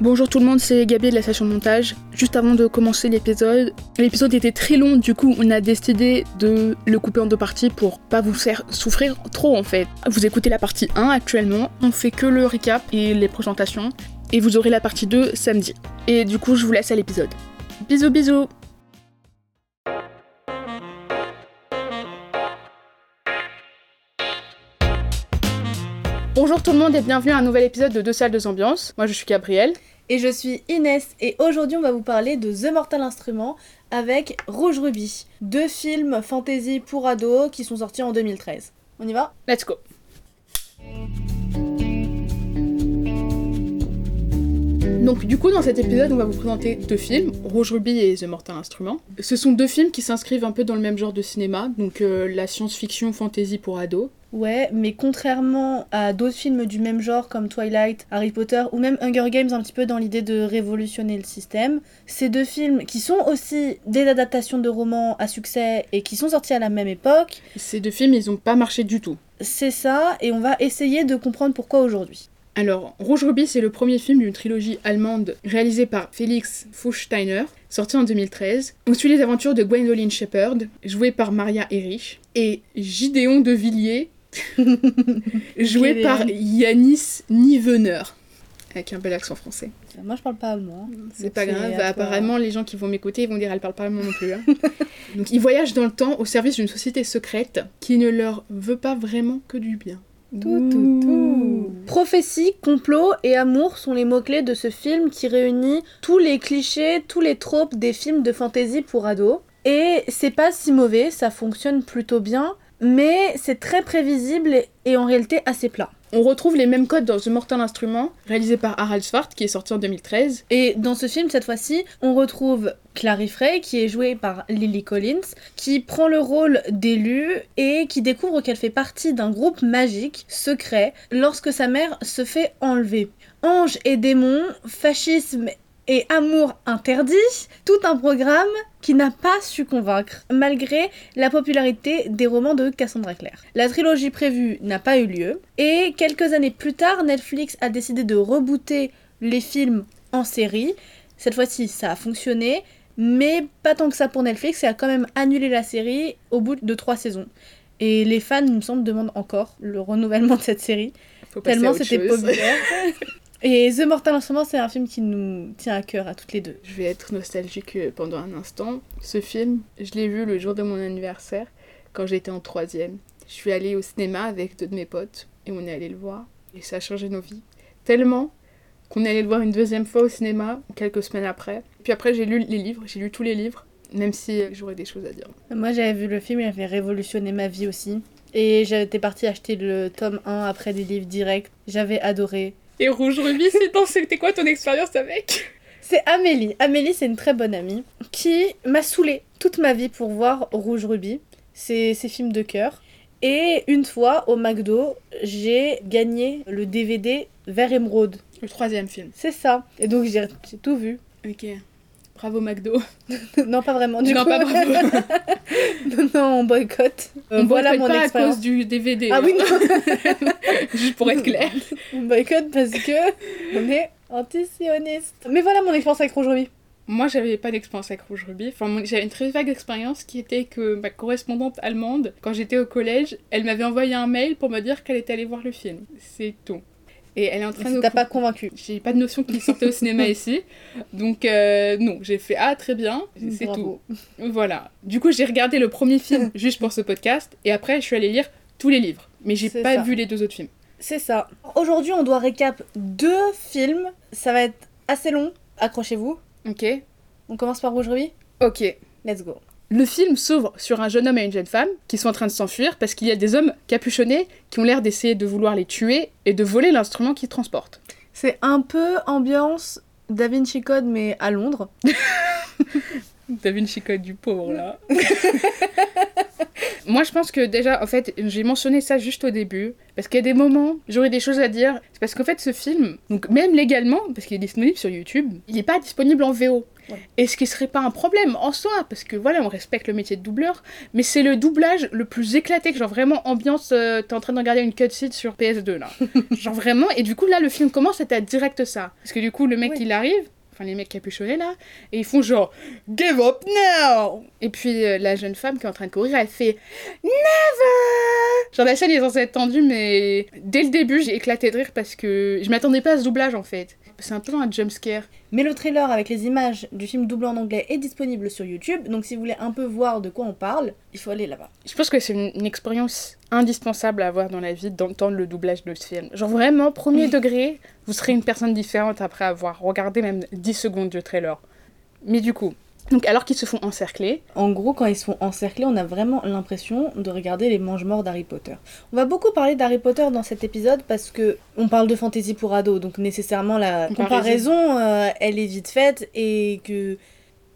Bonjour tout le monde, c'est Gabi de la station de montage. Juste avant de commencer l'épisode, l'épisode était très long, du coup on a décidé de le couper en deux parties pour pas vous faire souffrir trop en fait. Vous écoutez la partie 1 actuellement, on fait que le recap et les présentations, et vous aurez la partie 2 samedi. Et du coup je vous laisse à l'épisode. Bisous bisous Bonjour tout le monde et bienvenue à un nouvel épisode de Deux salles, deux ambiances. Moi je suis Gabrielle. Et je suis Inès et aujourd'hui on va vous parler de The Mortal Instrument avec Rouge Ruby. Deux films fantasy pour ados qui sont sortis en 2013. On y va? Let's go Donc du coup dans cet épisode on va vous présenter deux films, Rouge Ruby et The Mortal Instrument. Ce sont deux films qui s'inscrivent un peu dans le même genre de cinéma, donc euh, la science-fiction fantasy pour ados. Ouais, mais contrairement à d'autres films du même genre comme Twilight, Harry Potter ou même Hunger Games un petit peu dans l'idée de révolutionner le système, ces deux films qui sont aussi des adaptations de romans à succès et qui sont sortis à la même époque. Ces deux films ils ont pas marché du tout. C'est ça et on va essayer de comprendre pourquoi aujourd'hui. Alors, Rouge Ruby, c'est le premier film d'une trilogie allemande réalisée par Felix Fuchsteiner, sorti en 2013. On suit les aventures de Gwendoline Shepard, jouée par Maria Erich, et Gideon de Villiers, joué par Yanis Nivener. Avec un bel accent français. Moi je parle pas allemand. C'est pas grave, apparemment les gens qui vont m'écouter ils vont dire elle parle pas allemand non plus. hein. Donc ils voyagent dans le temps au service d'une société secrète qui ne leur veut pas vraiment que du bien. Tout, tout, tout. Prophétie, complot et amour sont les mots-clés de ce film qui réunit tous les clichés, tous les tropes des films de fantasy pour ados. Et c'est pas si mauvais, ça fonctionne plutôt bien, mais c'est très prévisible et en réalité assez plat. On retrouve les mêmes codes dans The Mortal Instrument, réalisé par Harald Svart, qui est sorti en 2013. Et dans ce film, cette fois-ci, on retrouve Clary Frey, qui est jouée par Lily Collins, qui prend le rôle d'élue et qui découvre qu'elle fait partie d'un groupe magique, secret, lorsque sa mère se fait enlever. Anges et démons, fascisme et amour interdit, tout un programme qui n'a pas su convaincre, malgré la popularité des romans de Cassandra Clare. La trilogie prévue n'a pas eu lieu, et quelques années plus tard, Netflix a décidé de rebooter les films en série. Cette fois-ci, ça a fonctionné, mais pas tant que ça pour Netflix, et a quand même annulé la série au bout de trois saisons. Et les fans, il me semble, demandent encore le renouvellement de cette série, Faut tellement c'était populaire. Et The Mortal Instrument, c'est un film qui nous tient à cœur à toutes les deux. Je vais être nostalgique euh, pendant un instant. Ce film, je l'ai vu le jour de mon anniversaire, quand j'étais en troisième. Je suis allée au cinéma avec deux de mes potes, et on est allé le voir. Et ça a changé nos vies. Tellement qu'on est allé le voir une deuxième fois au cinéma, quelques semaines après. Puis après, j'ai lu les livres, j'ai lu tous les livres, même si j'aurais des choses à dire. Moi, j'avais vu le film, il avait révolutionné ma vie aussi. Et j'étais partie acheter le tome 1 après des livres directs. J'avais adoré. Et Rouge Ruby, c'était quoi ton expérience avec C'est Amélie. Amélie, c'est une très bonne amie qui m'a saoulée toute ma vie pour voir Rouge Ruby. C'est ses films de cœur. Et une fois, au McDo, j'ai gagné le DVD Vert Émeraude. Le troisième film. C'est ça. Et donc, j'ai j'ai tout vu. Ok. Bravo McDo. non, pas vraiment. Du non, coup, pas bravo. non, non, on boycotte. Euh, On voilà boycotte mon pas à expérience. cause du DVD. Ah oui, non. Juste pour être clair. On boycotte parce que on est anti-sioniste. Mais voilà mon expérience avec Rouge Ruby. Moi, j'avais pas d'expérience avec Rouge Ruby. Enfin, j'avais une très vague expérience qui était que ma correspondante allemande, quand j'étais au collège, elle m'avait envoyé un mail pour me dire qu'elle était allée voir le film. C'est tout. Et elle est en train de. T'as pas convaincu. J'ai pas de notion qu'il sortait au cinéma ici. Donc, euh, non, j'ai fait Ah, très bien, c'est Bravo. tout. Voilà. Du coup, j'ai regardé le premier film juste pour ce podcast, et après, je suis allée lire tous les livres. Mais j'ai C'est pas ça. vu les deux autres films. C'est ça. Aujourd'hui, on doit récap deux films. Ça va être assez long. Accrochez-vous. Ok On commence par Rouge Ruby. Ok. Let's go. Le film s'ouvre sur un jeune homme et une jeune femme qui sont en train de s'enfuir parce qu'il y a des hommes capuchonnés qui ont l'air d'essayer de vouloir les tuer et de voler l'instrument qu'ils transportent. C'est un peu ambiance Da Vinci Code, mais à Londres. T'as vu une chicotte du pauvre là Moi je pense que déjà, en fait, j'ai mentionné ça juste au début parce qu'il y a des moments, j'aurais des choses à dire. C'est parce qu'en fait, ce film, donc même légalement, parce qu'il est disponible sur YouTube, il n'est pas disponible en VO. Ouais. Et ce qui serait pas un problème en soi, parce que voilà, on respecte le métier de doubleur, mais c'est le doublage le plus éclaté, genre vraiment ambiance, euh, t'es en train de regarder une cutscene sur PS2 là. genre vraiment, et du coup là, le film commence et t'as direct ça. Parce que du coup, le mec Oui. il arrive, enfin les mecs capuchonnés là, et ils font genre Give up now Et puis euh, la jeune femme qui est en train de courir, elle fait Never Genre la scène est censée être tendue, mais dès le début j'ai éclaté de rire parce que je m'attendais pas à ce doublage en fait. C'est un peu un jumpscare. Mais le trailer avec les images du film doublé en anglais est disponible sur YouTube, donc si vous voulez un peu voir de quoi on parle, il faut aller là-bas. Je pense que c'est une, une expérience indispensable à avoir dans la vie d'entendre le doublage de ce film. Genre vraiment, premier degré, vous serez une personne différente après avoir regardé même 10 secondes du trailer. Mais du coup, donc alors qu'ils se font encercler, En gros, quand ils se font encercler, on a vraiment l'impression de regarder les mange-morts d'Harry Potter. On va beaucoup parler d'Harry Potter dans cet épisode parce que on parle de fantasy pour ados, donc nécessairement la Comparaison. euh, elle est vite faite et que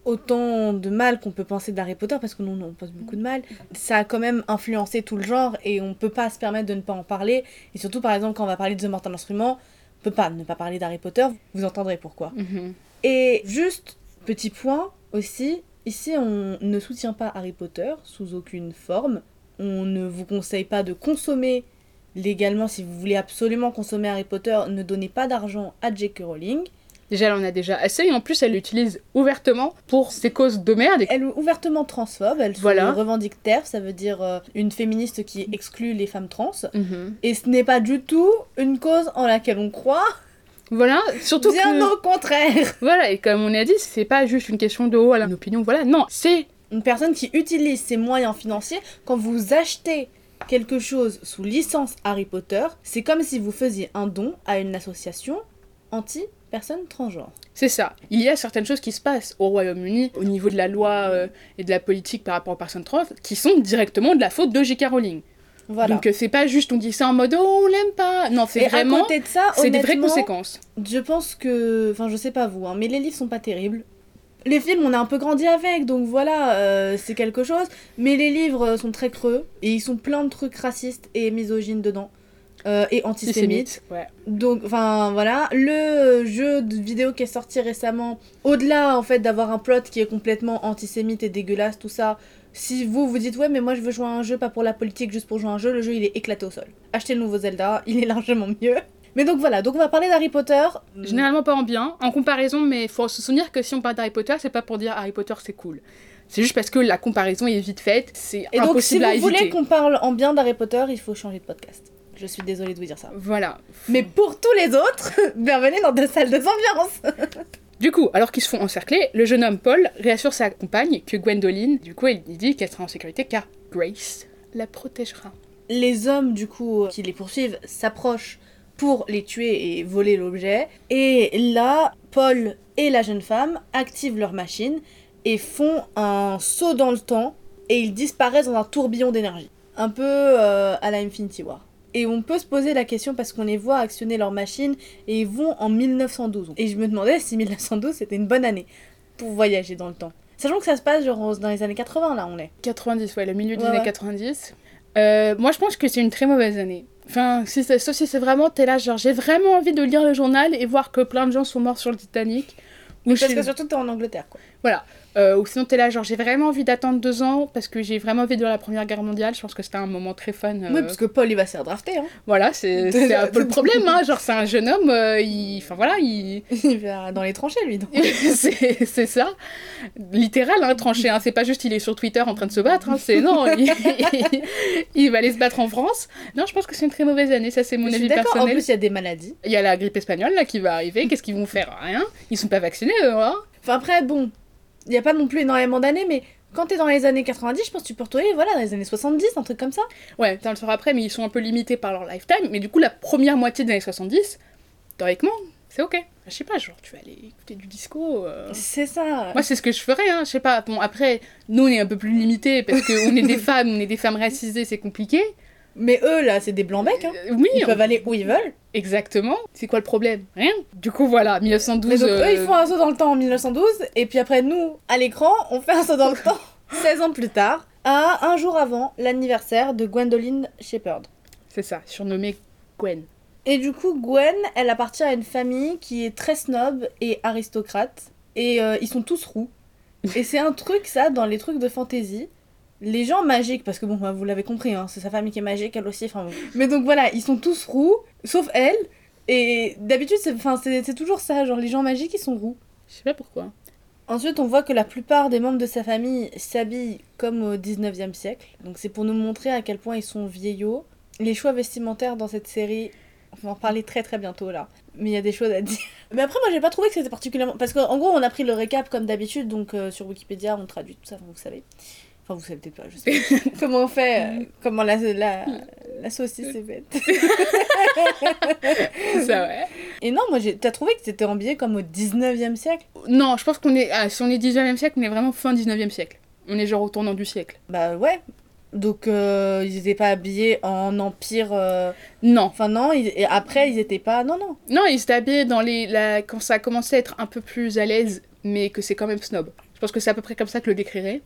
autant de mal qu'on peut penser d'Harry Potter parce que nous on pense beaucoup de mal, ça a quand même influencé tout le genre et on peut pas se permettre de ne pas en parler. Et surtout par exemple quand on va parler de The Mortal Instrument, on peut pas ne pas parler d'Harry Potter. Vous entendrez pourquoi. mhm, Et juste, petit point aussi, ici on ne soutient pas Harry Potter sous aucune forme. On ne vous conseille pas de consommer légalement si vous voulez absolument consommer Harry Potter. Ne donnez pas d'argent à J.K. Rowling. déjà elle en a déjà assez et en plus elle l'utilise ouvertement pour ses causes de merde. Elle est ouvertement transphobe, elle Voilà. se revendique TERF, ça veut dire euh, une féministe qui exclut les femmes trans. Mhm. Et ce n'est pas du tout une cause en laquelle on croit, Voilà, surtout bien que... au contraire. Voilà, et comme on a dit, c'est pas juste une question de oh, elle a une opinion, voilà, non, c'est une personne qui utilise ses moyens financiers quand vous achetez quelque chose sous licence Harry Potter, c'est comme si vous faisiez un don à une association anti-personnes transgenres. C'est ça. Il y a certaines choses qui se passent au Royaume-Uni au niveau de la loi euh, et de la politique par rapport aux personnes trans qui sont directement de la faute de J.K. Rowling. Voilà. Donc euh, c'est pas juste on dit ça en mode oh on l'aime pas. Non, c'est à vraiment côté de ça, c'est des vraies conséquences. je pense que, enfin je sais pas vous, hein, mais les livres sont pas terribles. Les films, on a un peu grandi avec, donc voilà, euh, c'est quelque chose. Mais les livres sont très creux et ils sont pleins de trucs racistes et misogynes dedans. euh, et antisémites. Antisémite. Ouais. Donc, enfin voilà, le jeu de vidéo qui est sorti récemment, au-delà en fait d'avoir un plot qui est complètement antisémite et dégueulasse, tout ça, si vous vous dites ouais, mais moi je veux jouer à un jeu, pas pour la politique, juste pour jouer à un jeu, le jeu il est éclaté au sol. Achetez le nouveau Zelda, il est largement mieux. Mais donc voilà, donc on va parler d'Harry Potter. Généralement pas en bien, en comparaison, mais faut se souvenir que si on parle d'Harry Potter, c'est pas pour dire Harry Potter c'est cool. C'est juste parce que la comparaison est vite faite, c'est Et donc si impossible vous à voulez éviter. qu'on parle en bien d'Harry Potter, il faut changer de podcast. Je suis désolée de vous dire ça. Voilà. Mais pour tous les autres, bienvenue dans deux salles de ambiance. Du coup, alors qu'ils se font encercler, le jeune homme Paul réassure sa compagne que Gwendoline, du coup, il dit qu'elle sera en sécurité car Grace la protégera. les hommes du coup qui les poursuivent s'approchent pour les tuer et voler l'objet. Et là, Paul et la jeune femme activent leur machine et font un saut dans le temps et ils disparaissent dans un tourbillon d'énergie. Un peu euh, à la Infinity War. Et on peut se poser la question parce qu'on les voit actionner leur machine et ils vont en 1912. Et je me demandais si 1912 c'était une bonne année pour voyager dans le temps. Sachant que ça se passe genre dans les années 80 là on est. 90, ouais, le milieu des Ouais, années ouais. 90. Euh, moi, je pense que c'est une très mauvaise année. Enfin, si sauf si c'est vraiment, t'es là, genre, j'ai vraiment envie de lire le journal et voir que plein de gens sont morts sur le Titanic. Ou, Parce que surtout t'es en Angleterre quoi. Euh, ou sinon, t'es là, genre, j'ai vraiment envie d'attendre deux ans parce que j'ai vraiment envie de voir la Première Guerre mondiale. Je pense que c'était un moment très fun. euh, Oui parce que Paul il va se faire drafter hein. Voilà, c'est un peu le problème, hein. Genre, c'est un jeune homme, euh, il... Enfin, voilà, il... Il va dans les tranchées, lui. c'est ça. Littéral, hein, tranché. Hein. C'est pas juste il est sur Twitter en train de se battre. Hein. C'est non, il... il va aller se battre en France. Non, je pense que c'est une très mauvaise année. Ça, c'est mon Je avis d'accord. En personnel. plus, il y a des maladies. Il y a la grippe espagnole là qui va arriver. Qu'est-ce qu'ils vont faire? Rien. Ils sont pas vaccinés, eux, hein. Enfin, après, bon, il n'y a pas non plus énormément d'années, mais quand t'es dans les années 90, je pense que tu peux retourner, voilà, dans les années 70, un truc comme ça. Ouais, ça le sera après, mais ils sont un peu limités par leur lifetime. Mais du coup, la première moitié des années 70, théoriquement, c'est ok. Je sais pas, genre, tu vas aller écouter du disco. euh. C'est ça. Moi, c'est ce que je ferais, hein. Je sais pas. Bon, après, nous, on est un peu plus limités parce qu'on est des femmes, on est des femmes racisées, c'est compliqué. Mais eux, là, c'est des blancs becs. Hein. Euh, oui, Ils on- peuvent aller où ils veulent. exactement. C'est quoi le problème? Rien. Du coup, voilà, 1912. Mais donc, euh, eux, ils font un saut dans le temps en 1912, et puis après, nous, à l'écran, on fait un saut dans le temps 16 ans plus tard, à un jour avant l'anniversaire de Gwendoline Shepherd. C'est ça, surnommé Gwen. Et du coup, Gwen, elle appartient à une famille qui est très snob et aristocrate. et euh, ils sont tous roux. Et c'est un truc, ça, dans les trucs de fantasy. Les gens magiques, parce que bon, bah, vous l'avez compris, hein, c'est sa famille qui est magique, elle aussi. Enfin, bon. Mais donc voilà, ils sont tous roux, sauf elle. Et d'habitude, c'est toujours ça, genre les gens magiques, ils sont roux. Je sais pas pourquoi. Ensuite, on voit que la plupart des membres de sa famille s'habillent comme au 19e siècle. Donc c'est pour nous montrer à quel point ils sont vieillots. Les choix vestimentaires dans cette série, on va en parler très très bientôt là. Mais il y a des choses à dire. Mais après, moi j'ai pas trouvé que c'était particulièrement. Parce qu'en gros, on a pris le récap comme d'habitude, donc euh, sur Wikipédia, on traduit tout ça, vous savez. Enfin, vous savez peut-être pas, je sais pas. comment on fait, euh, comment la, la, la saucisse est faite. Ça, ouais. Et non, moi, j'ai- t'as trouvé que c'était habillé comme au 19e siècle? Non, je pense qu'on est. Ah, si on est 19e siècle, on est vraiment fin 19e siècle. On est genre au tournant du siècle. Bah ouais. Donc, euh, ils étaient pas habillés en empire. euh, Non. Enfin, non, ils- et après, ils étaient pas. Non, non. Non, ils s'étaient habillés dans les. La... quand ça a commencé à être un peu plus à l'aise, mais que c'est quand même snob. Je pense que c'est à peu près comme ça que le décrirait.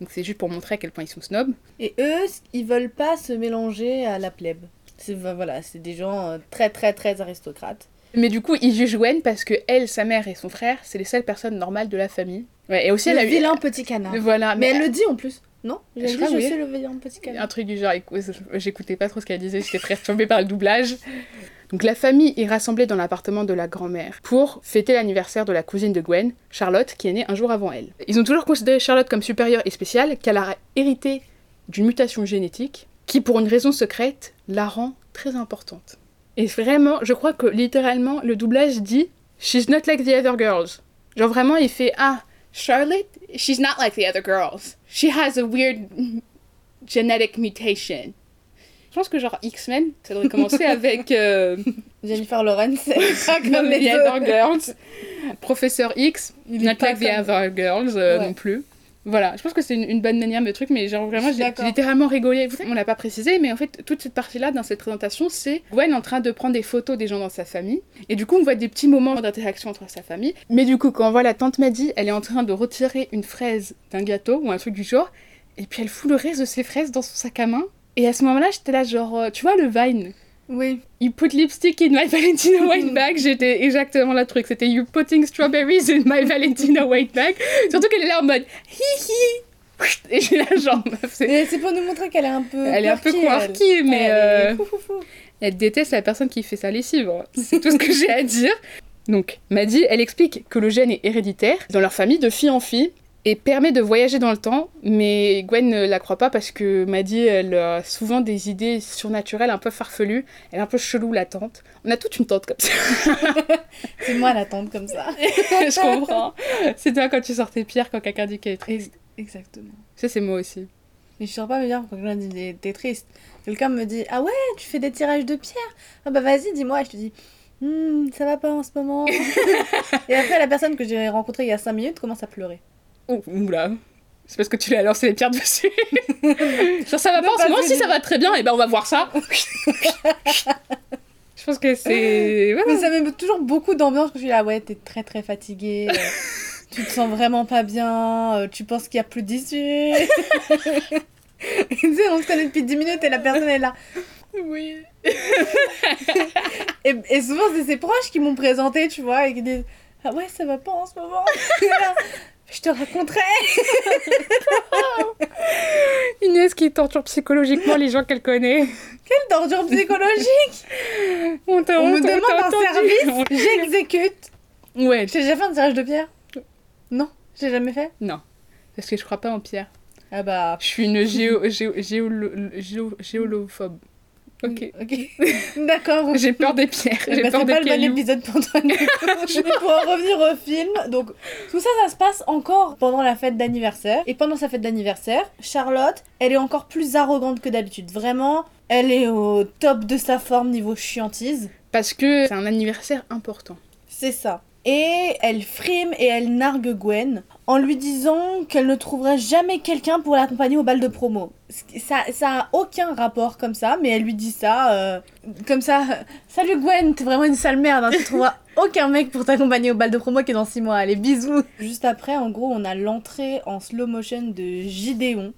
Donc c'est juste pour montrer à quel point ils sont snobs. Et eux, ils veulent pas se mélanger à la plèbe. C'est bah, voilà, c'est des gens euh, très, très, très aristocrates. Mais du coup, ils jugent Gwen parce que elle, sa mère et son frère, c'est les seules personnes normales de la famille. Ouais, et aussi elle le eu. vilain petit canard. Voilà, Mais mais, elle le dit en plus, non? Je dit, je oui. suis le vilain petit un canard. truc du genre, j'écoutais pas trop ce qu'elle disait, j'étais perturbée par le doublage. Donc la famille est rassemblée dans l'appartement de la grand-mère pour fêter l'anniversaire de la cousine de Gwen, Charlotte, qui est née un jour avant elle. Ils ont toujours considéré Charlotte comme supérieure et spéciale, qu'elle a hérité d'une mutation génétique qui, pour une raison secrète, la rend très importante. Et vraiment, je crois que littéralement, le doublage dit She's not like the other girls. Genre vraiment, il fait Ah, Charlotte, she's not like the other girls. She has a weird genetic mutation. Je pense que genre X-Men, ça devrait commencer avec euh, Jennifer Lawrence, sera comme les The autres. Other Girls. Professeur X, pas like the Other Girls euh, Ouais. non plus. Voilà, je pense que c'est une, une bonne manière de truc, mais genre vraiment, j'ai littéralement rigolé. On l'a pas précisé, mais en fait, toute cette partie-là, dans cette présentation, c'est Gwen en train de prendre des photos des gens dans sa famille. Et du coup, on voit des petits moments d'interaction entre sa famille. Mais du coup, quand on voit la tante Maddy, elle est en train de retirer une fraise d'un gâteau ou un truc du genre, et puis elle fout le reste de ses fraises dans son sac à main. Et à ce moment-là, j'étais là, genre, euh, tu vois le Vine? Oui. You put lipstick in my Valentino white bag, j'étais exactement le truc. C'était you putting strawberries in my Valentino white bag. Surtout qu'elle est là en mode hi hi. Et j'ai la jambe. C'est- pour nous montrer qu'elle est un peu. Elle est un peu quirky, mais Elle euh, est fou, fou, fou. elle déteste la personne qui fait sa lessive. C'est tout ce que j'ai à dire. Donc, Maddy, elle explique que le gène est héréditaire dans leur famille de fille en fille et permet de voyager dans le temps, mais Gwen ne la croit pas parce que Maddy, elle a souvent des idées surnaturelles un peu farfelues. Elle est un peu chelou, la tante. On a toute une tante comme ça. C'est moi la tante comme ça. je comprends. C'est toi quand tu sortais Pierre quand quelqu'un dit qu'elle est triste. Exactement. Ça, c'est moi aussi. Mais je saurais pas me dire quand quelqu'un dit t'es triste. Quelqu'un me dit ah ouais tu fais des tirages de pierre? Ah bah vas-y dis-moi. Je te dis Hmm, ça va pas en ce moment. et après la personne que j'ai rencontrée il y a 5 minutes commence à pleurer. Oh, oula. C'est parce que tu lui as lancé les pierres dessus. Genre, ça va pas en ce moment, que si ça va très bien, et ben on va voir ça. je pense que c'est. Mais Voilà. ça met toujours beaucoup d'ambiance quand je suis là ouais t'es très très fatiguée. euh, tu te sens vraiment pas bien. euh, tu penses qu'il y a plus d'issue. Et tu sais on se connaît depuis 10 minutes et la personne est là. Oui. Et, et souvent, c'est ses proches qui m'ont présenté, tu vois, et qui disent Ah ouais, ça va pas en ce moment. Te raconterai. Inès qui torture psychologiquement les gens qu'elle connaît. Quelle torture psychologique On, t'a- On me demande un service, j'exécute. Ouais, J'ai déjà fait un tirage de pierre? Non, j'ai jamais fait? non. Parce que je crois pas en pierre. Ah bah. Je suis une géo, géo, géo- géolophobe. Ok. D'accord. J'ai peur des pierres. Eh J'ai bah, peur des pas le bon épisode pour toi. pour en revenir au film, donc tout ça, ça se passe encore pendant la fête d'anniversaire. Et pendant sa fête d'anniversaire, Charlotte, elle est encore plus arrogante que d'habitude. Vraiment, elle est au top de sa forme niveau chiantise. Parce que c'est un anniversaire important. C'est ça. Et elle frime et elle nargue Gwen en lui disant qu'elle ne trouverait jamais quelqu'un pour l'accompagner au bal de promo. Ça, ça a aucun rapport comme ça, mais elle lui dit ça euh, comme ça. Salut Gwen, t'es vraiment une sale merde, hein, tu trouveras aucun mec pour t'accompagner au bal de promo qui est dans 6 mois. Allez, bisous. Juste après, en gros, on a l'entrée en slow motion de Gideon,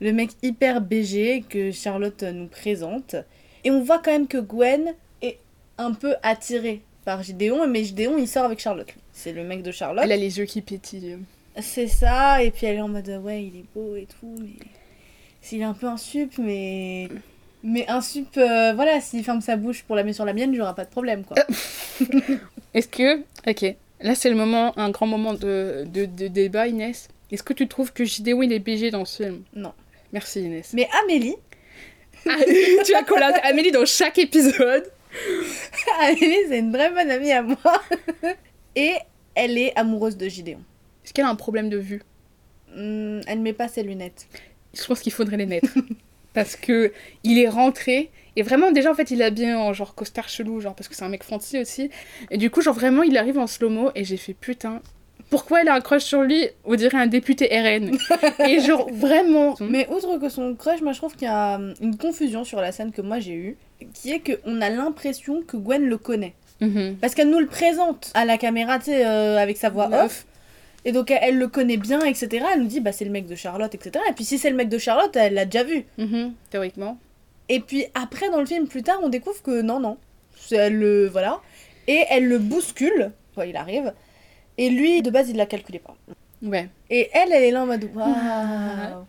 le mec hyper BG que Charlotte nous présente. Et on voit quand même que Gwen est un peu attirée par Gideon, mais Gideon il sort avec Charlotte. C'est le mec de Charlotte. Elle a les yeux qui pétillent. C'est ça, et puis elle est en mode ouais, il est beau et tout, mais. S'il est un peu un sup, mais. Mais un sup, euh, voilà, s'il ferme sa bouche pour la mettre sur la mienne, j'aurai pas de problème quoi. Est-ce que. Ok. Là, c'est le moment, un grand moment de, de, de débat, Inès. Est-ce que tu trouves que Gideon il est BG dans ce film? Non. Merci, Inès. Mais Amélie, Ah, tu as collé Amélie dans chaque épisode. Amélie c'est une très bonne amie à moi. et elle est amoureuse de Gideon. Est-ce qu'elle a un problème de vue? Hmm, elle met pas ses lunettes. Je pense qu'il faudrait les mettre. parce que il est rentré et vraiment déjà en fait il est habillé en genre costard chelou genre parce que c'est un mec fancy aussi et du coup genre vraiment il arrive en slow-mo et j'ai fait putain pourquoi elle a un crush sur lui? On dirait un député RN et genre vraiment Mais outre que son crush, moi je trouve qu'il y a hum, une confusion sur la scène que moi j'ai eue, qui est qu'on a l'impression que Gwen le connaît. Mhm. Parce qu'elle nous le présente à la caméra, tu sais, euh, avec sa voix off. Et donc elle, elle le connaît bien, etc. Elle nous dit, bah c'est le mec de Charlotte, etc. Et puis si c'est le mec de Charlotte, elle l'a déjà vu. Mhm, théoriquement Et puis après, dans le film, plus tard, on découvre que non, non. C'est- Elle le. Voilà. Et elle le bouscule, quand il arrive. Et lui, de base, il la calculait pas. ouais Et elle, elle est là en mode waouh.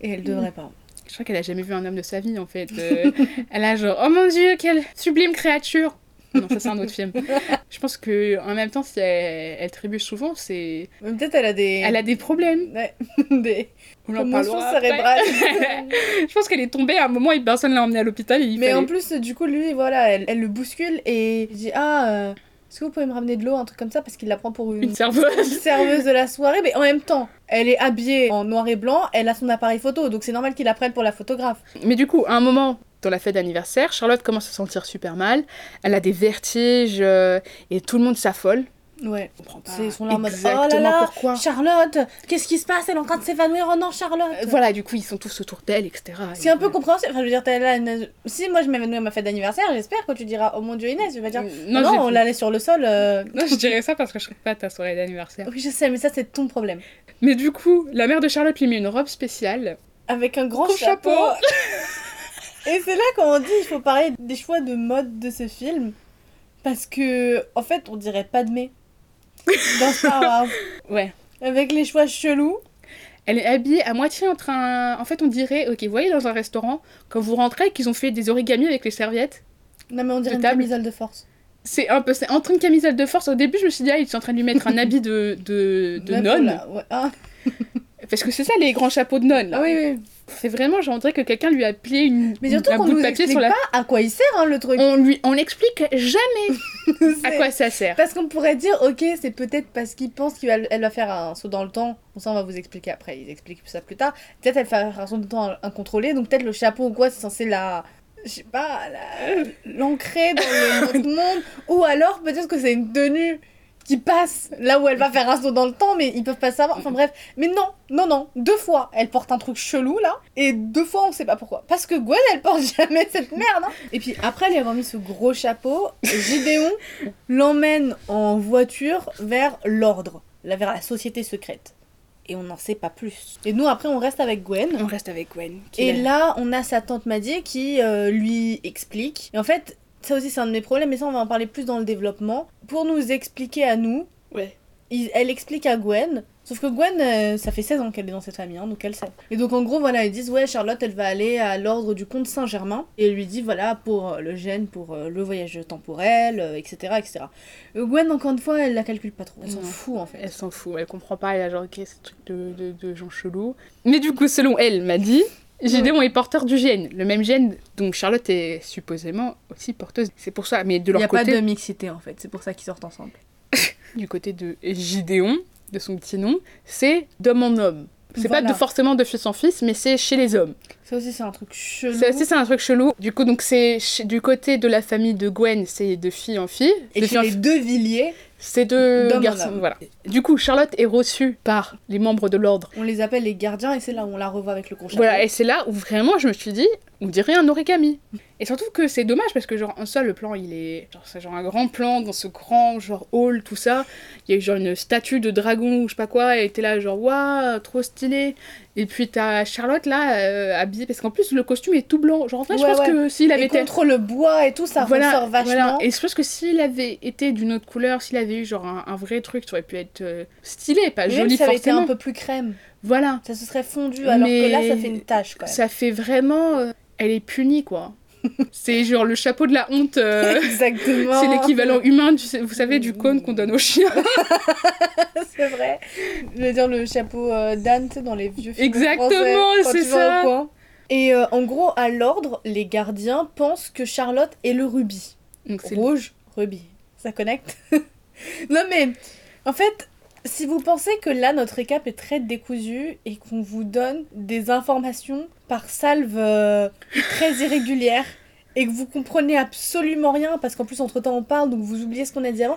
Et elle devrait pas. Je crois qu'elle a jamais vu un homme de sa vie en fait Euh, elle a genre oh mon dieu quelle sublime créature non ça c'est un autre film je pense que en même temps si elle, elle trébuche souvent c'est peut-être elle a des. elle a des problèmes Ouais, des on après. cérébrales. je pense qu'elle est tombée à un moment et personne l'a emmenée à l'hôpital Mais fallait- en plus, du coup, lui, voilà, elle, elle le bouscule et il dit Ah, euh, est-ce que vous pouvez me ramener de l'eau, un truc comme ça, parce qu'il la prend pour une, une serveuse serveuse de la soirée. Mais en même temps, elle est habillée en noir et blanc, elle a son appareil photo, donc c'est normal qu'il la prenne pour la photographe. Mais du coup, à un moment, dans la fête d'anniversaire, Charlotte commence à se sentir super mal. Elle a des vertiges euh, et tout le monde s'affole. Ouais. Je comprends pas C'est- ils sont là en mode, exactement oh là là, pourquoi. Charlotte, qu'est-ce qui se passe? Elle est en train de s'évanouir. Oh non, Charlotte Euh, voilà, du coup, ils sont tous autour d'elle, etc. C'est un peu compréhensible. Enfin, je veux dire, t'es là, une- si moi je m'évanouis à ma fête d'anniversaire, j'espère que tu diras Oh mon dieu, Inès, tu vas dire Non, Non, j'ai- on la laisse sur le sol. euh. Non, je dirais ça parce que je serais pas à ta soirée d'anniversaire. Oui, je sais, mais ça, c'est ton problème. Mais du coup, la mère de Charlotte lui met une robe spéciale. Avec un grand chapeau. Et c'est là qu'on dit il faut parler des choix de mode de ce film. Parce que, en fait, on dirait pas de mai. Dans Star Wars. Ouais. Avec les choix chelous. Elle est habillée à moitié en train. En fait, on dirait, ok, vous voyez dans un restaurant, quand vous rentrez, qu'ils ont fait des origamis avec les serviettes. Non, mais on dirait une table. camisole de force. C'est un peu, c'est entre une camisole de force. Au début, je me suis dit, ah, ils sont en train de lui mettre un habit de, de, de nonne. ouais. Ah, Parce que c'est ça, les grands chapeaux de nonne. là. ah oui, oui. C'est vraiment, dirait que quelqu'un lui a plié une, Mais surtout un qu'on bout de nous papier explique sur la. pas à quoi il sert, hein, le truc. On lui, on n'explique jamais à quoi ça sert. Parce qu'on pourrait dire, ok, c'est peut-être parce qu'il pense qu'elle va, faire un saut dans le temps. Bon, ça, on va vous expliquer après. Ils expliquent ça plus tard. Peut-être elle va faire un saut dans le temps incontrôlé. Donc, peut-être le chapeau ou quoi, c'est censé la. Je sais pas, la- l'ancrer dans le monde. Ou alors, peut-être que c'est une tenue qui passe là où elle va faire un saut dans le temps, mais ils peuvent pas savoir. Enfin, bref. Mais non, non, non. Deux fois, elle porte un truc chelou là. Et deux fois, on sait pas pourquoi. Parce que Gwen, elle porte jamais cette merde. hein. Et puis après, elle lui a remis ce gros chapeau. Gideon l'emmène en voiture vers l'ordre, là, vers la société secrète. Et on n'en sait pas plus. Et nous, après, on reste avec Gwen. On reste avec Gwen. Et est- là, on a sa tante Maddy qui euh, lui explique. Et en fait, ça aussi, c'est un de mes problèmes, mais ça, on va en parler plus dans le développement. Pour nous expliquer à nous, Ouais. il- elle explique à Gwen. Sauf que Gwen, euh, ça fait 16 ans qu'elle est dans cette famille, hein, donc elle sait. Et donc en gros, voilà, ils disent ouais, Charlotte, elle va aller à l'ordre du comte Saint-Germain. Et elle lui dit voilà, pour euh, le gène, pour euh, le voyage temporel, euh, etc. etc. Gwen, encore une fois, elle la calcule pas trop. Elle s'en fout en fait. Elle s'en fout, elle comprend pas, elle a genre, ok, ce truc de, de, de gens chelous. Mais du coup, selon elle, m'a dit, Gideon est porteur du gène, le même gène dont Charlotte est supposément aussi porteuse. C'est pour ça, mais de Il n'y leur a pas côté, de mixité en fait, c'est pour ça qu'ils sortent ensemble. du côté de Gideon, de son petit nom, c'est d'homme en homme. C'est Voilà. pas de, forcément de fils en fils, mais c'est chez les hommes. Ça aussi, c'est un truc chelou. C'est aussi c'est un truc chelou. Du coup, donc c'est du côté de la famille de Gwen, c'est de fille en fille. Et de chez fille en les deux Villiers, C'est deux garçons, voilà. Du coup, Charlotte est reçue par les membres de l'ordre. On les appelle les gardiens et c'est là où on la revoit avec le gros chapeau. Voilà, et c'est là où vraiment je me suis dit, on dirait un origami. Et surtout que c'est dommage parce que genre en soi le plan il est genre c'est genre un grand plan dans ce grand genre hall tout ça. Il y a eu genre une statue de dragon ou je sais pas quoi et t'es là genre waouh trop stylé. Et puis t'as Charlotte là euh, habillée parce qu'en plus le costume est tout blanc. Genre en vrai je pense ouais. que s'il avait Et été contre le bois et tout, ça ressort vachement. voilà. Et je pense que s'il avait été d'une autre couleur, s'il avait eu genre un, un vrai truc, ça aurait pu être euh, stylé, pas Même joli si ça avait été un peu plus crème, Voilà. ça se serait fondu alors Mais que là ça fait une tache quoi. Ça fait vraiment. euh, elle est punie, quoi. C'est genre le chapeau de la honte. euh, Exactement. c'est l'équivalent humain, du, vous savez, du cône qu'on donne aux chiens. c'est vrai. Je veux dire le chapeau euh, dans les vieux films Exactement, c'est ça. Et euh, en gros, à l'ordre, les gardiens pensent que Charlotte est le rubis. Donc c'est Rouge, rubis. Ça connecte Non mais, en fait, si vous pensez que là, notre récap est très décousu et qu'on vous donne des informations par salve euh, très irrégulières et que vous comprenez absolument rien, parce qu'en plus, entre-temps, on parle, donc vous oubliez ce qu'on a dit avant,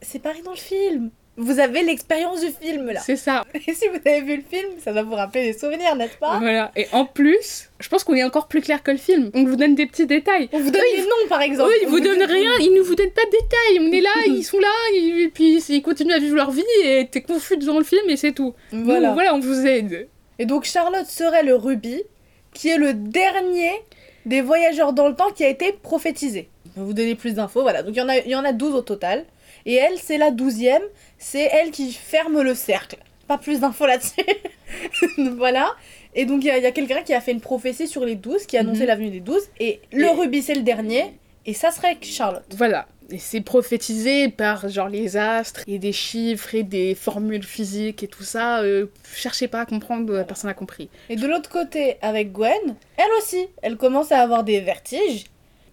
c'est pareil dans le film. Vous avez l'expérience du film, là. c'est ça. Et si vous avez vu le film, ça va vous rappeler des souvenirs, n'est-ce pas? Voilà. Et en plus, je pense qu'on est encore plus clair que le film. On vous donne des petits détails. On vous donne Oui, les noms, par exemple. Eux, ils On vous donnent rien, ils ne vous donnent pas de détails. On est là, ils sont là, et et puis ils continuent à vivre leur vie et t'es confus devant le film et c'est tout. Voilà. Nous, voilà, on vous aide. Et donc Charlotte serait le rubis, qui est le dernier des voyageurs dans le temps qui a été prophétisé. Je vais vous donner plus d'infos, voilà. Donc il y, en a, il y en a 12 au total. Et elle, c'est la douzième, c'est elle qui ferme le cercle. Pas plus d'infos là-dessus. voilà. Et donc il y a, quelqu'un qui a fait une prophétie sur les 12, qui a annoncé l'avenue des 12. Et le rubis, c'est le dernier. Et ça serait Charlotte. Voilà. Et c'est prophétisé par genre les astres et des chiffres et des formules physiques et tout ça. Euh, cherchez pas à comprendre, personne n'a compris. Et de l'autre côté, avec Gwen, elle aussi, elle commence à avoir des vertiges.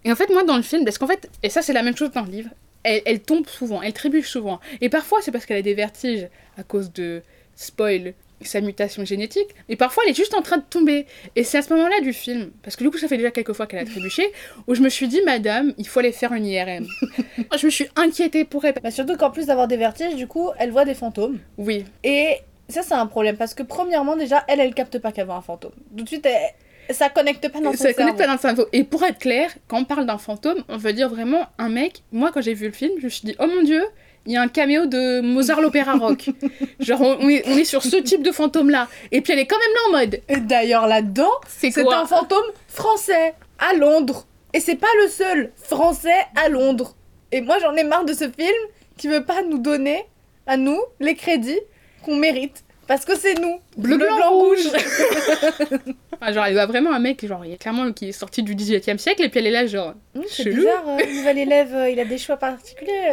Et en fait, moi, dans le film, parce qu'en fait, et ça, c'est la même chose dans le livre, elle, elle tombe souvent, elle trébuche souvent. Et parfois, c'est parce qu'elle a des vertiges à cause de spoil sa mutation génétique, mais parfois elle est juste en train de tomber. Et c'est à ce moment-là du film, parce que du coup ça fait déjà quelques fois qu'elle a trébuché, où je me suis dit, madame, il faut aller faire une IRM. je me suis inquiétée pour elle. Bah, surtout qu'en plus d'avoir des vertiges, du coup, elle voit des fantômes. Oui, Et ça, c'est un problème parce que, premièrement, déjà, elle, elle capte pas qu'elle voit un fantôme. Tout de suite, elle- ça connecte pas dans son ça connecte pas dans le cerveau. Et pour être clair, quand on parle d'un fantôme, on veut dire vraiment un mec. Moi, quand j'ai vu le film, je me suis dit, oh mon dieu, il y a un caméo de Mozart l'opéra rock. Genre, on est, on est sur ce type de fantôme-là. Et puis elle est quand même là en mode, Et d'ailleurs, là-dedans, c'est un fantôme français à Londres. Et c'est pas le seul français à Londres. Et moi, j'en ai marre de ce film qui veut pas nous donner, à nous, les crédits qu'on mérite. Parce que c'est nous. Bleu, blanc, rouge. Ah, genre, y a vraiment un mec, genre, il y a clairement qui est sorti du 18 e siècle, et puis elle est là, genre, Hum, c'est bizarre, euh, nouvel élève, euh, il a des choix particuliers.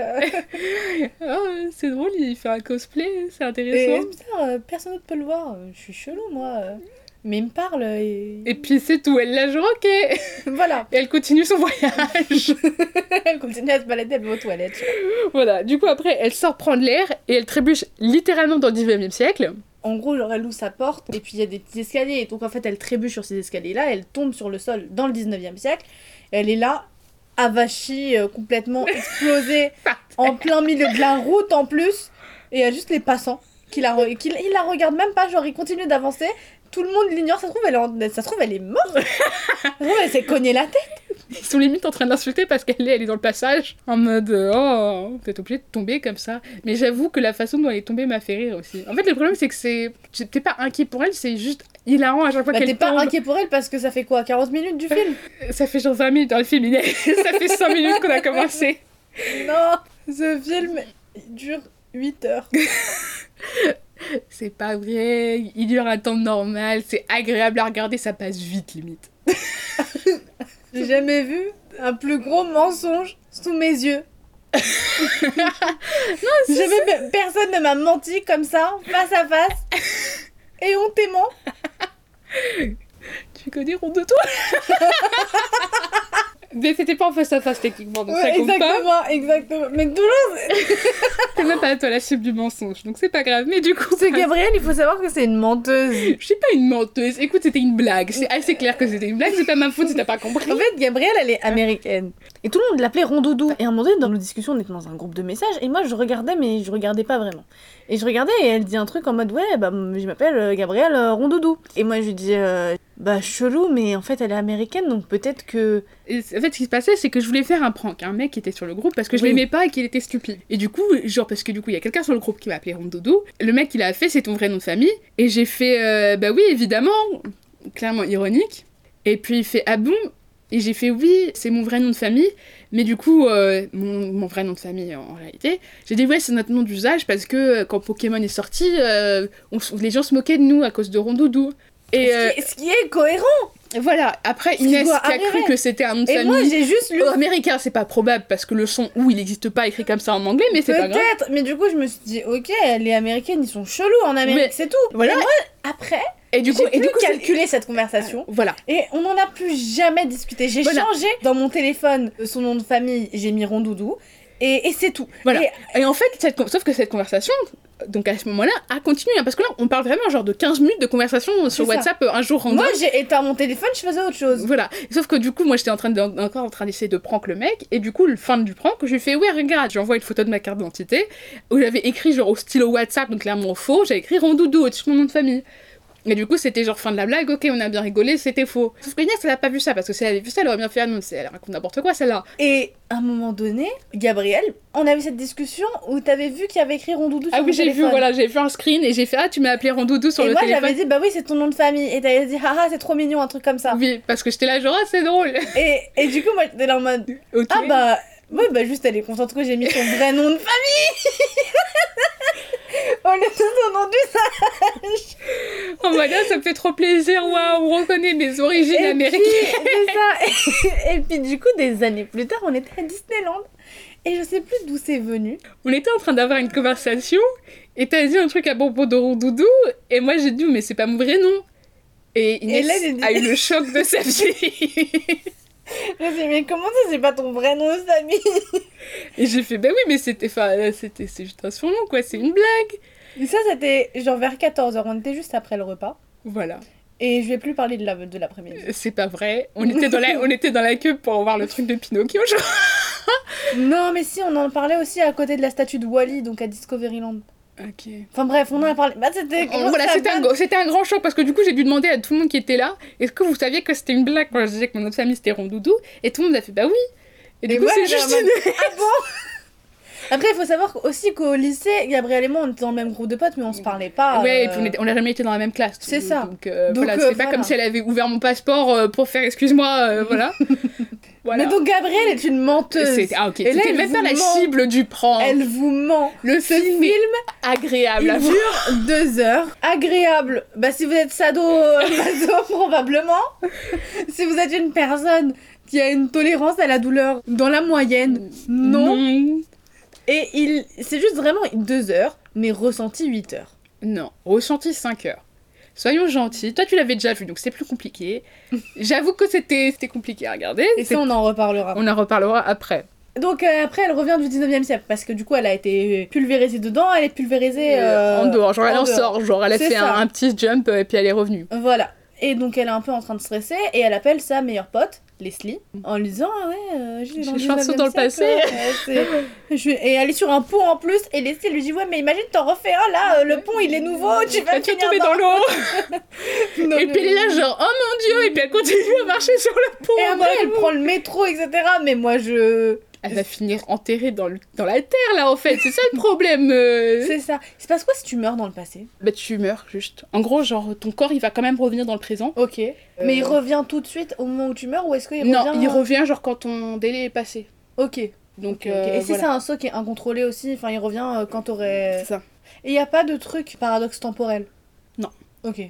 oh, c'est drôle, il fait un cosplay, c'est Et intéressant. c'est bizarre, euh, personne d'autre peut le voir. Euh, Je suis chelou, moi. Mais il me parle et... Et puis c'est tout, elle l'a genre, ok. Et voilà. elle continue son voyage. elle continue à se balader, elle va aux toilettes. voilà, du coup, après, elle sort prendre l'air, et elle trébuche littéralement dans le 19 e siècle. En gros, genre, elle ouvre sa porte et puis il y a des petits escaliers. Et donc, en fait, elle trébuche sur ces escaliers-là. Elle tombe sur le sol dans le 19e siècle. Elle est là, avachie, euh, complètement explosée, en plein milieu de la route en plus. Et il y a juste les passants qui la, re- qui, ils la regardent même pas. Genre, ils continuent d'avancer. Tout le monde l'ignore. Ça se trouve, elle est, en- ça se trouve, elle est morte. ça se trouve, elle s'est cognée la tête. Ils sont limite en train d'insulter parce qu'elle est, elle est dans le passage, en mode euh, oh, êtes obligé de tomber comme ça. Mais j'avoue que la façon dont elle est tombée m'a fait rire aussi. En fait, le problème, c'est que c'est. J'étais pas inquiet pour elle, c'est juste hilarant à chaque fois Bah, qu'elle t'es pas inquiet pour elle parce que ça fait quoi 40 minutes du film Ça fait genre 20 minutes dans le film, il est- ça fait 5 minutes qu'on a commencé. Non Ce film il dure 8 heures. C'est pas vrai, il dure un temps normal, c'est agréable à regarder, ça passe vite limite. J'ai jamais vu un plus gros mensonge sous mes yeux. jamais pe- personne ne m'a menti comme ça, face à face. Et hontément. Tu connais Ronde de toi? Mais c'était pas en face à face techniquement, donc Ouais, ça compte pas. exactement, exactement. Mais Toulouse, C'est même pas toi la cible du mensonge, donc c'est pas grave. Mais du coup, c'est Gabrielle, il faut savoir que c'est une menteuse. je suis pas une menteuse. Écoute, c'était une blague. C'est assez clair que c'était une blague. C'est pas ma faute si t'as pas compris. En fait, Gabrielle, elle est américaine. Et tout le monde l'appelait Rondoudou. Et à un moment donné, dans nos discussions, on était dans un groupe de messages. Et moi, je regardais, mais je regardais pas vraiment. Et je regardais, et elle dit un truc en mode Ouais, bah, je m'appelle euh, Gabrielle euh, Rondoudou. Et moi, je lui dis euh, Bah, chelou, mais en fait, elle est américaine, donc peut-être que. Et en fait, ce qui se passait, c'est que je voulais faire un prank. Un mec qui était sur le groupe parce que je Oui. l'aimais pas et qu'il était stupide. Et du coup, genre, parce que du coup, il y a quelqu'un sur le groupe qui m'a appelé Rondoudou. Le mec, il a fait, c'est ton vrai nom de famille. Et j'ai fait, euh, bah oui, évidemment, clairement ironique. Et puis il fait, ah bon? Et j'ai fait, oui, c'est mon vrai nom de famille. Mais du coup, euh, mon, mon vrai nom de famille en réalité, j'ai dit, ouais, c'est notre nom d'usage parce que euh, quand Pokémon est sorti, euh, on les gens se moquaient de nous à cause de Rondoudou. Et Ce, qui, ce qui est cohérent. voilà, après Inès qui a cru que c'était un nom de Et moi, famille. j'ai juste lu. Américain, c'est pas probable parce que le son ou il n'existe pas écrit comme ça en anglais, mais c'est pas grave. Peut-être, mais du coup, je me suis dit Ok, les américaines, ils sont chelous en Amérique, Mais- c'est tout. Voilà. Et moi, après, Et du coup, j'ai et du coup, calculer cette conversation. Voilà. Et on n'en a plus jamais discuté. J'ai Voilà. changé dans mon téléphone son nom de famille, j'ai mis Rondoudou. Et, et c'est tout. Voilà. Et Et en fait, cette sauf que cette conversation, donc à ce moment-là, a continué. hein, parce que là, on parle vraiment genre de 15 minutes de conversation sur. WhatsApp euh, un jour random. moi, j'ai éteint mon téléphone, je faisais autre chose. Voilà. Sauf que du coup, moi, j'étais en train de, encore en train d'essayer de prank le mec. Et du coup, le fin du prank, je lui fais, ouais, regarde, j'envoie une photo de ma carte d'identité où j'avais écrit genre au stylo WhatsApp, donc clairement faux, j'avais écrit Rondoudou au-dessus de mon nom de famille. Et du coup, c'était genre fin de la blague, ok, on a bien rigolé, c'était faux. Sauf que Inès, elle a pas vu ça, parce que si elle avait vu ça, elle aurait bien fait, ah non, elle raconte n'importe quoi, celle-là. Et à un moment donné, Gabriel, on a eu cette discussion où t'avais vu qu'il y avait écrit Rondoudou sur Ah mon oui, j'ai vu, téléphone. voilà, j'ai vu un screen et j'ai fait, ah, tu m'as appelé Rondoudou sur Et le moi, téléphone. j'avais dit, bah oui, c'est ton nom de famille. Et t'avais dit, haha, c'est trop mignon, un truc comme ça. Oui, parce que j'étais là, genre, ah, c'est drôle. Et, et du coup, moi, j'étais là en mode, ah bah, ouais, bah juste, elle est contente que j'ai mis son vrai nom de famille. Lieu de son nom d'usage. Oh my god, ça me fait trop plaisir, waouh, on reconnaît mes origines Et américaines. puis, ça. Et, puis, du coup, des années plus tard, on était à Disneyland. Et je sais plus d'où c'est venu. On était en train d'avoir une conversation et t'as dit un truc à propos de Rondoudou et moi j'ai dit, mais c'est pas mon vrai nom. Et Inès là, j'ai dit- a eu le choc de sa vie. Je me suis dit, mais comment ça, c'est pas ton vrai nom de famille et j'ai fait, bah oui, mais c'était, enfin, c'était, c'est juste un surnom, quoi, c'est une blague. Et ça, c'était genre vers 14h. On était juste après le repas. Voilà, Et je vais plus parler de la de l'après-midi. c'est pas vrai. On était dans la, on était dans la queue pour voir le truc de Pinocchio, je Non, mais si, on en parlait aussi à côté de la statue de Wally, donc à Discoveryland. Ok. Enfin bref, on en a parlé. Bah, c'était. Voilà, c'était un, c'était grand choc parce que du coup j'ai dû demander à tout le monde qui était là est-ce que vous saviez que c'était une blague? Quand je disais que mon autre famille c'était Rondoudou et tout le monde a fait bah oui et du Et coup moi, c'est juste une... Ah bon? Après, il faut savoir aussi qu'au lycée, Gabriel et moi, on était dans le même groupe de potes, mais on se parlait pas. ouais et euh, puis on était- on n'a jamais été dans la même classe C'est donc- ça. donc, euh, Donc, voilà euh, c'est pas voilà. comme si elle avait ouvert mon passeport euh, pour faire excuse-moi euh, voilà voilà Mais donc, Gabriel est une menteuse. Ah ok Et là, c'était elle même pas la cible du prank Elle vous ment. le Ce film, agréable à il voir. dure deux heures. Agréable. Bah, si vous êtes sado, euh, maso, probablement. si vous êtes une personne qui a une tolérance à la douleur dans la moyenne, non. Et il, c'est juste vraiment deux heures, mais ressenti 8 heures. Non, ressenti 5 heures. Soyons gentils. Toi, tu l'avais déjà vu, donc c'est plus compliqué. J'avoue que c'était compliqué à regarder. Et C'est- ça, on en reparlera. On en reparlera après. Donc euh, après, elle revient du 19e siècle, parce que du coup, elle a été pulvérisée dedans, elle est pulvérisée... euh, en dehors, genre elle en sort, genre elle a fait un, un petit jump euh, et puis elle est revenue. Voilà. Et donc, elle est un peu en train de stresser, et elle appelle sa meilleure pote, Leslie, en lui disant Ah ouais, euh, j'ai J'ai dans le chanson 19e dans le passé. euh, je- Et elle est sur un pont en plus, et Leslie lui dit Ouais, mais imagine, t'en refais un là, euh, le pont il est nouveau, tu vas finir tomber dans l'eau. Et puis elle est là genre oh mon dieu et puis elle continue à marcher sur le pont. Et après, elle prend le métro, etc. Mais moi, je. Elle va finir enterrée dans, le- dans la terre là en fait, c'est ça le problème. euh. C'est ça. Il se passe quoi si tu meurs dans le passé? Bah tu meurs juste. En gros genre ton corps il va quand même revenir dans le présent. Ok. Mais il revient tout de suite au moment où tu meurs ou est-ce qu'il non, revient il revient genre quand ton délai est passé. Ok. Donc ok. euh, Et si voilà. c'est un saut qui est incontrôlé aussi, enfin il revient euh, quand t'aurais. C'est ça. Et il y a pas de truc paradoxe temporel? Non. Ok.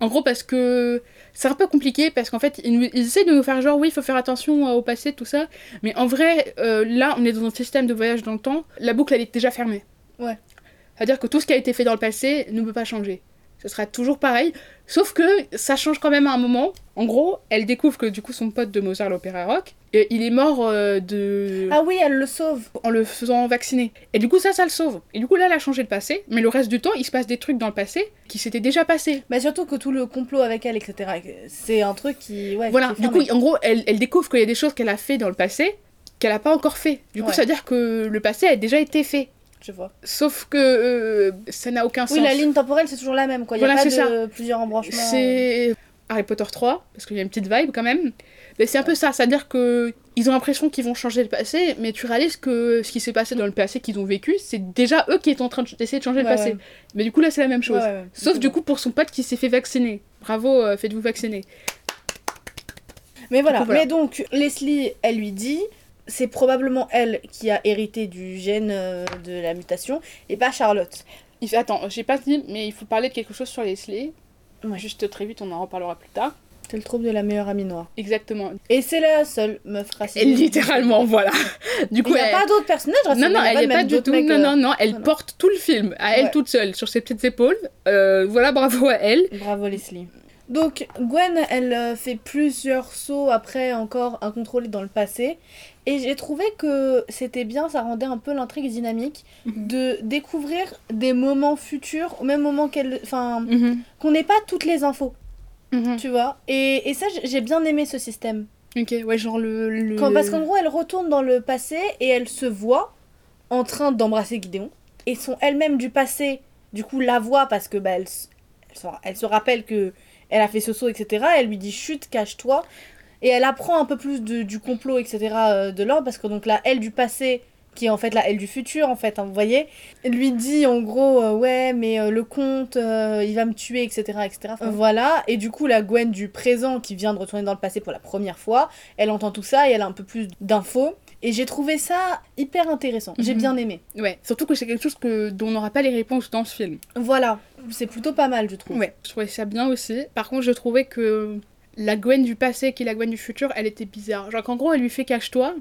En gros, parce que c'est un peu compliqué, parce qu'en fait, ils, nous- ils essaient de nous faire genre, oui, il faut faire attention euh, au passé, tout ça. Mais en vrai, euh, là, on est dans un système de voyage dans le temps, la boucle, elle est déjà fermée. Ouais. C'est-à-dire que tout ce qui a été fait dans le passé ne peut pas changer. Ce sera toujours pareil, sauf que ça change quand même à un moment. En gros, elle découvre que du coup, son pote de Mozart, l'opéra rock, Et il est mort euh, de... Ah oui, elle le sauve. en le faisant vacciner. Et du coup, ça, ça le sauve. Et du coup, là, elle a changé le passé. Mais le reste du temps, il se passe des trucs dans le passé qui s'étaient déjà passés. Bah surtout que tout le complot avec elle, etc. C'est un truc qui... Ouais, Voilà, qui du coup, en gros, elle, elle découvre qu'il y a des choses qu'elle a fait dans le passé qu'elle a pas encore fait. Du coup, Ouais. ça veut dire que le passé a déjà été fait. Je vois. Sauf que euh, ça n'a aucun Oui, sens. la ligne temporelle, c'est toujours la même, quoi. Il y a Voilà, pas de plusieurs embranchements. C'est Harry Potter 3, parce qu'il y a une petite vibe quand même. Mais c'est un peu ça, c'est-à-dire que ils ont l'impression qu'ils vont changer le passé, mais tu réalises que ce qui s'est passé dans le passé qu'ils ont vécu, c'est déjà eux qui étaient en train de- d'essayer de changer Ouais, le passé. ouais. Mais du coup, là, c'est la même chose. Sauf du coup pour son pote qui s'est fait vacciner. Bravo, euh, faites-vous vacciner. Mais voilà. Coup, voilà. Mais donc, Leslie, elle lui dit, c'est probablement elle qui a hérité du gène euh, de la mutation, et pas Charlotte. Il fait, attends, j'ai pas dit, mais il faut parler de quelque chose sur Leslie. Ouais. Juste très vite, on en reparlera plus tard. C'est le trouble de la meilleure amie noire. Exactement. Et c'est la seule meuf raciste. Et littéralement, voilà. Du Il coup, n'y a elle- pas d'autres personnages racistes. Non, non, il a elle même pas du tout. mecs, Non, euh, non, non, elle non, non. porte tout le film à elle Ouais. toute seule sur ses petites épaules. Euh, voilà, bravo à elle. Bravo Leslie. Donc Gwen, elle euh, fait plusieurs sauts après encore à contrôler dans le passé. Et j'ai trouvé que c'était bien, ça rendait un peu l'intrigue dynamique Mhm. de découvrir des moments futurs au même moment qu'elle. Enfin, Mhm, qu'on n'ait pas toutes les infos, mhm. tu vois. Et, et ça, j'ai- bien aimé ce système. Ok, ouais, genre le. le- Quand, parce qu'en gros, elle retourne dans le passé et elle se voit en train d'embrasser Gideon. Et son elle-même du passé, du coup, la voit parce que bah, elle, elle se rappelle que elle a fait ce saut, etc. Elle lui dit chute, cache-toi. Et elle apprend un peu plus de- du complot, etc. euh, de l'ordre parce que donc la elle du passé, qui est en fait la elle du futur, en fait, hein, vous voyez, lui dit en gros, euh, ouais, mais euh, le comte, euh, il va me tuer, etc. etc. Enfin, Voilà. Et du coup, la Gwen du présent qui vient de retourner dans le passé pour la première fois, elle entend tout ça et elle a un peu plus d'infos. Et j'ai trouvé ça hyper intéressant. J'ai Mhm. bien aimé. Ouais, surtout que c'est quelque chose que, dont on n'aura pas les réponses dans ce film. Voilà. C'est plutôt pas mal, je trouve. Ouais, je trouvais ça bien aussi. Par contre, je trouvais que la Gwen du passé qui est la Gwen du futur, elle était bizarre. Genre qu'en gros, elle lui fait cache-toi,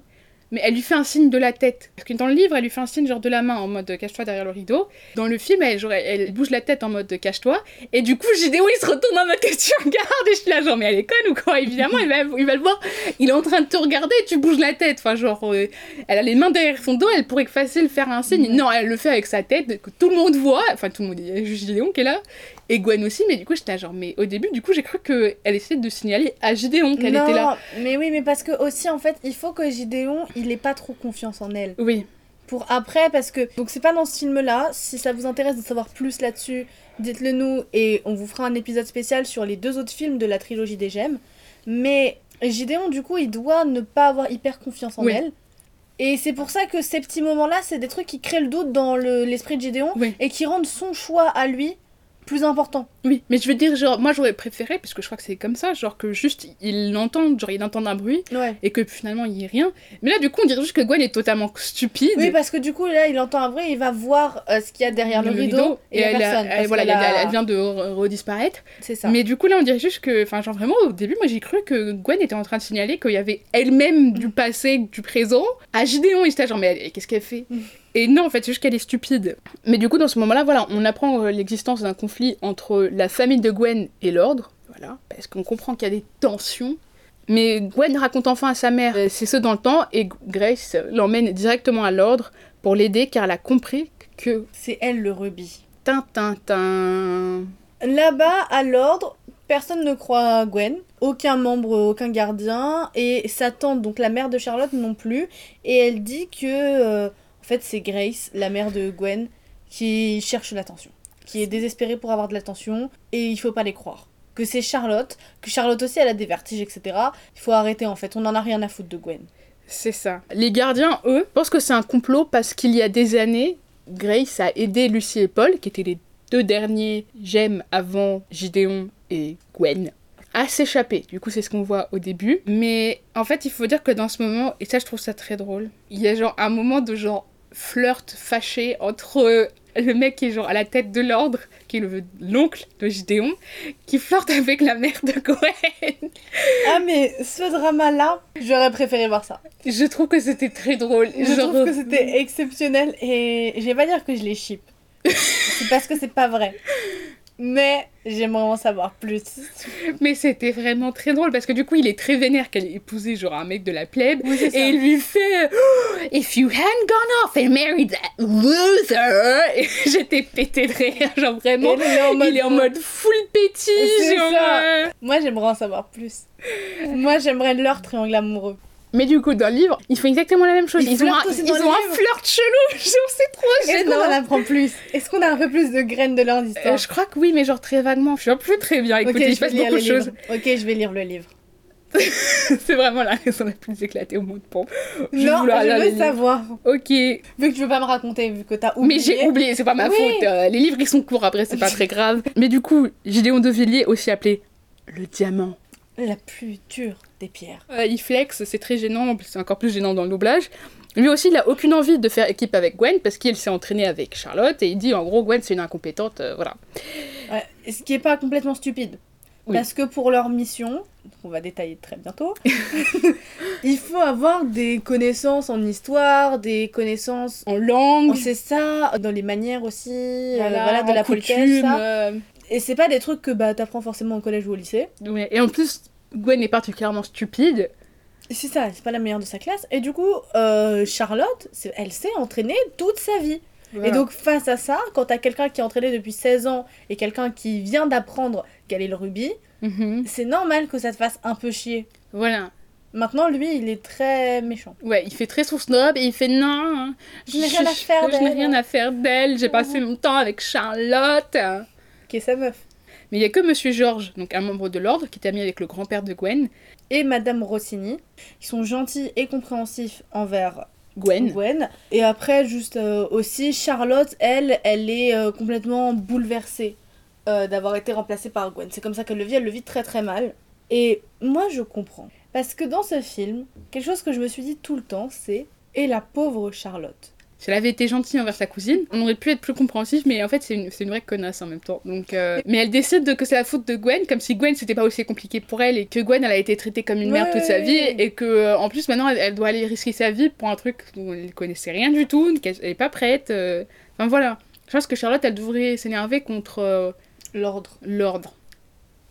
mais elle lui fait un signe de la tête. Parce que dans le livre, elle lui fait un signe genre de la main en mode cache-toi derrière le rideau. Dans le film, elle, genre, elle bouge la tête en mode cache-toi. Et du coup, Gideon, il se retourne en mode qu'est-ce que tu regardes? Et je suis là, genre, mais elle est conne ou quoi? Évidemment, il va, il va le voir. Il est en train de te regarder et tu bouges la tête. Enfin, genre, euh, elle a les mains derrière son dos, elle pourrait facile faire un signe. Non, elle le fait avec sa tête, que tout le monde voit. Enfin, tout le monde, il y a juste Gideon qui est là. Et Gwen aussi, mais du coup, j'étais genre, mais au début, du coup, j'ai cru qu'elle essayait de signaler à Gideon qu'elle était là. mais oui, mais parce que aussi, en fait, il faut que Gideon, il ait pas trop confiance en elle. Oui, Pour après, parce que. Donc, c'est pas dans ce film-là. Si ça vous intéresse de savoir plus là-dessus, dites-le nous et on vous fera un épisode spécial sur les deux autres films de la trilogie des gemmes. Mais Gideon, du coup, il doit ne pas avoir hyper confiance en Oui. elle. Et c'est pour ça que ces petits moments-là, c'est des trucs qui créent le doute dans le- l'esprit de Gideon oui, et qui rendent son choix à lui plus important. oui. Mais je veux dire, genre, moi, j'aurais préféré, puisque je crois que c'est comme ça, genre, que juste, il l'entende, genre, il entend un bruit, Ouais. et que finalement, il y ait rien. Mais là, du coup, on dirait juste que Gwen est totalement stupide. Oui, parce que du coup, là, il entend un bruit, il va voir euh, ce qu'il y a derrière le, rideau, et, elle, personne. elle- parce voilà, a- elle vient de re- redisparaître. C'est ça. Mais du coup, là, on dirait juste que, enfin, genre vraiment, au début, moi, j'ai cru que Gwen était en train de signaler qu'il y avait elle-même du passé, du présent, à Gideon. Et j'étais genre, mais qu'est-ce qu'elle fait? Et non, en fait, c'est juste qu'elle est stupide. Mais du coup, dans ce moment-là, voilà, on apprend euh, l'existence d'un conflit entre la famille de Gwen et l'ordre. Voilà, parce qu'on comprend qu'il y a des tensions. Mais Gwen raconte enfin à sa mère euh, ses sauts dans le temps et Grace l'emmène directement à l'ordre pour l'aider car elle a compris que C'est elle le rubis. Tintin. Là-bas, à l'ordre, personne ne croit à Gwen. Aucun membre, aucun gardien. Et sa tante, donc la mère de Charlotte, non plus. Et elle dit que, euh, fait, c'est Grace, la mère de Gwen, qui cherche l'attention. Qui est désespérée pour avoir de l'attention. Et il faut pas les croire. Que c'est Charlotte, que Charlotte aussi, elle a des vertiges, etc. Il faut arrêter, en fait. On en a rien à foutre de Gwen. C'est ça. Les gardiens, eux, pensent que c'est un complot parce qu'il y a des années, Grace a aidé Lucie et Paul, qui étaient les deux derniers gemmes avant Gideon et Gwen, à s'échapper. Du coup, c'est ce qu'on voit au début. Mais en fait, il faut dire que dans ce moment, et ça, je trouve ça très drôle, il y a genre un moment de genre flirt fâché entre le mec qui est genre à la tête de l'ordre, qui est le- l'oncle de Gideon, qui flirte avec la mère de Gwen. Ah, mais ce drama-là, j'aurais préféré voir ça. Je trouve que c'était très drôle. Je Genre- trouve que c'était exceptionnel et je vais pas dire que je les ship. c'est parce que c'est pas vrai. Mais j'aimerais en savoir plus. Mais c'était vraiment très drôle parce que du coup, il est très vénère qu'elle ait épousé genre un mec de la plèbe. Oui. Et il lui fait Oh, If you hadn't gone off and married that loser. Et j'étais pété de rire, genre vraiment. Il est en mode- il est en mode full pétis. C'est genre, euh. Moi, j'aimerais en savoir plus. Moi, j'aimerais leur triangle amoureux. Mais du coup, dans le livre, ils font exactement la même chose. Ils Ils, ont, un, ils le ont un flirt chelou. C'est trop Est-ce qu'on en apprend plus Est-ce qu'on a un peu plus de graines de leur histoire Euh, je crois que oui, mais genre très vaguement. Je suis plus très bien. Écoutez, il je passe beaucoup de choses. Ok, je vais lire le livre. c'est vraiment la raison la plus éclatée au monde de pompe. Je non, je veux savoir. Ok. Vu que tu veux pas me raconter, vu que t'as oublié. Mais j'ai oublié, c'est pas ma Oui. faute. euh, les livres ils sont courts après, c'est pas très grave. Mais du coup, Gideon de Villiers, aussi appelé le diamant. La plus dure des pierres. Euh, il flex, c'est très gênant, c'est encore plus gênant dans le doublage. Lui aussi, il a aucune envie de faire équipe avec Gwen parce qu'il s'est entraîné avec Charlotte et il dit en gros Gwen c'est une incompétente, euh, voilà. Ouais, ce qui est pas complètement stupide. Oui. Parce que pour leur mission, qu'on va détailler très bientôt, il faut avoir des connaissances en histoire, des connaissances En langue, c'est ça, dans les manières aussi, euh, voilà, de la politesse. ça. Et c'est pas des trucs que bah, t'apprends forcément au collège ou au lycée. Et en plus, Gwen est particulièrement stupide. C'est ça, c'est pas la meilleure de sa classe. Et du coup, euh, Charlotte, elle s'est entraînée toute sa vie. Et donc, face à ça, quand t'as quelqu'un qui est entraîné depuis 16 ans et quelqu'un qui vient d'apprendre quel est le rubis, Mhm. c'est normal que ça te fasse un peu chier. Voilà. Maintenant, lui, il est très méchant. Ouais, il fait très son snob et il fait non. Je n'ai rien à faire Je n'ai d'elle. rien à faire d'elle. J'ai passé mon temps avec Charlotte. Qui est sa meuf. Mais il y a que Monsieur George, donc un membre de l'ordre, qui est ami avec le grand-père de Gwen, Et Madame Rossini, qui sont gentils et compréhensifs envers Gwen. Gwen. Et après, juste euh, aussi, Charlotte, elle, elle est euh, complètement bouleversée euh, d'avoir été remplacée par Gwen. C'est comme ça qu'elle le vit, elle le vit très très mal. Et moi, je comprends. Parce que dans ce film, quelque chose que je me suis dit tout le temps, c'est Et la pauvre Charlotte. Si elle avait été gentille envers sa cousine, on aurait pu être plus compréhensif, mais en fait, c'est une, une vraie connasse en même temps. Donc, euh, Mais elle décide de- que c'est la faute de Gwen, comme si Gwen, c'était pas aussi compliqué pour elle, et que Gwen, elle a été traitée comme une merde Ouais, toute sa vie, et que euh, en plus, maintenant, elle, elle doit aller risquer sa vie pour un truc dont elle connaissait rien du tout, qu'elle elle est pas prête. euh. Enfin voilà. Je pense que Charlotte, elle devrait s'énerver contre euh, L'ordre. l'ordre.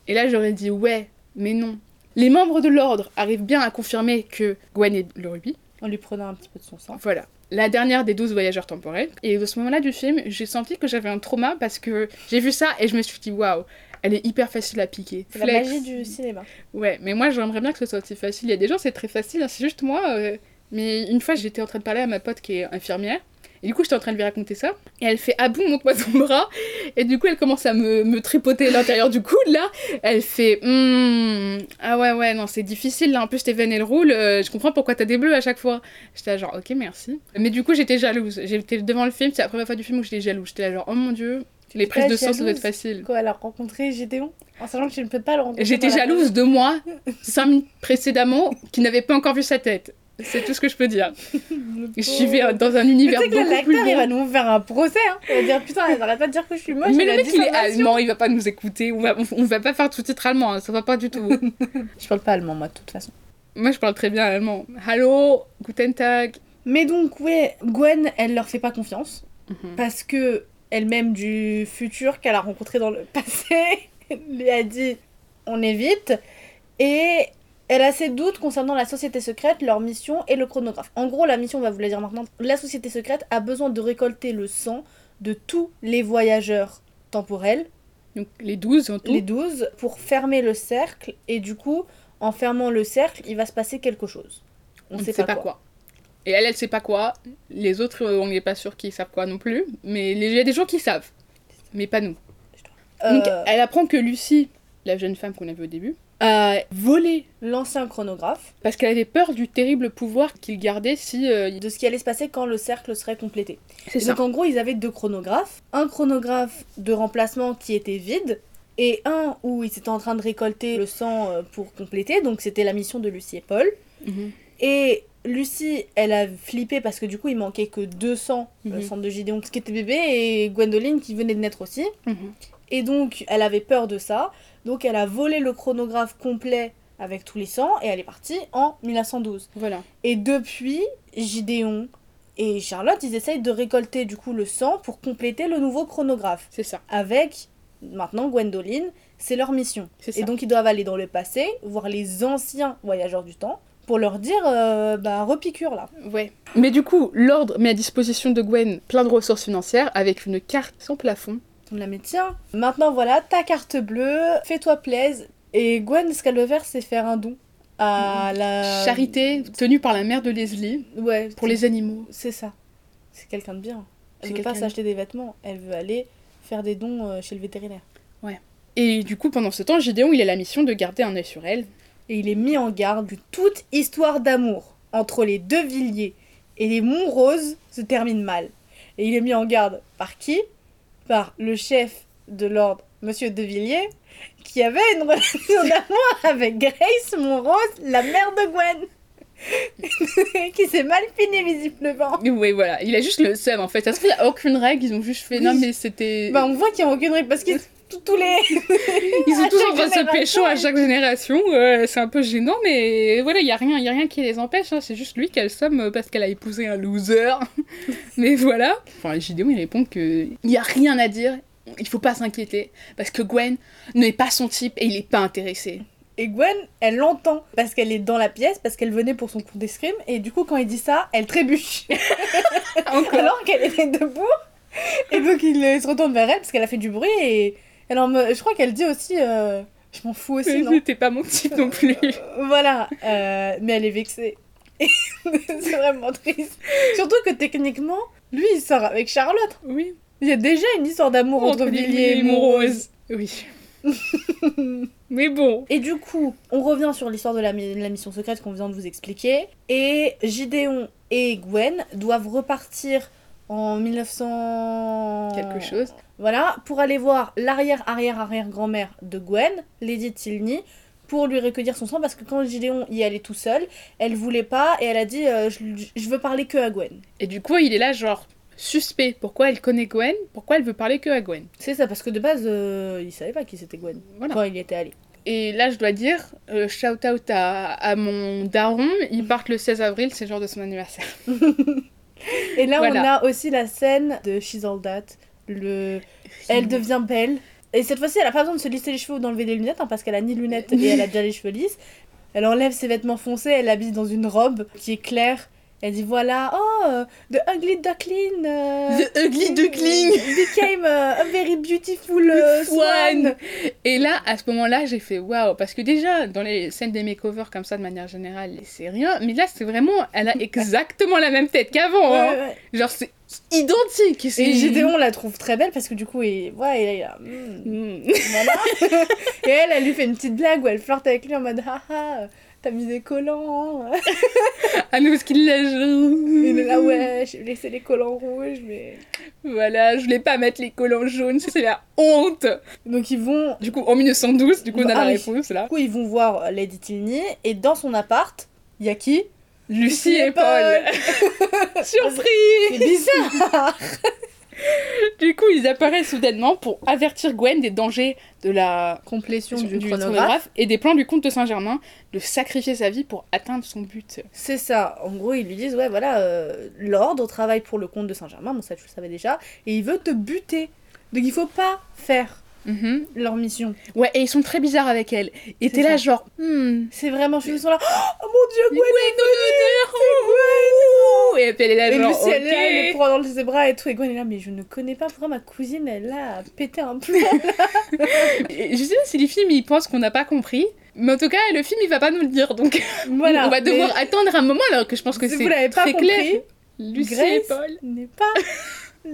Et là, j'aurais dit ouais, mais non. Les membres de l'ordre arrivent bien à confirmer que Gwen est le rubis. En lui prenant un petit peu de son sang. Voilà. La dernière des 12 voyageurs temporels. Et de ce moment-là du film, j'ai senti que j'avais un trauma parce que j'ai vu ça et je me suis dit waouh, elle est hyper facile à piquer. C'est la magie du cinéma. Ouais, mais moi j'aimerais bien que ce soit aussi facile. Il y a des gens, c'est très facile, hein, c'est juste moi. euh, Mais une fois, j'étais en train de parler à ma pote qui est infirmière. Et du coup, j'étais en train de lui raconter ça. Et elle fait Ah bon, montre-moi ton bras. Et du coup, elle commence à me, me tripoter l'intérieur du coude là. Elle fait Hmm, Ah ouais, ouais, non, c'est difficile là. En plus, tes veines elles roulent. euh, je comprends pourquoi t'as des bleus à chaque fois. J'étais là, genre Ok, merci. Mais du coup, j'étais jalouse. J'étais devant le film. C'est la première fois du film où j'étais jalouse. J'étais là, genre Oh mon dieu, les prises de sang, ça doit être facile. Quoi, elle a rencontré Gédéon En sachant que tu ne peux pas le rencontrer. J'étais jalouse de moi, cinq minutes précédemment, qui n'avait pas encore vu sa tête. C'est tout ce que je peux dire. Je euh, dans un univers que beaucoup plus l'acteur, il va nous faire un procès. Hein. Il va dire Putain, elle arrête pas de dire que je suis moche. Mais le mec, il est allemand, il va pas nous écouter. On va, on, on va pas faire tout titre allemand, hein, ça va pas du tout. Je parle pas allemand, moi, de toute façon. moi, je parle très bien allemand. Hallo, guten Tag. Mais donc, ouais, Gwen, elle leur fait pas confiance. Mhm. Parce que elle-même du futur qu'elle a rencontré dans le passé lui a dit on évite. Et elle a ses doutes concernant la société secrète, leur mission et le chronographe. En gros, la mission, on va vous la dire maintenant. La société secrète a besoin de récolter le sang de tous les voyageurs temporels, Donc, les 12 en tout. les 12, pour fermer le cercle. Et du coup, en fermant le cercle, il va se passer quelque chose. on ne sait pas, quoi. Et elle, elle sait pas quoi. Les autres, euh, on n'est pas sûr qu'ils savent quoi non plus. Mais il y a des gens qui savent. Mais pas nous. Donc, Euh, elle apprend que Lucie, la jeune femme qu'on a vue au début, a volé L'ancien chronographe. parce qu'elle avait peur du terrible pouvoir qu'il gardait si. euh, de ce qui allait se passer quand le cercle serait complété. C'est ça. Donc en gros, ils avaient deux chronographes. Un chronographe de remplacement qui était vide et un où ils étaient en train de récolter le sang euh, pour compléter. Donc c'était la mission de Lucie et Paul. Mhm. Et Lucie, elle a flippé parce que du coup, il manquait que 200 Mhm. le sang de Gideon qui était bébé et Gwendoline qui venait de naître aussi. Mhm. Et donc, elle avait peur de ça. Donc, elle a volé le chronographe complet avec tous les sangs et elle est partie en 1912. Voilà. Et depuis, Gideon et Charlotte, ils essayent de récolter du coup le sang pour compléter le nouveau chronographe. C'est ça. Avec maintenant, Gwendoline, c'est leur mission. C'est ça. Et donc ils doivent aller dans le passé, voir les anciens voyageurs du temps, pour leur dire, euh, bah, repiqûre là. Ouais. Mais du coup, l'ordre met à disposition de Gwen plein de ressources financières avec une carte sans plafond. On la met, tiens, maintenant voilà, ta carte bleue, fais-toi plaise. Et Gwen, ce qu'elle veut faire, c'est faire un don à la... Charité tenue par la mère de Leslie Ouais, pour les animaux. C'est ça. C'est quelqu'un de bien. Elle C'est veut pas s'acheter des vêtements, elle veut aller faire des dons euh, chez le vétérinaire. Et du coup, pendant ce temps, Gideon, il a la mission de garder un œil sur elle. Et il est mis en garde que toute histoire d'amour entre les deux Villiers et les Montroses se termine mal. Et il est mis en garde par qui? Par le chef de l'ordre, Monsieur de Villiers, qui avait une relation d'amour avec Grace Monrose, la mère de Gwen. qui s'est mal fini visiblement. Oui, voilà. Il a juste le seum, en fait. Ça se fait, il n'y a aucune règle. Ils ont juste fait, Oui. non, mais c'était... Bah on voit qu'il n'y a aucune règle parce qu'ils tous les Ils sont tous en train de se pécho à chaque génération. euh, c'est un peu gênant, mais voilà, il n'y a, rien- y a rien qui les empêche. hein. C'est juste lui qui a le somme euh, parce qu'elle a épousé un loser. mais voilà. Enfin, Gideon, il répond qu'il n'y a rien à dire. Il faut pas s'inquiéter parce que Gwen n'est pas son type et il n'est pas intéressé. Et Gwen, elle l'entend parce qu'elle est dans la pièce, parce qu'elle venait pour son cours d'escrime, et du coup, quand il dit ça, elle trébuche. Alors qu'elle était debout. Et donc, il se retourne vers elle parce qu'elle a fait du bruit, et elle en me- je crois qu'elle dit aussi euh, Je m'en fous aussi, non C'était pas mon type non plus. Euh, Voilà, euh, mais elle est vexée. C'est vraiment triste. Surtout que techniquement, lui, il sort avec Charlotte. Oui. Il y a déjà une histoire d'amour entre, Villiers et Montrose. Oui. mais bon. Et du coup, on revient sur l'histoire de la, la mission secrète qu'on vient de vous expliquer. Et Gideon et Gwen doivent repartir en 1900... Quelque chose. Voilà, pour aller voir l'arrière-arrière-arrière-grand-mère de Gwen, Lady Tilney, pour lui recueillir son sang, parce que quand Gideon y allait tout seul, elle voulait pas, et elle a dit euh, je, je veux parler que à Gwen. Et du coup, il est là, genre, suspect. Pourquoi elle connaît Gwen? Pourquoi elle veut parler que à Gwen? C'est ça, parce que de base, euh, il savait pas qui c'était Gwen, Voilà. quand il y était allé. Et là, je dois dire, euh, shout out à, à mon daron, il part le 16 avril, c'est le jour de son anniversaire. Et là, Voilà. on a aussi la scène de She's All That, le... Elle devient belle. Et cette fois-ci, elle a pas besoin de se lisser les cheveux ou d'enlever les lunettes, hein, parce qu'elle a ni lunettes et elle a déjà les cheveux lisses. Elle enlève ses vêtements foncés, elle l'habille dans une robe qui est claire. Elle dit voilà, oh, euh, the ugly duckling. euh, The ugly duckling. became uh, a very beautiful uh, swan. Et là, à ce moment-là, j'ai fait waouh, parce que déjà, dans les scènes des makeovers comme ça, de manière générale, c'est rien, mais là, c'est vraiment, elle a exactement la même tête qu'avant. Ouais, hein. ouais. Genre, c'est identique. Et Gédéon la trouve très belle parce que du coup, il, ouais, il est là. hmm. Mm. Voilà. et elle, elle lui fait une petite blague où elle flirte avec lui en mode haha, t'as mis des collants. Ah nous, ce qu'il l'a Il est là, ouais, j'ai laissé les collants rouges, mais. Voilà, je voulais pas mettre les collants jaunes, c'est la honte. Donc ils vont. Du coup, en 1912, du coup, on a Ah la oui. réponse là. Du coup, ils vont voir euh, Lady Tilney et dans son appart, il y a qui? Lucie et Paul. Surprise C'est bizarre Du coup, ils apparaissent soudainement pour avertir Gwen des dangers de la Complétion du, du chronographe. chronographe et des plans du comte de Saint-Germain de sacrifier sa vie pour atteindre son but. C'est ça. En gros, ils lui disent ouais, voilà, euh, l'ordre travaille pour le comte de Saint-Germain, bon, ça tu le savais déjà, et il veut te buter. Donc il faut pas faire Mhm. leur mission. Ouais, et ils sont très bizarres avec elle. Et t'es là, genre, hmm. C'est vraiment, ils sont là, oh mon dieu, Gwen Gwen, Et puis elle est là, Et genre, Lucie, elle est là, elle le prend dans ses bras et tout. Et Gwen est là, mais je ne connais pas pourquoi ma cousine, elle a pété un plomb. Et Je sais pas si les films ils pensent qu'on n'a pas compris, mais en tout cas le film il va pas nous le dire donc voilà. on va devoir mais attendre un moment alors que je pense que c'est très compris, clair. Lucie et Grace Paul. n'est pas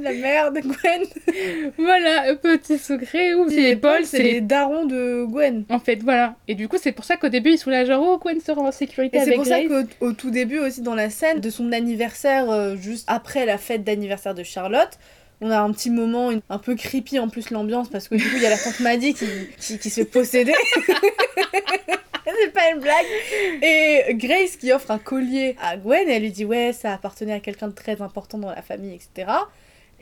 la mère de Gwen. Voilà, petit secret où c'est Paul, c'est les... darons de Gwen. En fait, voilà. Et du coup, c'est pour ça qu'au début, ils sont là, genre, oh, Gwen sera en sécurité Et c'est pour ça qu'au au tout début aussi dans la scène de son anniversaire, euh, juste après la fête d'anniversaire de Charlotte, on a un petit moment une- un peu creepy en plus l'ambiance parce que du coup il y a la tante Maddy qui, qui, qui se fait posséder. C'est pas une blague. Et Grace qui offre un collier à Gwen et elle lui dit ouais ça appartenait à quelqu'un de très important dans la famille etc.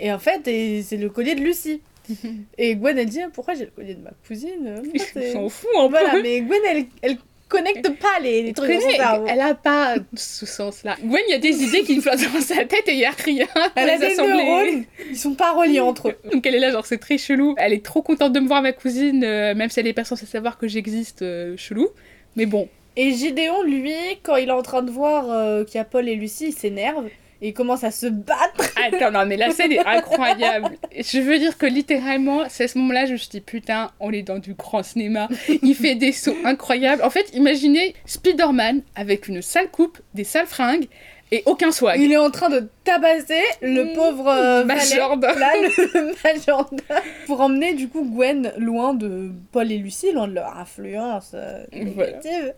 Et en fait c'est le collier de Lucie. Et Gwen elle dit pourquoi j'ai le collier de ma cousine Ils c'est- s'en foutent un peu. voilà, mais Gwen, elle, elle connecte pas les, les trucs dans son elle a pas ce sens-là. Gwen, il y a des idées qui flottent dans sa tête et il y a rien. Elle a des neurones, ils sont pas reliés entre eux. Donc elle est là, genre c'est très chelou. Elle est trop contente de me voir, ma cousine, euh, même si elle est pas censée savoir que j'existe, euh, chelou. Mais bon, Et Gideon, lui, quand il est en train de voir euh, qu'il y a Paul et Lucie, il s'énerve et il commence à se battre. attends, non mais la scène est incroyable. Je veux dire que littéralement, c'est à ce moment-là, je me suis dit putain, on est dans du grand cinéma. Il fait des sauts incroyables. En fait, imaginez Spider-Man avec une sale coupe, des sales fringues et aucun swag. Il est en train de tabasser le Mmh. pauvre euh, Majordome. là, le majordome, pour emmener du coup Gwen loin de Paul et Lucie, loin de leur influence euh, Voilà. négative.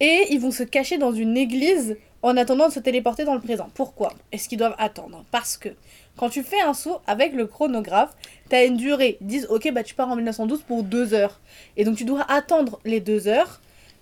Et ils vont se cacher dans une église en attendant de se téléporter dans le présent. Pourquoi Est-ce qu'ils doivent attendre? Parce que quand tu fais un saut avec le chronographe, t'as une durée. Ils disent ok bah tu pars en 1912 pour deux heures. Et donc tu dois attendre les deux heures.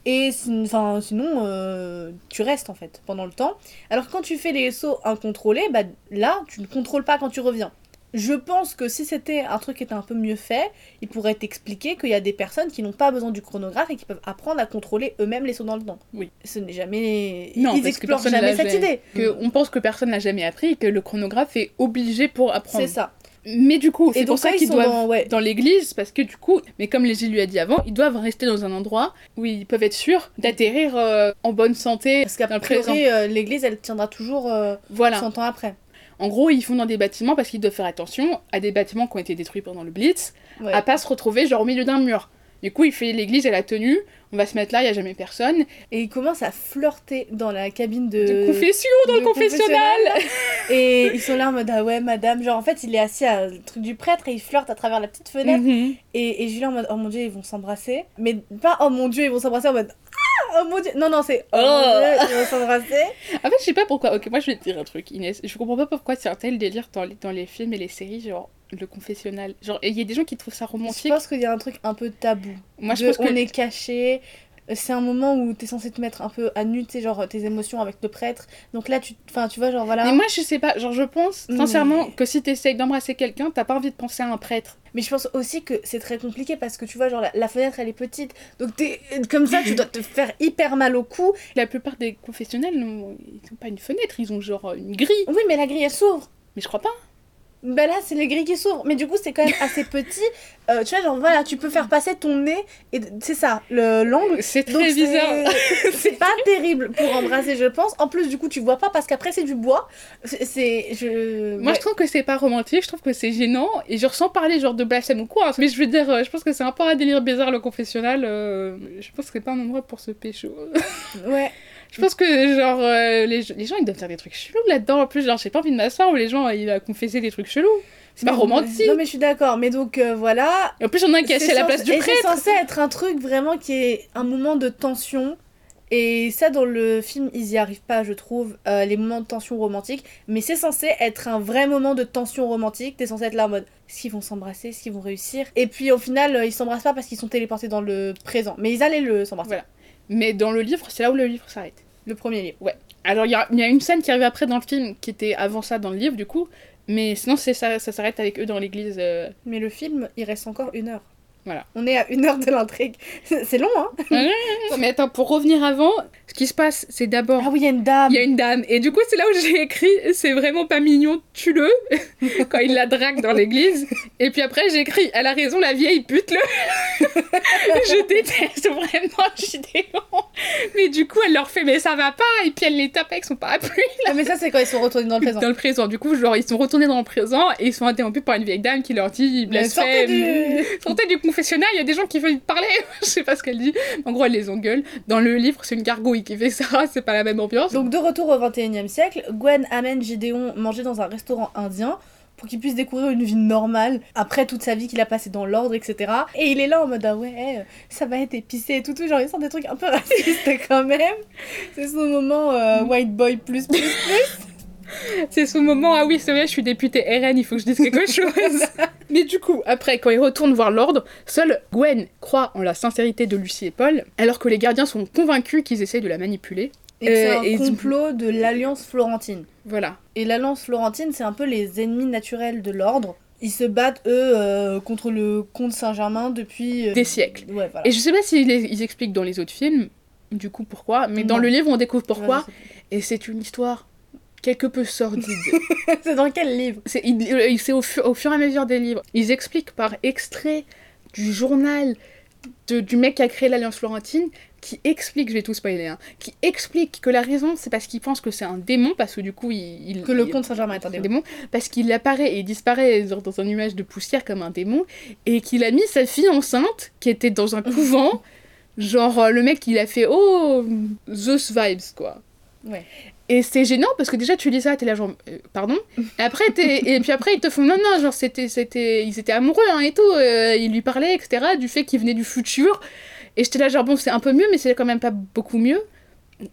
Et sinon, euh, tu restes en fait pendant le temps. Alors quand tu fais les sauts incontrôlés, bah là, tu ne contrôles pas quand tu reviens. Je pense que si c'était un truc qui était un peu mieux fait, il pourrait t'expliquer qu'il y a des personnes qui n'ont pas besoin du chronographe et qui peuvent apprendre à contrôler eux-mêmes les sauts dans le temps. Oui. Ce n'est jamais... Non, ils parce que explorent personne jamais cette idée. Que on pense que personne n'a jamais appris et que le chronographe est obligé pour apprendre. C'est ça. Mais du coup, c'est pour ça qu'ils doivent dans- ouais. dans l'église parce que du coup, mais comme Légie lui a dit avant, ils doivent rester dans un endroit où ils peuvent être sûrs d'atterrir euh, en bonne santé Parce priori, euh, l'église, elle tiendra toujours euh, Voilà. 100 ans après. En gros, ils font dans des bâtiments parce qu'ils doivent faire attention à des bâtiments qui ont été détruits pendant le Blitz, Ouais. à pas se retrouver genre au milieu d'un mur. Du coup, il fait l'église, elle a tenu, on va se mettre là, il y a jamais personne. Et il commence à flirter dans la cabine de... De confession dans le confessionnal. Et ils sont là en mode ah ouais madame, genre en fait il est assis à le truc du prêtre et il flirte à travers la petite fenêtre Mhm. et, et Julien en mode oh mon dieu ils vont s'embrasser mais pas oh mon dieu ils vont s'embrasser en mode oh mon dieu non non c'est oh, Oh. mon dieu ils vont s'embrasser En fait, je sais pas pourquoi. Ok, moi je vais te dire un truc, Inès. Je comprends pas pourquoi c'est un tel délire dans les, dans les films et les séries, genre le confessionnal. Genre, il y a des gens qui trouvent ça je romantique. pense qu'il y a un truc un peu tabou Moi, je De pense que. on est caché c'est un moment où t'es censé te mettre un peu à nu, tu genre tes émotions avec le prêtre. Donc là, tu, enfin, tu vois, genre voilà. Mais moi, je sais pas. Genre, je pense Mais- sincèrement que si t'essayes d'embrasser quelqu'un, t'as pas envie de penser à un prêtre. Mais je pense aussi que c'est très compliqué parce que tu vois, genre la, la fenêtre elle est petite. Donc comme ça, tu dois te faire hyper mal au cou. La plupart des confessionnels, ils ont pas une fenêtre, ils ont genre une grille. Oui, mais la grille elle s'ouvre. Mais je crois pas. Bah là, c'est les grilles qui s'ouvrent. Mais du coup, c'est quand même assez petit. Euh, tu vois, genre voilà, tu peux faire passer ton nez. Et c'est ça, le l'angle. C'est très bizarre. C'est pas terrible pour embrasser, je pense. En plus, du coup, tu vois pas parce qu'après, c'est du bois. C'est. Je... Moi, ouais. je trouve que c'est pas romantique, je trouve que c'est gênant, et je ressens parler genre de blasphème ou quoi. Mais je veux dire, euh, je pense que c'est un peu un délire bizarre le confessionnal. euh, je pense que c'est pas un endroit pour se pécho. Ouais. Je pense que genre euh, les, les gens ils doivent faire des trucs chelous là-dedans. En plus, genre j'ai pas envie de m'asseoir où les gens ils vont confesser des trucs chelous. C'est pas romantique. Non, mais je suis d'accord. Mais donc, euh, voilà. Et en plus, en a un qui est assis C'est à la place du et c'est prêtre. censé être un truc vraiment qui est un moment de tension. Et ça, dans le film, ils y arrivent pas, je trouve, euh, les moments de tension romantique. Mais c'est censé être un vrai moment de tension romantique. T'es censé être là en mode est-ce qu'ils vont s'embrasser? Est-ce qu'ils vont réussir? Et puis au final, ils s'embrassent pas parce qu'ils sont téléportés dans le présent. Mais ils allaient le s'embrasser. Voilà. Mais dans le livre, c'est là où le livre s'arrête. Le premier livre. Alors, il y y a une scène qui arrive après dans le film, qui était avant ça dans le livre, du coup. Mais sinon, ça, ça s'arrête avec eux dans l'église. euh. Mais le film, il reste encore une heure. Voilà. On est à une heure de l'intrigue. C'est long, hein Mais attends, pour revenir avant, ce qui se passe, c'est d'abord. Ah oui, il y a une dame. Il y a une dame. Et du coup, c'est là où j'ai écrit c'est vraiment pas mignon, tue-le. quand il la drague dans l'église. Et puis après, j'ai écrit elle a raison, la vieille pute-le. je déteste vraiment Gideon. Mais du coup, elle leur fait mais ça va pas. Et puis elle les tape avec son parapluie. Ah, mais ça, c'est quand ils sont retournés dans le présent. Dans le présent. Du coup, genre, ils sont retournés dans le présent et ils sont interrompus par une vieille dame qui leur dit sortez blasphème. du... Sortez du il y a des gens qui veulent parler. je sais pas ce qu'elle dit. En gros, elle les engueule. Dans le livre, c'est une gargouille qui fait ça. C'est pas la même ambiance. Donc de retour au 21e siècle, Gwen amène Gideon manger dans un restaurant indien pour qu'il puisse découvrir une vie normale après toute sa vie qu'il a passée dans l'ordre, etc. Et il est là en mode ah ouais, ça va être épicé et tout, tout. Genre il sort des trucs un peu racistes quand même. C'est son moment euh, white boy plus plus. C'est ce moment, ah oui, c'est vrai, je suis députée RN, il faut que je dise quelque chose. Mais du coup, après, quand ils retournent voir l'ordre, seule Gwen croit en la sincérité de Lucie et Paul, alors que les gardiens sont convaincus qu'ils essayent de la manipuler. Et c'est Euh, un complot de l'Alliance Florentine. Voilà. Et l'Alliance Florentine, c'est un peu les ennemis naturels de l'ordre. Ils se battent, eux, euh, contre le comte Saint-Germain depuis... euh, Des siècles. Ouais, voilà. Et je sais pas s'ils ils expliquent dans les autres films, du coup pourquoi, mais dans le livre on découvre pourquoi, et c'est une histoire quelque peu sordide. c'est dans quel livre c'est c'est au, au fur et à mesure des livres. Ils expliquent par extrait du journal de- du mec qui a créé l'Alliance Florentine, qui explique, je vais tout spoiler, hein, qui explique que la raison c'est parce qu'il pense que c'est un démon, parce que du coup il... il- Que le comte Saint-Germain est un démon. démon, parce qu'il apparaît et il disparaît dans un nuage de poussière comme un démon, et qu'il a mis sa fille enceinte, qui était dans un couvent, genre euh, le mec il a fait oh Zeus vibes quoi. Ouais. Et c'est gênant parce que déjà tu lis ça, t'es là genre euh, pardon. Et après et puis après ils te font non non genre c'était c'était ils étaient amoureux hein, et tout, euh, ils lui parlaient etc du fait qu'il venait du futur. Et j'étais là genre bon c'est un peu mieux mais c'est quand même pas beaucoup mieux.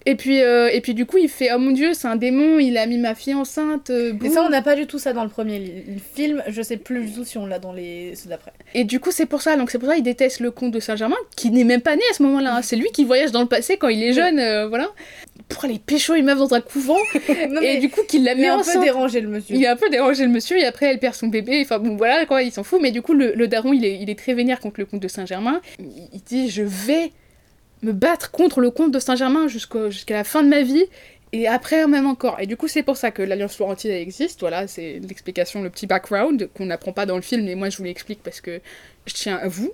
Et puis euh, et puis du coup il fait oh mon dieu c'est un démon il a mis ma fille enceinte. euh, Et ça, on n'a pas du tout ça dans le premier film. Je sais plus du tout si on l'a dans les ceux d'après. Et du coup, c'est pour ça. Donc, c'est pour ça qu'il déteste le comte de Saint-Germain, qui n'est même pas né à ce moment-là. hein. C'est lui qui voyage dans le passé quand il est jeune, euh, voilà. Pour aller pécho une meuf dans un couvent. Non, et du coup, qu'il la il est met un peu enceinte. dérangé le monsieur. Il a un peu dérangé le monsieur et après elle perd son bébé. Enfin bon voilà quoi, il s'en fout. Mais du coup le, le daron il est, il est très vénère contre le comte de Saint-Germain. Il, il dit je vais me battre contre le comte de Saint-Germain jusqu'à la fin de ma vie. Et après même encore. Et du coup c'est pour ça que l'Alliance Florentine existe. Voilà c'est l'explication, le petit background qu'on n'apprend pas dans le film. Mais moi je vous l'explique parce que je tiens à vous.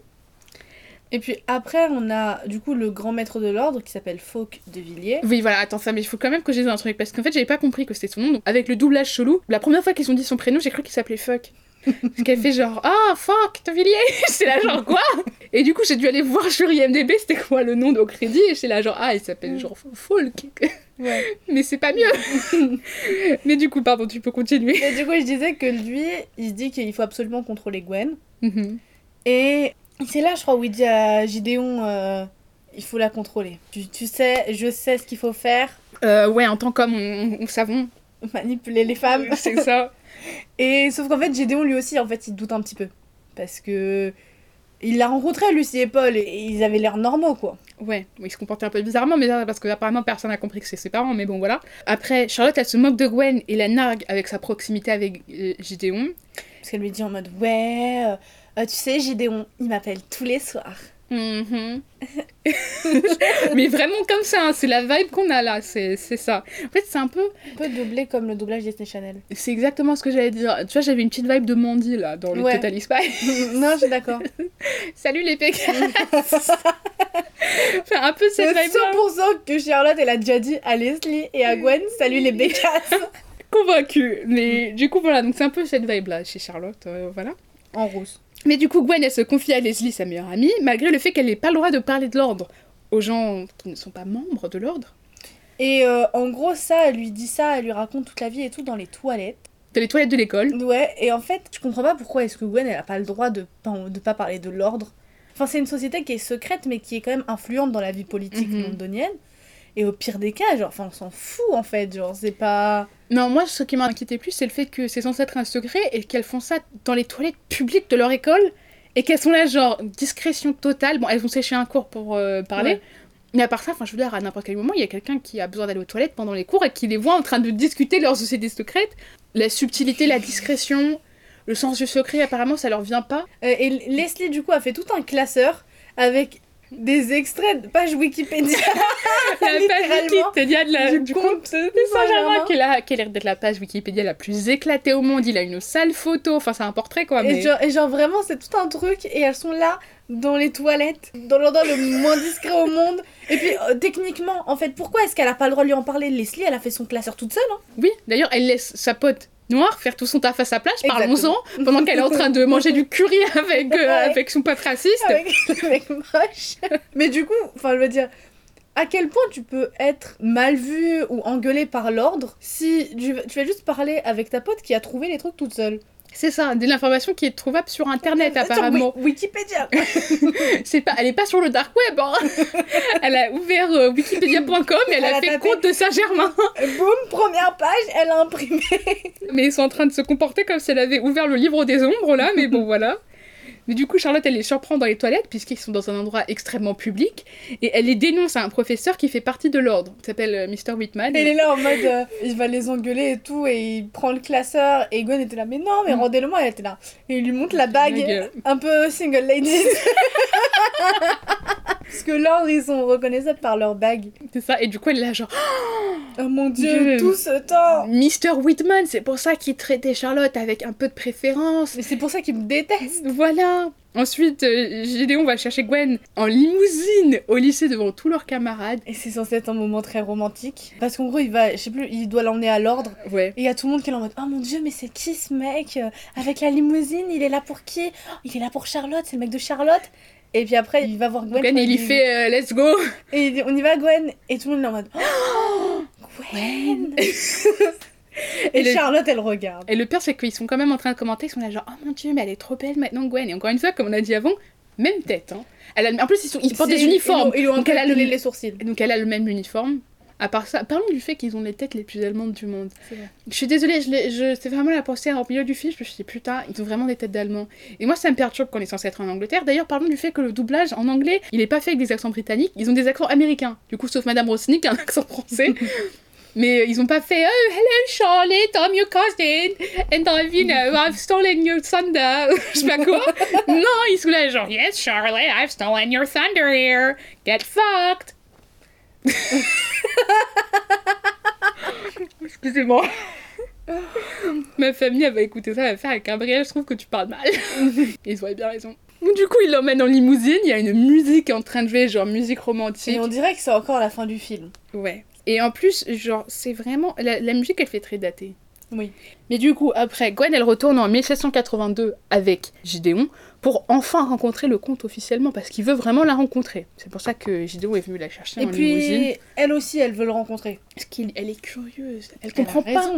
Et puis après, on a du coup le grand maître de l'ordre qui s'appelle Fauque de Villiers. Oui, voilà, attends, ça, mais il faut quand même que je dise un truc, parce qu'en fait, j'avais pas compris que c'était son nom. Donc, avec le doublage chelou, la première fois qu'ils ont dit son prénom, j'ai cru qu'il s'appelait Fuck. Parce qu'elle fait genre, ah, fuck, de Villiers C'est là, genre, quoi? Et du coup, j'ai dû aller voir sur IMDB, c'était quoi le nom au crédit, et j'étais là, genre, ah, il s'appelle genre Folk. Ouais. mais c'est pas mieux Mais du coup, pardon, tu peux continuer. Et du coup, je disais que lui, il se dit qu'il faut absolument contrôler Gwen. Mhm. Et c'est là, je crois, où il dit à Gideon, euh, il faut la contrôler. Tu, tu sais, je sais ce qu'il faut faire, Euh, ouais, en tant qu'homme, on, on, on savons. manipuler les femmes. C'est ça. Et sauf qu'en fait, Gideon lui aussi, en fait, il doute un petit peu. Parce que il l'a rencontré, Lucie et Paul, et ils avaient l'air normaux, quoi. Ouais, bon, il se comportait un peu bizarrement, mais parce que apparemment personne n'a compris que c'est ses parents, mais bon voilà. Après, Charlotte, elle se moque de Gwen et la nargue avec sa proximité avec euh, Gideon. Parce qu'elle lui dit en mode, ouais, euh, tu sais, Gideon, il m'appelle tous les soirs. Mhm. mais vraiment comme ça, hein, c'est la vibe qu'on a là, c'est ça. En fait, c'est un peu. Un peu doublé comme le doublage Disney Channel. C'est exactement ce que j'allais dire. Tu vois, j'avais une petite vibe de Mandy là, dans le Ouais. Total Spy. non, je suis d'accord. Salut les Pécasses Enfin, un peu cette vibe là. 100% que Charlotte, elle a déjà dit à Leslie et à Gwen, salut les bécasses. Convaincue. Mais du coup, voilà, donc c'est un peu cette vibe là chez Charlotte, euh, voilà. En rousse. Mais du coup, Gwen, elle se confie à Leslie, sa meilleure amie, malgré le fait qu'elle n'ait pas le droit de parler de l'ordre aux gens qui ne sont pas membres de l'ordre. Et euh, en gros, ça, elle lui dit ça, elle lui raconte toute la vie et tout dans les toilettes. Dans les toilettes de l'école. Ouais, et en fait, je comprends pas pourquoi est-ce que Gwen, elle a pas le droit de de pas parler de l'ordre. Enfin, c'est une société qui est secrète, mais qui est quand même influente dans la vie politique Mhm. londonienne. Et au pire des cas, genre, enfin, on s'en fout en fait, genre, c'est pas. Non, moi, ce qui m'a inquiété plus, c'est le fait que c'est censé être un secret et qu'elles font ça dans les toilettes publiques de leur école et qu'elles sont là, genre, discrétion totale. Bon, elles ont séché un cours pour euh, parler. Ouais. Mais à part ça, enfin, je veux dire, à n'importe quel moment, il y a quelqu'un qui a besoin d'aller aux toilettes pendant les cours et qui les voit en train de discuter de leur société secrète. La subtilité, la discrétion, le sens du secret, apparemment, ça leur vient pas. Euh, et Leslie, du coup, a fait tout un classeur avec des extraits de pages Wikipédia. La page Wikipédia de la, du du compte compte de Saint-Germain, qui qui a l'air d'être la page Wikipédia la plus éclatée au monde. Il a une sale photo, enfin, c'est un portrait quoi. Et, genre, et genre, vraiment, c'est tout un truc. Et elles sont là, dans les toilettes, dans l'endroit le moins discret au monde. Et puis, euh, techniquement, en fait, pourquoi est-ce qu'elle a pas le droit de lui en parler? Leslie, elle a fait son classeur toute seule. Hein Oui, d'ailleurs, elle laisse sa pote noire faire tout son taf à sa place, parlons-en, pendant qu'elle est en train de manger du curry avec, euh, Ouais. avec son pote raciste. avec le mec moche. Mais du coup, enfin, je veux dire. À quel point tu peux être mal vu ou engueulé par l'ordre si tu, tu vas juste parler avec ta pote qui a trouvé les trucs toute seule? C'est ça, de l'information qui est trouvable sur internet Sur apparemment. Wi- Wikipédia quoi. C'est pas, elle est pas sur le dark web. hein. elle a ouvert euh, wikipedia.com et elle, Elle a, a fait tapé- compte de Saint-Germain. Boum, première page, elle a imprimé. Mais ils sont en train de se comporter comme si elle avait ouvert le livre des ombres là, mais bon voilà. Mais du coup, Charlotte, elle les surprend dans les toilettes, puisqu'ils sont dans un endroit extrêmement public, et elle les dénonce à un professeur qui fait partie de l'ordre, qui s'appelle euh, Mr. Whitman. Elle est là en mode, euh, il va les engueuler et tout, et il prend le classeur, et Gwen était là, mais non, mais Mm. rendez-le-moi, elle était là. Et il lui montre la bague, un peu single ladies. Parce que l'ordre, ils sont reconnaissables par leur bague. C'est ça, et du coup, elle est là, genre, Oh mon Dieu. tout ce temps Mr. Whitman, c'est pour ça qu'il traitait Charlotte avec un peu de préférence. Mais c'est pour ça qu'ils me détestent Voilà. Ensuite, euh, Gédéon va chercher Gwen en limousine au lycée devant tous leurs camarades. Et c'est censé être un moment très romantique. Parce qu'en gros, il va, je sais plus, il doit l'emmener à l'ordre. Ouais. Et il y a tout le monde qui est là en mode Oh mon dieu, mais c'est qui ce mec euh, Avec la limousine, il est là pour qui? Oh, Il est là pour Charlotte, c'est le mec de Charlotte. Et puis après, il va voir Gwen. Gwen, il y fait euh, Let's go. Et on y va, Gwen. Et tout le monde est en mode Oh, Gwen Et, Et le- Charlotte, elle regarde. Et le pire, c'est qu'ils sont quand même en train de commenter. Ils sont là, genre, oh mon dieu, mais elle est trop belle maintenant, Gwen. Et encore une fois, comme on a dit avant, même tête. Hein. Elle a... En plus, ils, sont... ils portent des uniformes. Ils lui ont Donc elle a le- les sourcils. Donc elle a le même uniforme. À part ça, parlons du fait qu'ils ont les têtes les plus allemandes du monde. Je suis désolée, je c'est vraiment la pensée en milieu du film. Je me suis dit, putain, ils ont vraiment des têtes d'allemands. Et moi, ça me perturbe qu'on est censé être en Angleterre. D'ailleurs, parlons du fait que le doublage en anglais, il est pas fait avec des accents britanniques, ils ont des accents américains. Du coup, sauf Madame a un accent français. Mais euh, ils ont pas fait Oh, hello Charlotte, I'm your cousin, and I've, you know, I've stolen your thunder. Je sais pas quoi. non, ils sont là, genre Yes, Charlotte, I've stolen your thunder here. Get fucked. Excusez-moi. Ma famille, elle va écouter ça, elle va faire avec Gabriel, je trouve que tu parles mal. Ils ont bien raison. Du coup, il l'emmène en limousine, il y a une musique en train de jouer, genre musique romantique. Et on dirait que c'est encore la fin du film. Ouais. Et en plus, genre, c'est vraiment. La, la musique, elle fait très datée. Oui. Mais du coup, après, Gwen, elle retourne en 1782 avec Gideon pour enfin rencontrer le comte officiellement, parce qu'il veut vraiment la rencontrer. C'est pour ça que Gideon est venu la chercher Et en limousine. puis, elle aussi, elle veut le rencontrer. Parce qu'elle elle est curieuse. Elle Elle comprend pas.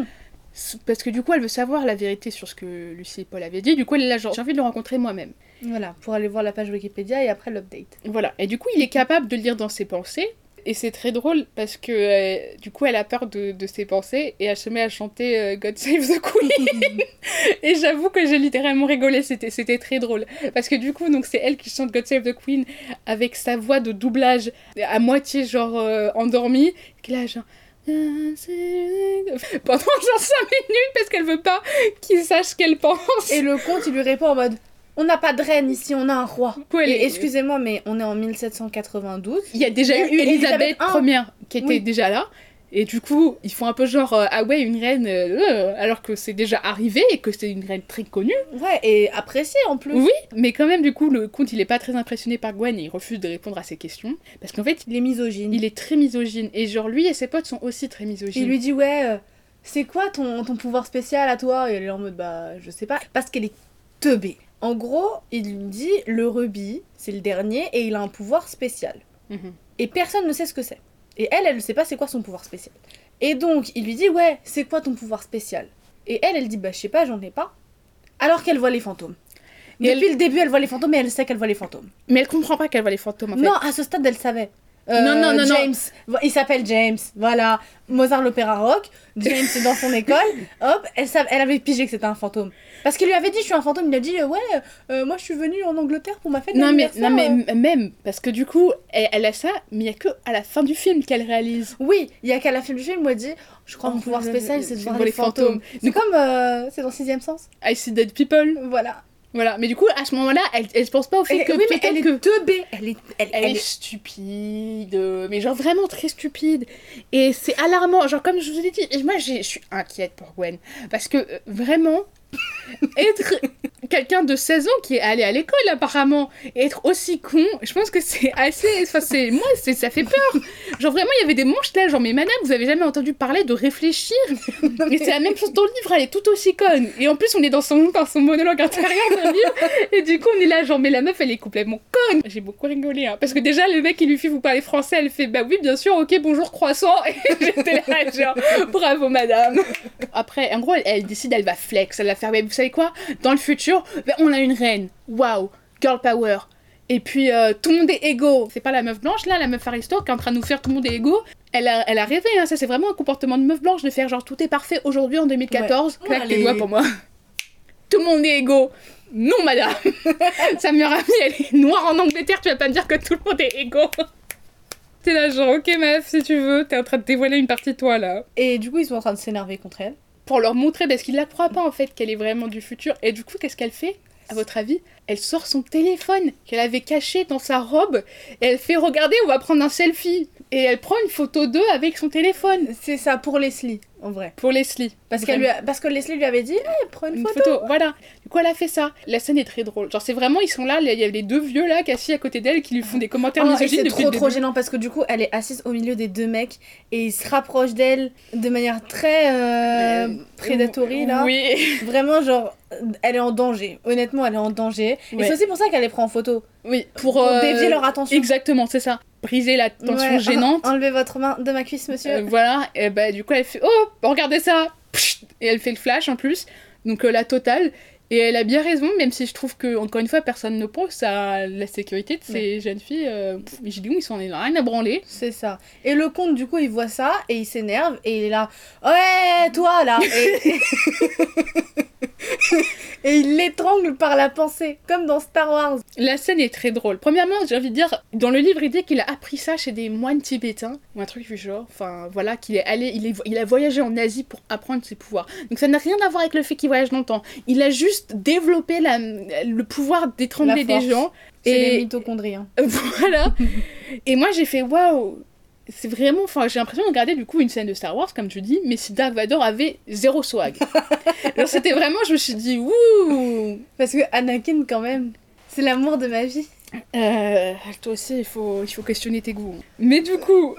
Parce que du coup, elle veut savoir la vérité sur ce que Lucie et Paul avaient dit. Du coup, elle est là, genre, j'ai envie de le rencontrer moi-même. Voilà, pour aller voir la page Wikipédia et après l'update. Voilà. Et du coup, il est capable de lire dans ses pensées. Et c'est très drôle parce que euh, du coup, elle a peur de, de ses pensées et elle se met à chanter euh, God Save the Queen. et j'avoue que j'ai littéralement rigolé, c'était, c'était très drôle. Parce que du coup, donc c'est elle qui chante God Save the Queen avec sa voix de doublage à moitié genre euh, endormie. Qui là, genre. Pendant genre 5 minutes parce qu'elle veut pas qu'il sache ce qu'elle pense. Et le comte, il lui répond en mode On n'a pas de reine ici, on a un roi. Excusez-moi, mais on est en 1792. Il y a déjà Il y a eu Elisabeth Elisabeth I. Ier qui était Oui. déjà là. Et du coup, ils font un peu genre, euh, ah ouais, une reine, euh, alors que c'est déjà arrivé et que c'est une reine très connue. Ouais, et apprécié en plus. Oui, mais quand même, du coup, le comte, il est pas très impressionné par Gwen et il refuse de répondre à ses questions. Parce qu'en fait, Il est misogyne. il est très misogyne. Et genre, lui et ses potes sont aussi très misogynes. Il lui dit Ouais, euh, c'est quoi ton, ton pouvoir spécial à toi? Et elle est en mode Bah, je sais pas. Parce qu'elle est teubée. En gros, il lui dit Le rubis, c'est le dernier et il a un pouvoir spécial. Mhm. Et personne ne sait ce que c'est. Et elle, elle ne sait pas c'est quoi son pouvoir spécial. Et donc, il lui dit Ouais, c'est quoi ton pouvoir spécial? Et elle, elle dit Bah, je sais pas, j'en ai pas. Alors qu'elle voit les fantômes. Et Depuis le début, elle voit les fantômes et elle sait qu'elle voit les fantômes. Mais elle comprend pas qu'elle voit les fantômes, en fait. Non, à ce stade, elle savait. Euh, Non, non, non, non. James. Il s'appelle James. Voilà. Mozart l'opéra rock. James est dans son école. Hop, elle, elle avait pigé que c'était un fantôme. Parce qu'il lui avait dit je suis un fantôme. Il a dit euh, ouais, euh, moi je suis venue en Angleterre pour ma fête Non mais, non mais euh. même, parce que du coup, elle, elle a ça, mais il y a que à la fin du film qu'elle réalise. Oui, il y a qu'à la fin du film, il m'a dit je crois que Oh, mon pouvoir spécial c'est de voir les fantômes. fantômes. C'est comme c'est dans sixième sens. I see dead people. Voilà. Voilà, mais du coup, à ce moment-là, elle, elle se pense pas au fait que oui, mais peut-être elle est que... teubée. Elle est, elle, Elle, elle est stupide, euh, mais genre vraiment très stupide. Et c'est alarmant, genre comme je vous ai dit, moi je suis inquiète pour Gwen. Parce que euh, vraiment, être quelqu'un de 16 ans qui est allé à l'école apparemment, et être aussi con, je pense que c'est assez... Enfin, c'est... Moi, c'est, ça fait peur. Genre vraiment, il y avait des manches là, genre mais madame, vous avez jamais entendu parler de réfléchir? Mais c'est la même chose dans le livre, elle est tout aussi conne. Et en plus, on est dans son, dans son monologue intérieur d'un livre. Et du coup, on est là, genre, mais la meuf, elle est complètement conne. J'ai beaucoup rigolé, hein. Parce que déjà, le mec, il lui fait, vous parlez français, elle fait, bah oui, bien sûr, ok, bonjour, croissant. Et j'étais là, genre, bravo, madame. Après, en gros, elle, elle décide, elle va flex, elle va faire, mais vous savez quoi Dans le futur, bah, on a une reine. Waouh, girl power. Et puis, euh, tout le monde est égaux. C'est pas la meuf blanche, là, la meuf aristo, qui est en train de nous faire tout le monde est égaux. Elle a, elle a rêvé, hein. Ça, c'est vraiment un comportement de meuf blanche de faire, genre, tout est parfait aujourd'hui, en 2014. Ouais. Claque les les- doigts pour moi. Tout le monde est égaux. Non, madame. Sa meilleure amie, elle est noire en Angleterre, tu vas pas me dire que tout le monde est égaux. T'es là, genre, ok, meuf, si tu veux, t'es en train de dévoiler une partie de toi, là. Et du coup, ils sont en train de s'énerver contre elle. Pour leur montrer, parce qu'ils la croient pas, en fait, qu'elle est vraiment du futur. Et du coup, qu'est-ce qu'elle fait, à votre avis? Elle sort son téléphone qu'elle avait caché dans sa robe et elle fait regarder, on va prendre un selfie. Et elle prend une photo d'eux avec son téléphone. C'est ça pour Leslie, en vrai. Pour Leslie. Parce, qu'elle lui a- parce que Leslie lui avait dit Eh, prends une, Une photo. photo. voilà. Du coup, elle a fait ça. La scène est très drôle. Genre, c'est vraiment, ils sont là, il y a les deux vieux là, assis à côté d'elle, qui lui font des commentaires Oh, misogynes c'est trop trop début. gênant parce que du coup elle est assise au milieu des deux mecs et il se rapproche d'elle de manière très euh, Euh, prédatorie là. Oui. Vraiment genre elle est en danger. Honnêtement elle est en danger. Et c'est aussi pour ça qu'elle les prend en photo. Oui, pour, Pour euh, dévier leur attention. Exactement, c'est ça. Briser la tension gênante. Enlevez votre main de ma cuisse monsieur. Euh, voilà, et bah du coup elle fait Oh, regardez ça Et elle fait le flash en plus, donc euh, la totale. Et elle a bien raison, même si je trouve que, encore une fois, personne ne pense à la sécurité de ces jeunes filles. Euh, j'ai dit, ils sont rien à branler. C'est ça. Et le comte, du coup, il voit ça et il s'énerve et il est là. Ouais, toi là Et, Et il l'étrangle par la pensée, comme dans Star Wars. La scène est très drôle. Premièrement, j'ai envie de dire, dans le livre, il dit qu'il a appris ça chez des moines tibétains, ou un truc du genre. Enfin, voilà, qu'il est allé, il, est, il a voyagé en Asie pour apprendre ses pouvoirs. Donc ça n'a rien à voir avec le fait qu'il voyage longtemps. Il a juste développé la, le pouvoir d'étrangler des gens. C'est Et- les mitochondries. hein. voilà. Et moi, j'ai fait waouh. C'est vraiment, enfin, j'ai l'impression de regarder du coup une scène de Star Wars, comme tu dis, mais si Dark Vador avait zéro swag. Alors c'était vraiment, je me suis dit, ouh. Parce que Anakin, quand même, c'est l'amour de ma vie. Euh, toi aussi, il faut, il faut questionner tes goûts. Mais du coup,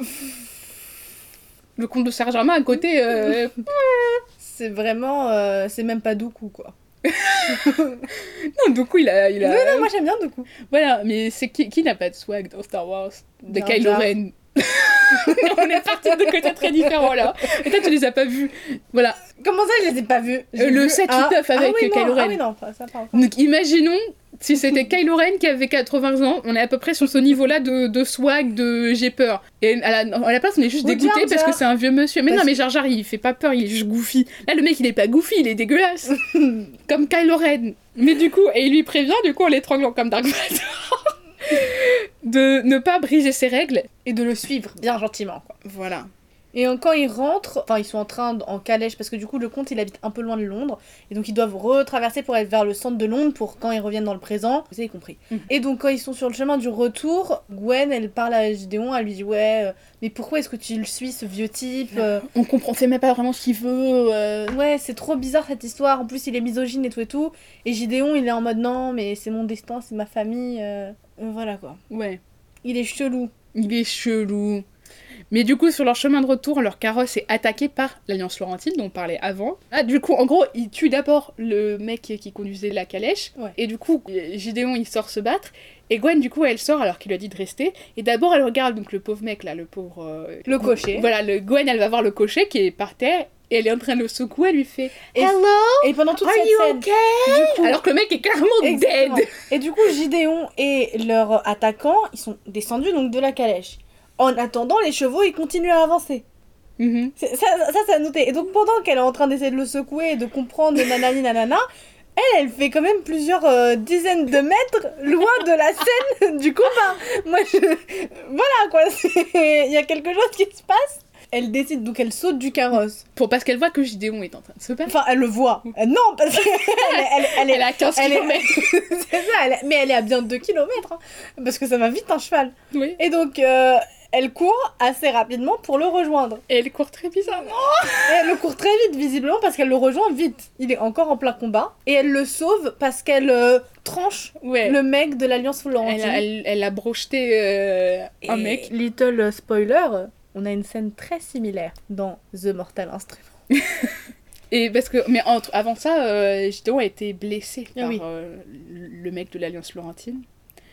le comte de Saint-Germain à côté, euh, C'est vraiment. euh, c'est même pas Dooku, quoi. non, du coup, il a, il a, Non, non, moi j'aime bien Dooku. voilà. Mais c'est qui, qui n'a pas de swag dans Star Wars? De Kylo. Ren. On est parti de côtés très différents là. Et toi, tu les as pas vus. Voilà. Comment ça, je les ai pas vus? Euh, le vu 7 ou un- 9 avec oui, non, Kylo Ren. Ah oui, non, ça encore. Donc imaginons si c'était Kylo Ren qui avait 80 ans, on est à peu près sur ce niveau-là de, de swag, de j'ai peur. Et à la, à la place, on est juste dégoûté parce que c'est un vieux monsieur. Mais Parce non, mais Jar Jar, il fait pas peur, il est juste goofy. Là, le mec, il est pas goofy, il est dégueulasse. comme Kylo Ren. Mais du coup, et il lui prévient, du coup, en l'étranglant comme Dark Vador, de ne pas briser ses règles. Et de le suivre, bien gentiment, quoi. Voilà. Et quand ils rentrent, enfin ils sont en train en calèche parce que du coup le comte il habite un peu loin de Londres et donc ils doivent retraverser pour être vers le centre de Londres pour quand ils reviennent dans le présent, vous avez compris. Mhm. Et donc quand ils sont sur le chemin du retour, Gwen elle parle à Gideon, elle lui dit ouais euh, mais pourquoi est-ce que tu le suis ce vieux type euh, On comprend, on sait même pas vraiment ce qu'il veut. euh. Ouais c'est trop bizarre cette histoire, en plus il est misogyne et tout et tout et Gideon il est en mode non mais c'est mon destin, c'est ma famille, euh, voilà quoi. Ouais. Il est chelou. Il est chelou. Mais du coup, sur leur chemin de retour, leur carrosse est attaqué par l'Alliance Florentine, dont on parlait avant. Ah, du coup, en gros, ils tuent d'abord le mec qui qui conduisait la calèche. Ouais. Et du coup, Gideon, il sort se battre. Et Gwen, du coup, elle sort alors qu'il lui a dit de rester. Et d'abord, elle regarde donc le pauvre mec, là, le pauvre... euh, Le cocher. Voilà, le Gwen, elle va voir le cocher qui est par terre. Et elle est en train de le secouer, elle lui fait Et- Hello, Et pendant toute are cette you scène, okay? du coup, Alors que le mec est clairement Exactement. dead Et du coup, Gideon et leur attaquant, ils sont descendus donc de la calèche. En attendant, les chevaux, ils continuent à avancer. Mhm. C'est- Ça, ça, c'est à noter. Et donc, pendant qu'elle est en train d'essayer de le secouer et de comprendre nanani nanana, elle, elle fait quand même plusieurs euh, dizaines de mètres loin de la scène du combat. Moi, je... Voilà, quoi. Il y a quelque chose qui se passe. Elle décide, donc elle saute du carrosse. Pour, Parce qu'elle voit que Gideon est en train de se battre. Enfin, elle le voit. Euh, non, parce qu'elle elle, elle, est a 15 elle est- c'est ça, est- mais elle est à bien 2 km, parce que ça va vite un cheval. Oui. Et donc, euh, elle court assez rapidement pour le rejoindre. Et elle court très bizarrement. Et elle le court très vite, visiblement, parce qu'elle le rejoint vite. Il est encore en plein combat. Et elle le sauve parce qu'elle euh, tranche Ouais. le mec de l'Alliance Florentine. Elle a, elle, elle a brojeté euh, un mec. Little spoiler, on a une scène très similaire dans The Mortal Instrument. Et parce que, mais entre, avant ça, euh, Gideon a été blessé Ah par oui. euh, le mec de l'Alliance Florentine.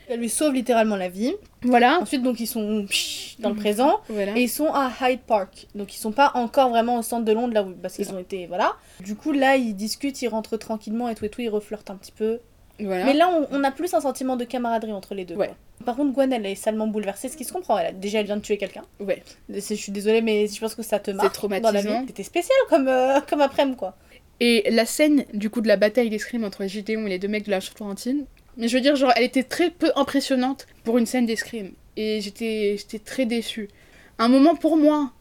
Elle lui sauve littéralement la vie. Voilà. Ensuite, donc, ils sont psh, dans le présent. Voilà. Et ils sont à Hyde Park. Donc ils sont pas encore vraiment au centre de Londres là où parce qu'ils ont été voilà. Du coup là ils discutent, ils rentrent tranquillement et tout et tout, ils reflirtent un petit peu. Voilà. Mais là on, on a plus un sentiment de camaraderie entre les deux. Ouais. quoi. Par contre Gwen elle est salement bouleversée, ce qui se comprend. Elle a, déjà elle vient de tuer quelqu'un. Ouais. Je suis désolée mais je pense que ça te marque dans la vie. C'était spécial comme euh, comme après-midi quoi. Et la scène, du coup, de la bataille d'escrime entre Gideon et les deux mecs de l'Alliance Florentine, mais je veux dire, genre, elle était très peu impressionnante pour une scène d'escrime. Et j'étais j'étais très déçue. Un moment pour moi,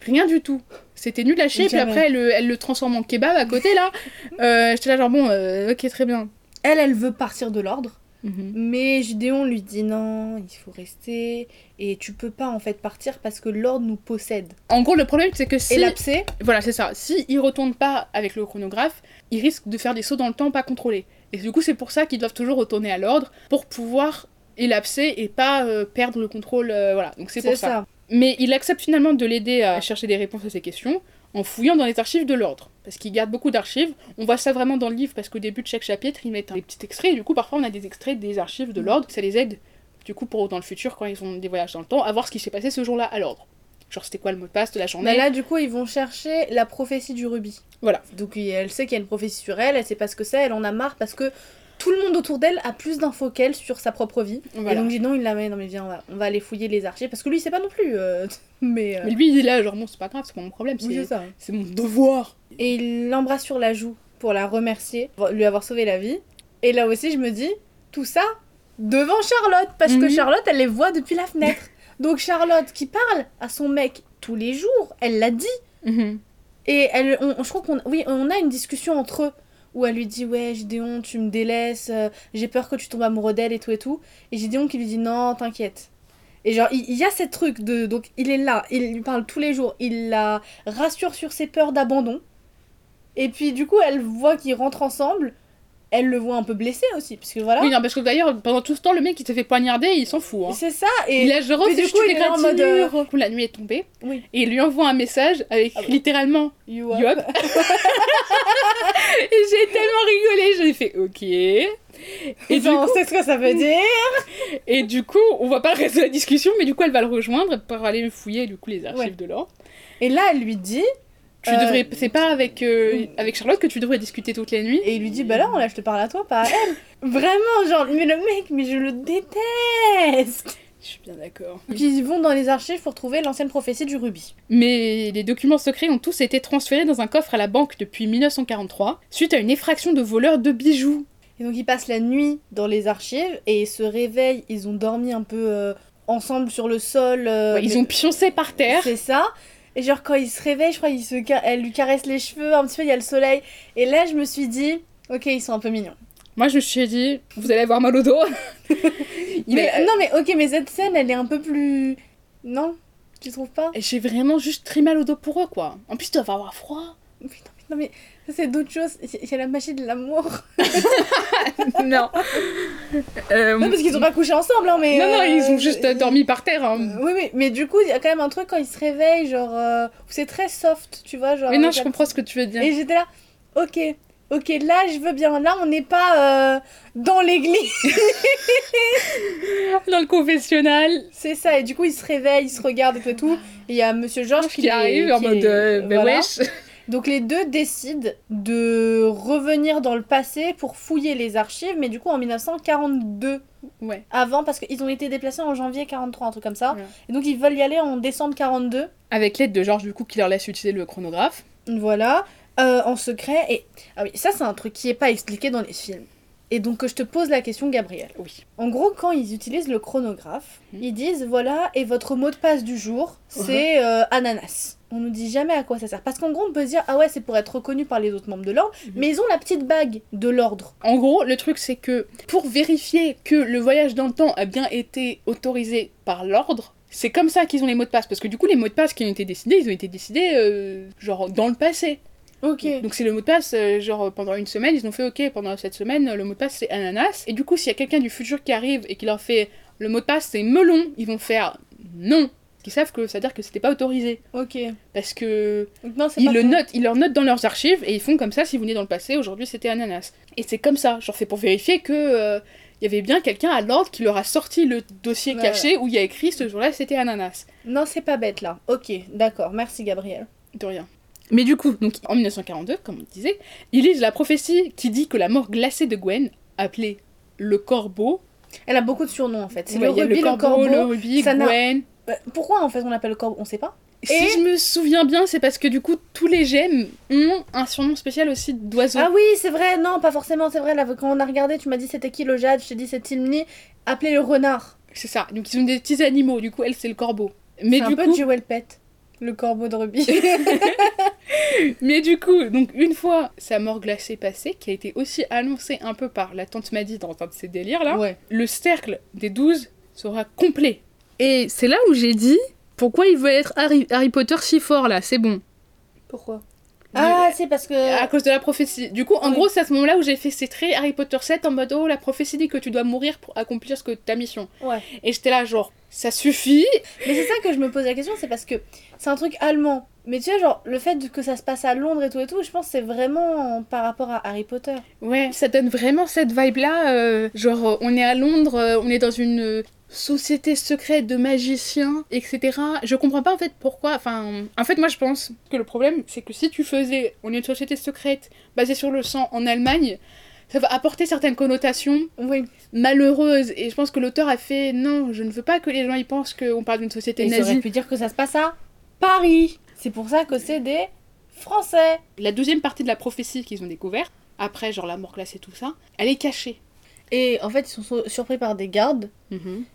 rien du tout. C'était nul à chier, puis après, elle, le- elle le transforme en kebab à côté, là. Euh, J'étais là, genre, bon, euh, ok, très bien. Elle elle veut partir de l'ordre. Mhm. Mais Gideon lui dit non, il faut rester et tu peux pas en fait partir parce que l'ordre nous possède. En gros, le problème, c'est que si. Et l'abcès, Voilà, c'est ça. Si il retourne pas avec le chronographe, il risque de faire des sauts dans le temps pas contrôlés. Et du coup, c'est pour ça qu'ils doivent toujours retourner à l'ordre pour pouvoir élapser et pas euh, perdre le contrôle. euh, voilà, donc c'est c'est pour ça. ça. Mais il accepte finalement de l'aider à chercher des réponses à ses questions en fouillant dans les archives de l'ordre. Parce qu'il garde beaucoup d'archives. On voit ça vraiment dans le livre parce qu'au début de chaque chapitre, ils mettent un petit extrait. Et du coup, parfois, on a des extraits des archives de l'ordre. Ça les aide, du coup, pour dans le futur, quand ils ont des voyages dans le temps, à voir ce qui s'est passé ce jour-là à l'ordre. Genre, c'était quoi le mot de passe de la journée? Mais là, du coup, ils vont chercher la prophétie du rubis. Voilà. Donc elle sait qu'il y a une prophétie sur elle, elle sait pas ce que c'est, elle en a marre parce que tout le monde autour d'elle a plus d'infos qu'elle sur sa propre vie. Voilà. Et donc Gideon, il la met, non mais viens, on va, on va aller fouiller les archives parce que lui, il sait pas non plus. euh, mais euh, Mais lui, il est là, genre, bon, c'est pas grave, c'est pas mon problème, c'est c'est mon devoir. Et il l'embrasse sur la joue pour la remercier, pour lui avoir sauvé la vie. Et là aussi, je me dis, tout ça devant Charlotte, parce que Mhm. Charlotte, elle les voit depuis la fenêtre. Donc Charlotte qui parle à son mec tous les jours, elle l'a dit. Mhm. Et elle, on- je crois qu'on oui, on a une discussion entre eux où elle lui dit ouais Gideon tu me délaisses, euh, j'ai peur que tu tombes amoureux d'elle et tout et tout. Et Gideon qui lui dit non t'inquiète. Et genre il, il y a cette truc de donc il est là, il lui parle tous les jours, il la rassure sur ses peurs d'abandon. Et puis du coup elle voit qu'ils rentrent ensemble, elle le voit un peu blessé aussi parce que voilà. Oui, non, parce que d'ailleurs, pendant tout ce temps, le mec, il s'est fait poignarder, il s'en fout. Hein. C'est ça et Il a genre, du coup, il est en mode, coup, La nuit est tombée. oui. Et il lui envoie un message avec Ah littéralement You You up. Et j'ai tellement rigolé, j'ai fait ok. Et Et du, on coup, sait ce que ça veut dire. et du coup, on voit pas le reste de la discussion, mais du coup, elle va le rejoindre pour aller fouiller du coup les archives Ouais. de l'or. Et là elle lui dit Tu Euh, devrais, c'est pas avec euh, avec Charlotte que tu devrais discuter toutes les nuits. Et il lui dit, bah là, là, je te parle à toi, pas à elle. Vraiment, genre, mais le mec, mais je le déteste. Je suis bien d'accord. Donc ils vont dans les archives pour trouver l'ancienne prophétie du rubis. Mais les documents secrets ont tous été transférés dans un coffre à la banque depuis 1943, suite à une effraction de voleurs de bijoux. Et donc ils passent la nuit dans les archives et ils se réveillent, ils ont dormi un peu euh, ensemble sur le sol. euh, Ouais, ils ont pioncé par terre. C'est ça. Et genre quand ils se réveillent, je crois il se elle lui caresse les cheveux, un petit peu il y a le soleil. Et là je me suis dit, ok ils sont un peu mignons. Moi, je me suis dit, vous allez avoir mal au dos. Il mais non mais ok mais cette scène elle est un peu plus... Non? Tu trouves pas? Et J'ai vraiment juste très mal au dos pour eux, quoi. En plus, tu vas avoir froid. Oui, non, mais, c'est d'autres choses. Il y a la magie de l'amour. non. Euh, Non, parce qu'ils ont pas couché ensemble, hein, mais. non, non, euh, ils ont juste euh, dormi par terre. hein. euh, Oui, oui, mais du coup, il y a quand même un truc quand ils se réveillent, genre. euh, c'est très soft, tu vois. Genre, Mais non, je la comprends ce que tu veux dire. Et j'étais là, ok, ok, là, je veux bien. Là, on n'est pas dans l'église. Dans le confessionnal, c'est ça. Et du coup, ils se réveillent, ils se regardent et tout. et tout. Et il y a Monsieur Georges qui, qui arrive en qui mode, est- euh, ben voilà. wesh. Donc les deux décident de revenir dans le passé pour fouiller les archives, mais du coup en 1942 Ouais. avant, parce qu'ils ont été déplacés en janvier 43, un truc comme ça. Ouais. Et donc ils veulent y aller en décembre 42, Avec l'aide de Georges, du coup, qui leur laisse utiliser le chronographe. voilà, euh, en secret. Et ah oui, ça c'est un truc qui est pas expliqué dans les films. Et donc je te pose la question, Gabriel. Oui. En gros, quand ils utilisent le chronographe, Mhm. ils disent voilà, et votre mot de passe du jour, c'est euh, ananas. On nous dit jamais à quoi ça sert. Parce qu'en gros, on peut se dire ah ouais, c'est pour être reconnu par les autres membres de l'ordre, Mhm. mais ils ont la petite bague de l'ordre. En gros, le truc, c'est que pour vérifier que le voyage dans le temps a bien été autorisé par l'ordre, c'est comme ça qu'ils ont les mots de passe. Parce que du coup, les mots de passe qui ont été décidés, ils ont été décidés, euh, genre, dans le passé. Ok. Donc c'est le mot de passe, euh, genre pendant une semaine, ils ont fait ok, pendant cette semaine, le mot de passe c'est ananas. Et du coup, s'il y a quelqu'un du futur qui arrive et qui leur fait le mot de passe c'est melon, ils vont faire non. Ils savent que ça veut dire que c'était pas autorisé. Ok. Parce que non, c'est ils le notent, ils leur notent dans leurs archives et ils font comme ça si vous venez dans le passé, aujourd'hui c'était ananas. Et c'est comme ça, genre fait pour vérifier que euh, il y avait bien quelqu'un à l'ordre qui leur a sorti le dossier Ouais. caché où il y a écrit ce jour-là c'était ananas. Non, c'est pas bête là. Ok, d'accord. Merci Gabriel. De rien. Mais du coup, donc en 1942, comme on disait, ils lisent la prophétie qui dit que la mort glacée de Gwen, appelée le corbeau, Elle a beaucoup de surnoms en fait. C'est ouais, le rubis, le corbeau, corbeau. le rubis, n'a- Gwen. Bah, pourquoi en fait on l'appelle le corbeau On sait pas. Si Et- je me souviens bien, c'est parce que du coup, tous les gemmes ont un surnom spécial aussi d'oiseau. Ah oui, c'est vrai. Non, pas forcément. C'est vrai. Là, quand on a regardé, tu m'as dit c'était qui le jade. Je t'ai dit c'est Tilmni. Appelé le renard. C'est ça. Donc ils ont des petits animaux. Du coup, elle, c'est le corbeau. Mais du un peu coup, Jewel Pet. Le corbeau de rubis. Mais du coup, donc une fois sa mort glacée passée, qui a été aussi annoncée un peu par la tante Maddy dans un de ces délires là, ouais. le cercle des 12 sera complet. Et c'est là où j'ai dit pourquoi il veut être Harry, Harry Potter si fort là, c'est bon. Pourquoi Ah, c'est parce que. À cause de la prophétie. Du coup, en Oui. gros, c'est à ce moment-là où j'ai fait ces traits Harry Potter 7 en mode oh, la prophétie dit que tu dois mourir pour accomplir ce que ta mission. Ouais. Et j'étais là, genre, ça suffit. Mais c'est ça que je me pose la question, c'est parce que c'est un truc allemand. Mais tu vois, genre, le fait que ça se passe à Londres et tout et tout, je pense que c'est vraiment par rapport à Harry Potter. Ouais, ça donne vraiment cette vibe-là. euh, genre, on est à Londres, euh, on est dans une euh, société secrète de magiciens, etc. Je comprends pas en fait pourquoi. Enfin, en fait, moi je pense que le problème, c'est que si tu faisais, on est une société secrète basée sur le sang en Allemagne, ça va apporter certaines connotations Oui. malheureuses. Et je pense que l'auteur a fait non, je ne veux pas que les gens y pensent qu'on parle d'une société Et ils auraient nazie. pu dire que ça se passe à Paris. C'est pour ça que c'est des Français. La deuxième partie de la prophétie qu'ils ont découvert, après genre la mort glacée, tout ça, elle est cachée. Et en fait, ils sont sur- surpris par des gardes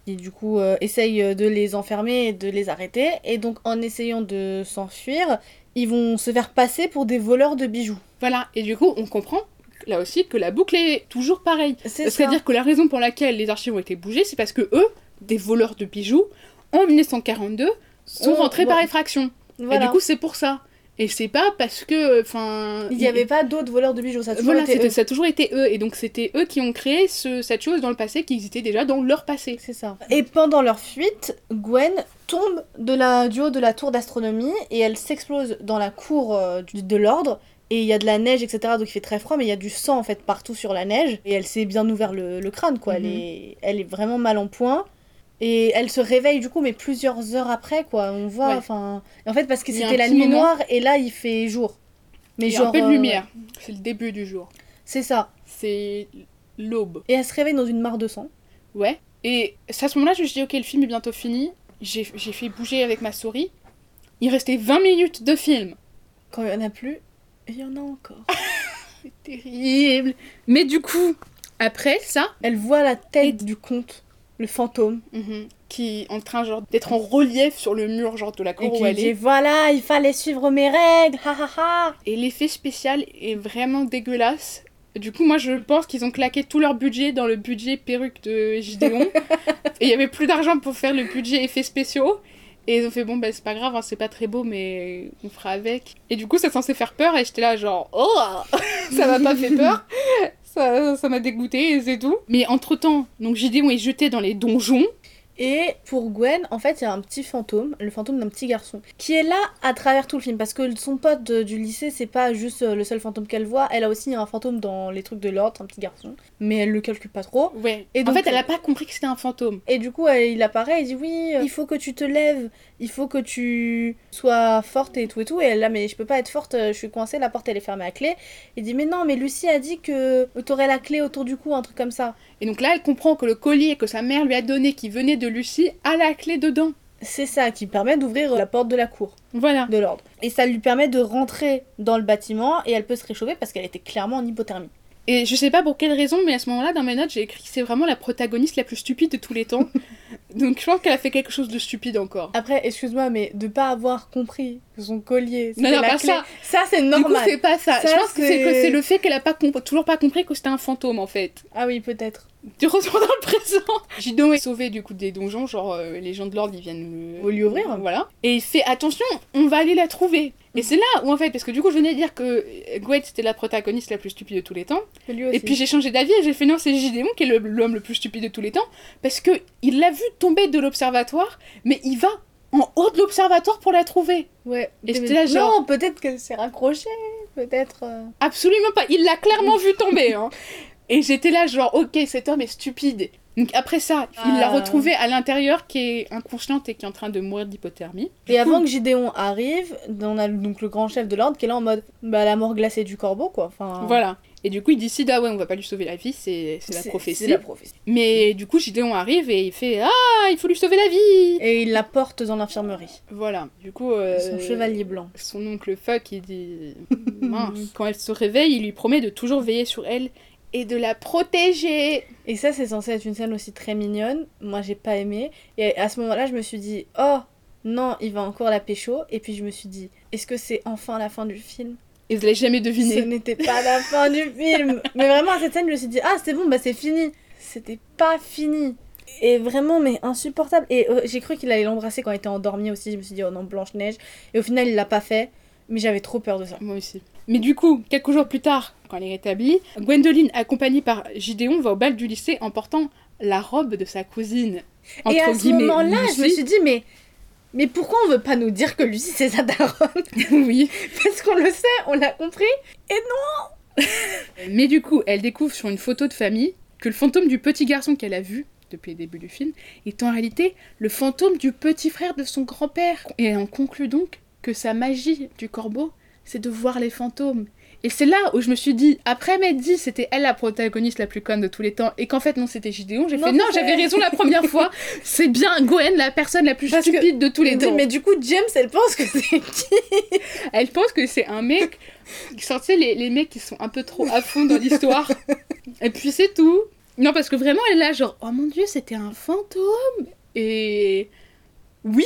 qui du coup euh, essayent de les enfermer et de les arrêter. Et donc en essayant de s'enfuir, ils vont se faire passer pour des voleurs de bijoux. Voilà, et du coup, on comprend là aussi que la boucle est toujours pareille. C'est-à-dire que la raison pour laquelle les archives ont été bougées, c'est parce que eux, des voleurs de bijoux, en 1942, sont On- rentrés bon, par effraction. Voilà. Et du coup, c'est pour ça. Et c'est pas parce que, enfin, il n'y avait pas d'autres voleurs de bijoux, ça a toujours Voilà, été eux. ça a toujours été eux, et donc c'était eux qui ont créé ce- cette chose dans le passé qui existait déjà dans leur passé. C'est ça. Et pendant leur fuite, Gwen tombe de la, du haut de la tour d'astronomie et elle s'explose dans la cour euh, de l'ordre. Et il y a de la neige, etc. Donc il fait très froid, mais il y a du sang en fait partout sur la neige. Et elle s'est bien ouvert le, le crâne, quoi. Mhm. Elle, est, elle est vraiment mal en point. Et elle se réveille du coup, mais plusieurs heures après, quoi. On voit, Ouais. enfin. En fait, parce que c'était la nuit moment. noire et là il fait jour. Mais Il y a genre. un peu de euh, lumière. C'est le début du jour. C'est ça. C'est l'aube. Et elle se réveille dans une mare de sang. Ouais. Et c'est à ce moment-là, je me dit, ok, le film est bientôt fini. J'ai fait bouger avec ma souris. Il restait 20 minutes de film. Quand il y en a plus, il y en a encore. C'est terrible. Mais du coup, après ça, Elle voit la tête du comte, le fantôme. mhm, qui est en train genre d'être en relief sur le mur genre de la Et cour où qui elle dit est. voilà, il fallait suivre mes règles, ha ha ha. Et l'effet spécial est vraiment dégueulasse. Du coup, moi, je pense qu'ils ont claqué tout leur budget dans le budget perruque de Gideon. et il y avait plus d'argent pour faire le budget effets spéciaux. Et ils ont fait, bon, bah, c'est pas grave, hein, c'est pas très beau, mais on fera avec. Et du coup, ça censé faire peur, et j'étais là, genre, oh Ça m'a pas fait peur. Ça ça m'a dégoûté, et c'est tout. Mais entre-temps, donc Gideon est jeté dans les donjons. Et pour Gwen, en fait, il y a un petit fantôme, le fantôme d'un petit garçon, qui est là à travers tout le film. Parce que son pote de- du lycée, c'est pas juste euh, le seul fantôme qu'elle voit. Elle a aussi un fantôme dans les trucs de l'ordre, un petit garçon. Mais elle le calcule pas trop. Ouais. Et en donc, fait, elle euh, a pas compris que c'était un fantôme. Et du coup, elle- il apparaît, il dit oui, euh, il faut que tu te lèves, il faut que tu sois forte et tout et tout. Et elle là, mais je peux pas être forte, euh, je suis coincée, la porte elle est fermée à clé. Il dit mais non, mais Lucie a dit que t'aurais la clé autour du cou, un truc comme ça. Et donc là, elle comprend que le collier que sa mère lui a donné, qui venait de Lucie, a la clé dedans. C'est ça qui permet d'ouvrir la porte de la cour Voilà. de l'ordre. Et ça lui permet de rentrer dans le bâtiment et elle peut se réchauffer parce qu'elle était clairement en hypothermie. Et je sais pas pour quelle raison, mais à ce moment-là, dans mes notes, j'ai écrit que c'est vraiment la protagoniste la plus stupide de tous les temps. Donc je pense qu'elle a fait quelque chose de stupide encore. Après, excuse-moi, mais de pas avoir compris que son collier, c'était non, la pas clé, ça. ça c'est Du coup, normal. c'est pas ça. Ça, je pense que c'est le fait qu'elle a pas toujours pas compris que c'était un fantôme en fait. Ah oui, peut-être. Tu retournes dans le présent. Gideon est sauvé du coup des donjons, genre euh, les gens de l'ordre ils viennent Au lui ouvrir. Voilà. Et il fait attention, on va aller la trouver. Et c'est là où en fait, parce que du coup je venais de dire que Gwen c'était la protagoniste la plus stupide de tous les temps. Et puis j'ai changé d'avis et j'ai fait non, c'est Gideon qui est le- l'homme le plus stupide de tous les temps. Parce que il l'a vu tomber de l'observatoire, mais il va en haut de l'observatoire pour la trouver. Ouais. Et j'étais là, genre- Non, peut-être que c'est raccroché. Peut-être. euh. Absolument pas, il l'a clairement vu tomber. Hein. Et j'étais là, genre, ok, cet homme est stupide. Donc après ça, il l'a Ah. retrouvée à l'intérieur qui est inconsciente et qui est en train de mourir d'hypothermie. Et avant que Gideon arrive, on a donc le grand chef de l'ordre qui est là en mode bah la mort glacée du corbeau quoi. Enfin. Voilà. Et du coup, il décide, ah ouais, on va pas lui sauver la vie, c'est la prophétie. C'est la prophétie. Mais du coup, Gideon arrive et il fait, ah, il faut lui sauver la vie. Et il la porte dans l'infirmerie. Voilà. Du coup, euh, Son chevalier blanc. son oncle Fuck, il dit, mince. Quand elle se réveille, il lui promet de toujours veiller sur elle et de la protéger. Et ça, c'est censé être une scène aussi très mignonne. Moi, j'ai pas aimé. Et à ce moment-là, je me suis dit, oh, non, il va encore la pécho. Et puis je me suis dit, est-ce que c'est enfin la fin du film? Et vous l'avez jamais Ce deviné. n'était pas la fin du film. Mais vraiment, à cette scène, je me suis dit, ah, c'est bon, bah c'est fini. C'était pas fini. Et vraiment, mais insupportable. Et euh, j'ai cru qu'il allait l'embrasser quand il était endormi aussi. Je me suis dit, oh non, Blanche-Neige. Et au final, il l'a pas fait. Mais j'avais trop peur de ça. Moi aussi. Mais du coup, quelques jours plus tard, quand elle est rétablie, Gwendoline, accompagnée par Gideon, va au bal du lycée en portant la robe de sa cousine. Et à ce moment-là, je me suis dit, mais. Mais pourquoi on veut pas nous dire que Lucie c'est sa daronne oui. Parce qu'on le sait, on l'a compris. Mais du coup, elle découvre sur une photo de famille que le fantôme du petit garçon qu'elle a vu depuis le début du film est en réalité le fantôme du petit frère de son grand-père. Et elle en conclut donc que sa magie du corbeau, c'est de voir les fantômes. Et c'est là où je me suis dit, après m'être dit c'était elle la protagoniste la plus conne de tous les temps, et qu'en fait non c'était Gideon, j'ai fait non j'avais raison la première fois, c'est bien Gwen la personne la plus Parce que- stupide de tous les temps. mais du coup, James, elle pense que c'est qui Elle pense que c'est un mec. Sortez les, les mecs qui sont un peu trop à fond dans l'histoire. Et puis c'est tout. Non, parce que vraiment, elle est là, genre, oh mon dieu, c'était un fantôme. Et. Oui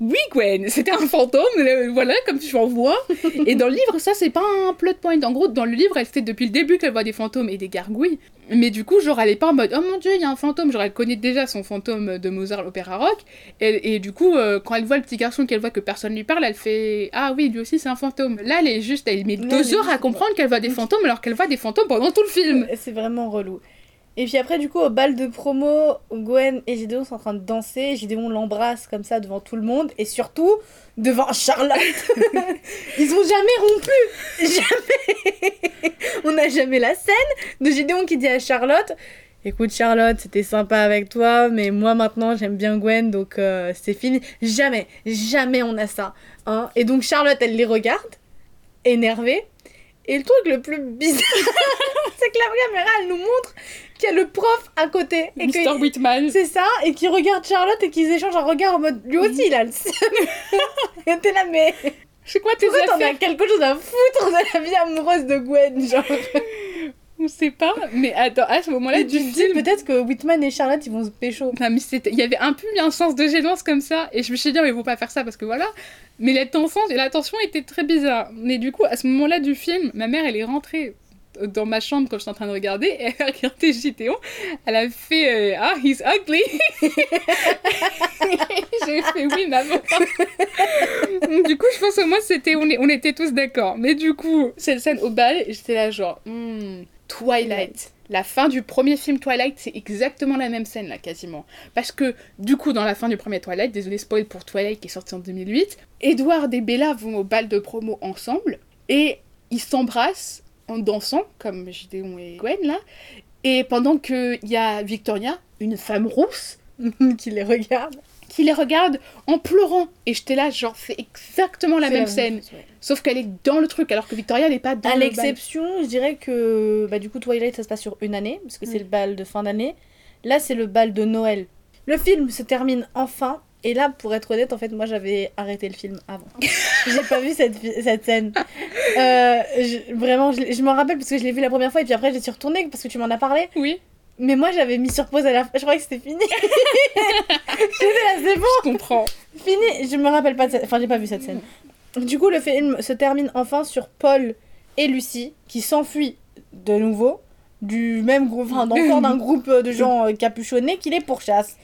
Oui, Gwen, c'était un fantôme, voilà, comme tu en vois. Et dans le livre, ça, c'est pas un plot point. En gros, dans le livre, elle sait depuis le début qu'elle voit des fantômes et des gargouilles. Mais du coup, genre, elle est pas en mode, oh mon dieu, il y a un fantôme. Genre, elle connaît déjà son fantôme de Mozart, l'opéra rock. Et, et du coup, euh, quand elle voit le petit garçon, qu'elle voit que personne lui parle, elle fait Ah oui, lui aussi c'est un fantôme. Là, elle est juste, elle met Là, deux elle heures à comprendre qu'elle voit des fantômes alors qu'elle voit des fantômes pendant tout le film. C'est vraiment relou. Et puis après, du coup, au bal de promo, Gwen et Gideon sont en train de danser. Gideon l'embrasse comme ça devant tout le monde. Et surtout, devant Charlotte. Ils ont jamais rompu. Jamais. On n'a jamais la scène de Gideon qui dit à Charlotte Écoute, Charlotte, c'était sympa avec toi, mais moi maintenant j'aime bien Gwen, donc euh, c'est fini. Jamais, jamais on a ça. Hein. Et donc Charlotte, elle les regarde, énervée. Et le truc le plus bizarre, c'est que la caméra, elle nous montre qu'il y a le prof à côté. Et que-. Whitman. c'est ça, et qui regarde Charlotte et qu'ils échangent un regard en mode lui aussi il a le et t'es là, mais C'est quoi tes pourquoi t'en as quelque chose à foutre de la vie amoureuse de Gwen genre On sait pas. Mais attends, à ce moment-là du film. peut-être que Whitman et Charlotte ils vont se pécho. Non, mais il y avait un peu un sens de gênance comme ça, et je me suis dit, mais ils vont pas faire ça parce que voilà. Mais la tension, la tension était très bizarre. Mais du coup, à ce moment-là du film, ma mère, elle est rentrée dans ma chambre quand je suis en train de regarder, et elle a regardé Gideon, elle a fait euh, Ah, he's ugly J'ai fait oui, maman Du coup, je pense que moi, c'était, on, on était tous d'accord. Mais du coup, cette scène au bal, j'étais là, genre, hmm, Twilight. La fin du premier film Twilight, c'est exactement la même scène là, quasiment. Parce que, du coup, dans la fin du premier Twilight, désolé spoil pour Twilight qui est sorti en 2008, Edward et Bella vont au bal de promo ensemble et ils s'embrassent en dansant, comme Gideon et Gwen là. Et pendant qu'il y a Victoria, une femme rousse, qui les regarde. qui les regarde en pleurant. Et j'étais là, genre, c'est exactement la même scène. chose, ouais. Sauf qu'elle est dans le truc, alors que Victoria n'est pas dans À le l'exception, je dirais que bah, du coup Twilight ça se passe sur une année, parce que c'est Oui. le bal de fin d'année. Là c'est le bal de Noël. Le film se termine enfin, et là pour être honnête, en fait moi j'avais arrêté le film avant. J'ai pas vu cette, scène. Euh, je- vraiment, je, je m'en rappelle parce que je l'ai vu la première fois, et puis après j'y suis retournée parce que tu m'en as parlé. Oui, Mais moi j'avais mis sur pause à la fin, je croyais que c'était fini. J'étais là, c'est bon, je comprends. fini. Je me rappelle pas de cette... Enfin j'ai pas vu cette scène. Du coup, le film se termine enfin sur Paul et Lucie qui s'enfuient de nouveau du même groupe, enfin encore d'un groupe de gens euh, capuchonnés qui les pourchassent.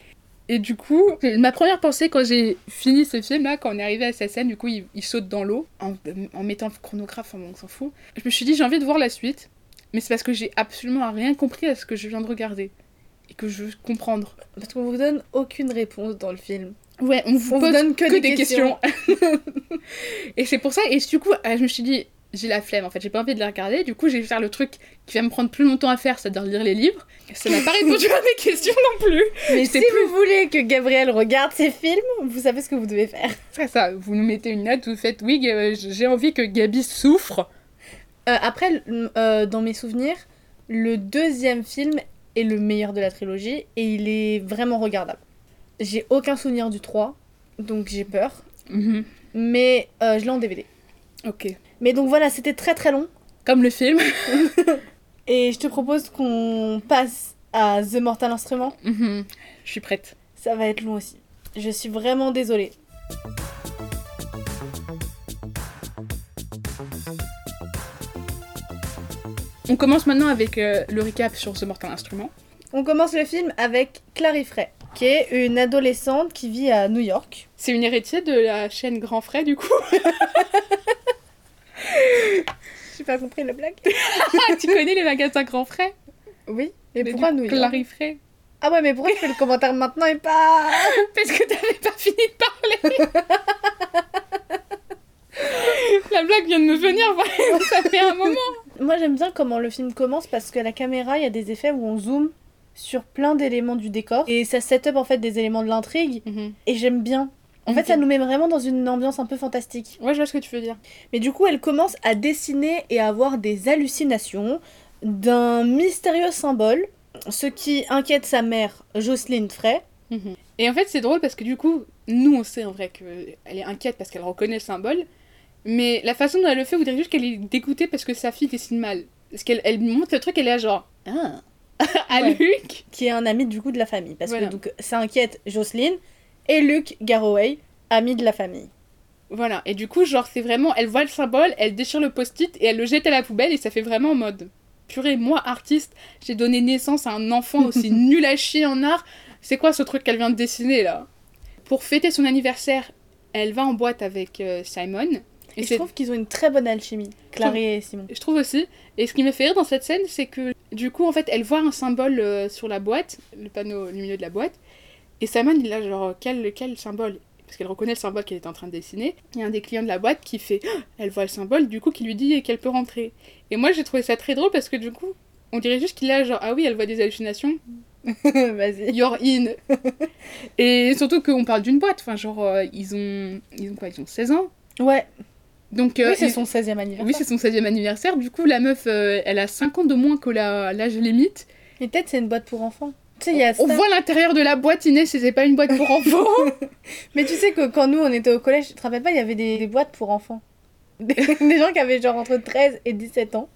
Et du coup, ma première pensée quand j'ai fini ce film là, quand on est arrivé à cette scène, du coup, il, il saute dans l'eau en, en mettant le chronographe, enfin bon, on s'en fout. Je me suis dit, j'ai envie de voir la suite, mais c'est parce que j'ai absolument rien compris à ce que je viens de regarder. Et que je veux comprendre. Parce qu'on vous donne aucune réponse dans le film. Ouais, on vous On vous donne que, que, des, des questions. questions. et c'est pour ça, et du coup, euh, je me suis dit, j'ai la flemme en fait, j'ai pas envie de les regarder, du coup, je vais faire le truc qui va me prendre plus longtemps à faire, c'est-à-dire lire les livres. Ça n'a pas répondu à mes questions non plus. Mais si plus- vous voulez que Gabriel regarde ces films, vous savez ce que vous devez faire. C'est ça, vous nous mettez une note, vous faites, oui, euh, j'ai envie que Gabi souffre. Euh, après, euh, dans mes souvenirs, le deuxième film est le meilleur de la trilogie et il est vraiment regardable. J'ai aucun souvenir du 3, donc j'ai peur. Mhm. Mais euh, je l'ai en DVD. Ok. Mais donc voilà, c'était très très long. Comme le film. Et je te propose qu'on passe à The Mortal Instrument. Mhm. Je suis prête. Ça va être long aussi. Je suis vraiment désolée. On commence maintenant avec euh, le recap sur The Mortal Instrument. On commence le film avec Clary Frey, qui est une adolescente qui vit à New York. C'est une héritière de la chaîne Grand Frais, du coup. J'ai pas compris la blague. Tu connais les magasins Grand Frais? Oui. Et Mais pourquoi Clary Frey Ah ouais, mais pourquoi tu fais le commentaire maintenant et pas Parce que t'avais pas fini de parler La blague vient de me venir, vraiment, ça fait un moment Moi j'aime bien comment le film commence parce que la caméra, il y a des effets où on zoome sur plein d'éléments du décor et ça set up en fait des éléments de l'intrigue et j'aime bien. En fait, ça nous met vraiment dans une ambiance un peu fantastique. Ouais, je vois ce que tu veux dire. Mais du coup, elle commence à dessiner et à avoir des hallucinations d'un mystérieux symbole, ce qui inquiète sa mère, Jocelyne Frey. Et en fait, c'est drôle parce que du coup, nous, on sait en vrai qu'elle est inquiète parce qu'elle reconnaît le symbole. Mais la façon dont elle le fait, vous direz juste qu'elle est dégoûtée parce que sa fille dessine mal. Parce qu'elle elle montre le truc, elle est là genre... Ah À Ouais. Luc qui est un ami du coup de la famille. Parce Voilà. que donc, ça inquiète Jocelyne et Luke Garroway, ami de la famille. Voilà, et du coup, genre, c'est vraiment... Elle voit le symbole, elle déchire le post-it et elle le jette à la poubelle et ça fait vraiment en mode... Purée, moi, artiste, j'ai donné naissance à un enfant aussi nul à chier en art. C'est quoi ce truc qu'elle vient de dessiner, là? Pour fêter son anniversaire, elle va en boîte avec euh, Simon. Et, je trouve qu'ils ont une très bonne alchimie, Clary et Simon. Je trouve aussi. Et ce qui me fait rire dans cette scène, c'est que du coup, en fait, elle voit un symbole euh, sur la boîte, le panneau lumineux de la boîte, et Simon, il a genre, quel, quel symbole? Parce qu'elle reconnaît le symbole qu'elle est en train de dessiner. Il y a un des clients de la boîte qui fait, Ah elle voit le symbole, du coup, qui lui dit qu'elle peut rentrer. Et moi, j'ai trouvé ça très drôle parce que du coup, on dirait juste qu'il a genre, ah oui, elle voit des hallucinations, Vas-y. you're in. et surtout qu'on parle d'une boîte, enfin, genre, euh, ils ont, ils ont quoi? Ils ont 16 ans. Ouais, Donc, euh, oui, c'est son 16e anniversaire. oui, c'est son 16e anniversaire. Du coup, la meuf, euh, elle a 5 ans de moins que la- l'âge limite. Et peut-être c'est une boîte pour enfants. On voit l'intérieur de la boîte, Inès, c'est pas une boîte pour enfants. Mais tu sais que quand nous on était au collège, tu te rappelles pas, il y avait des, des boîtes pour enfants. Des, des gens qui avaient genre entre 13 et 17 ans.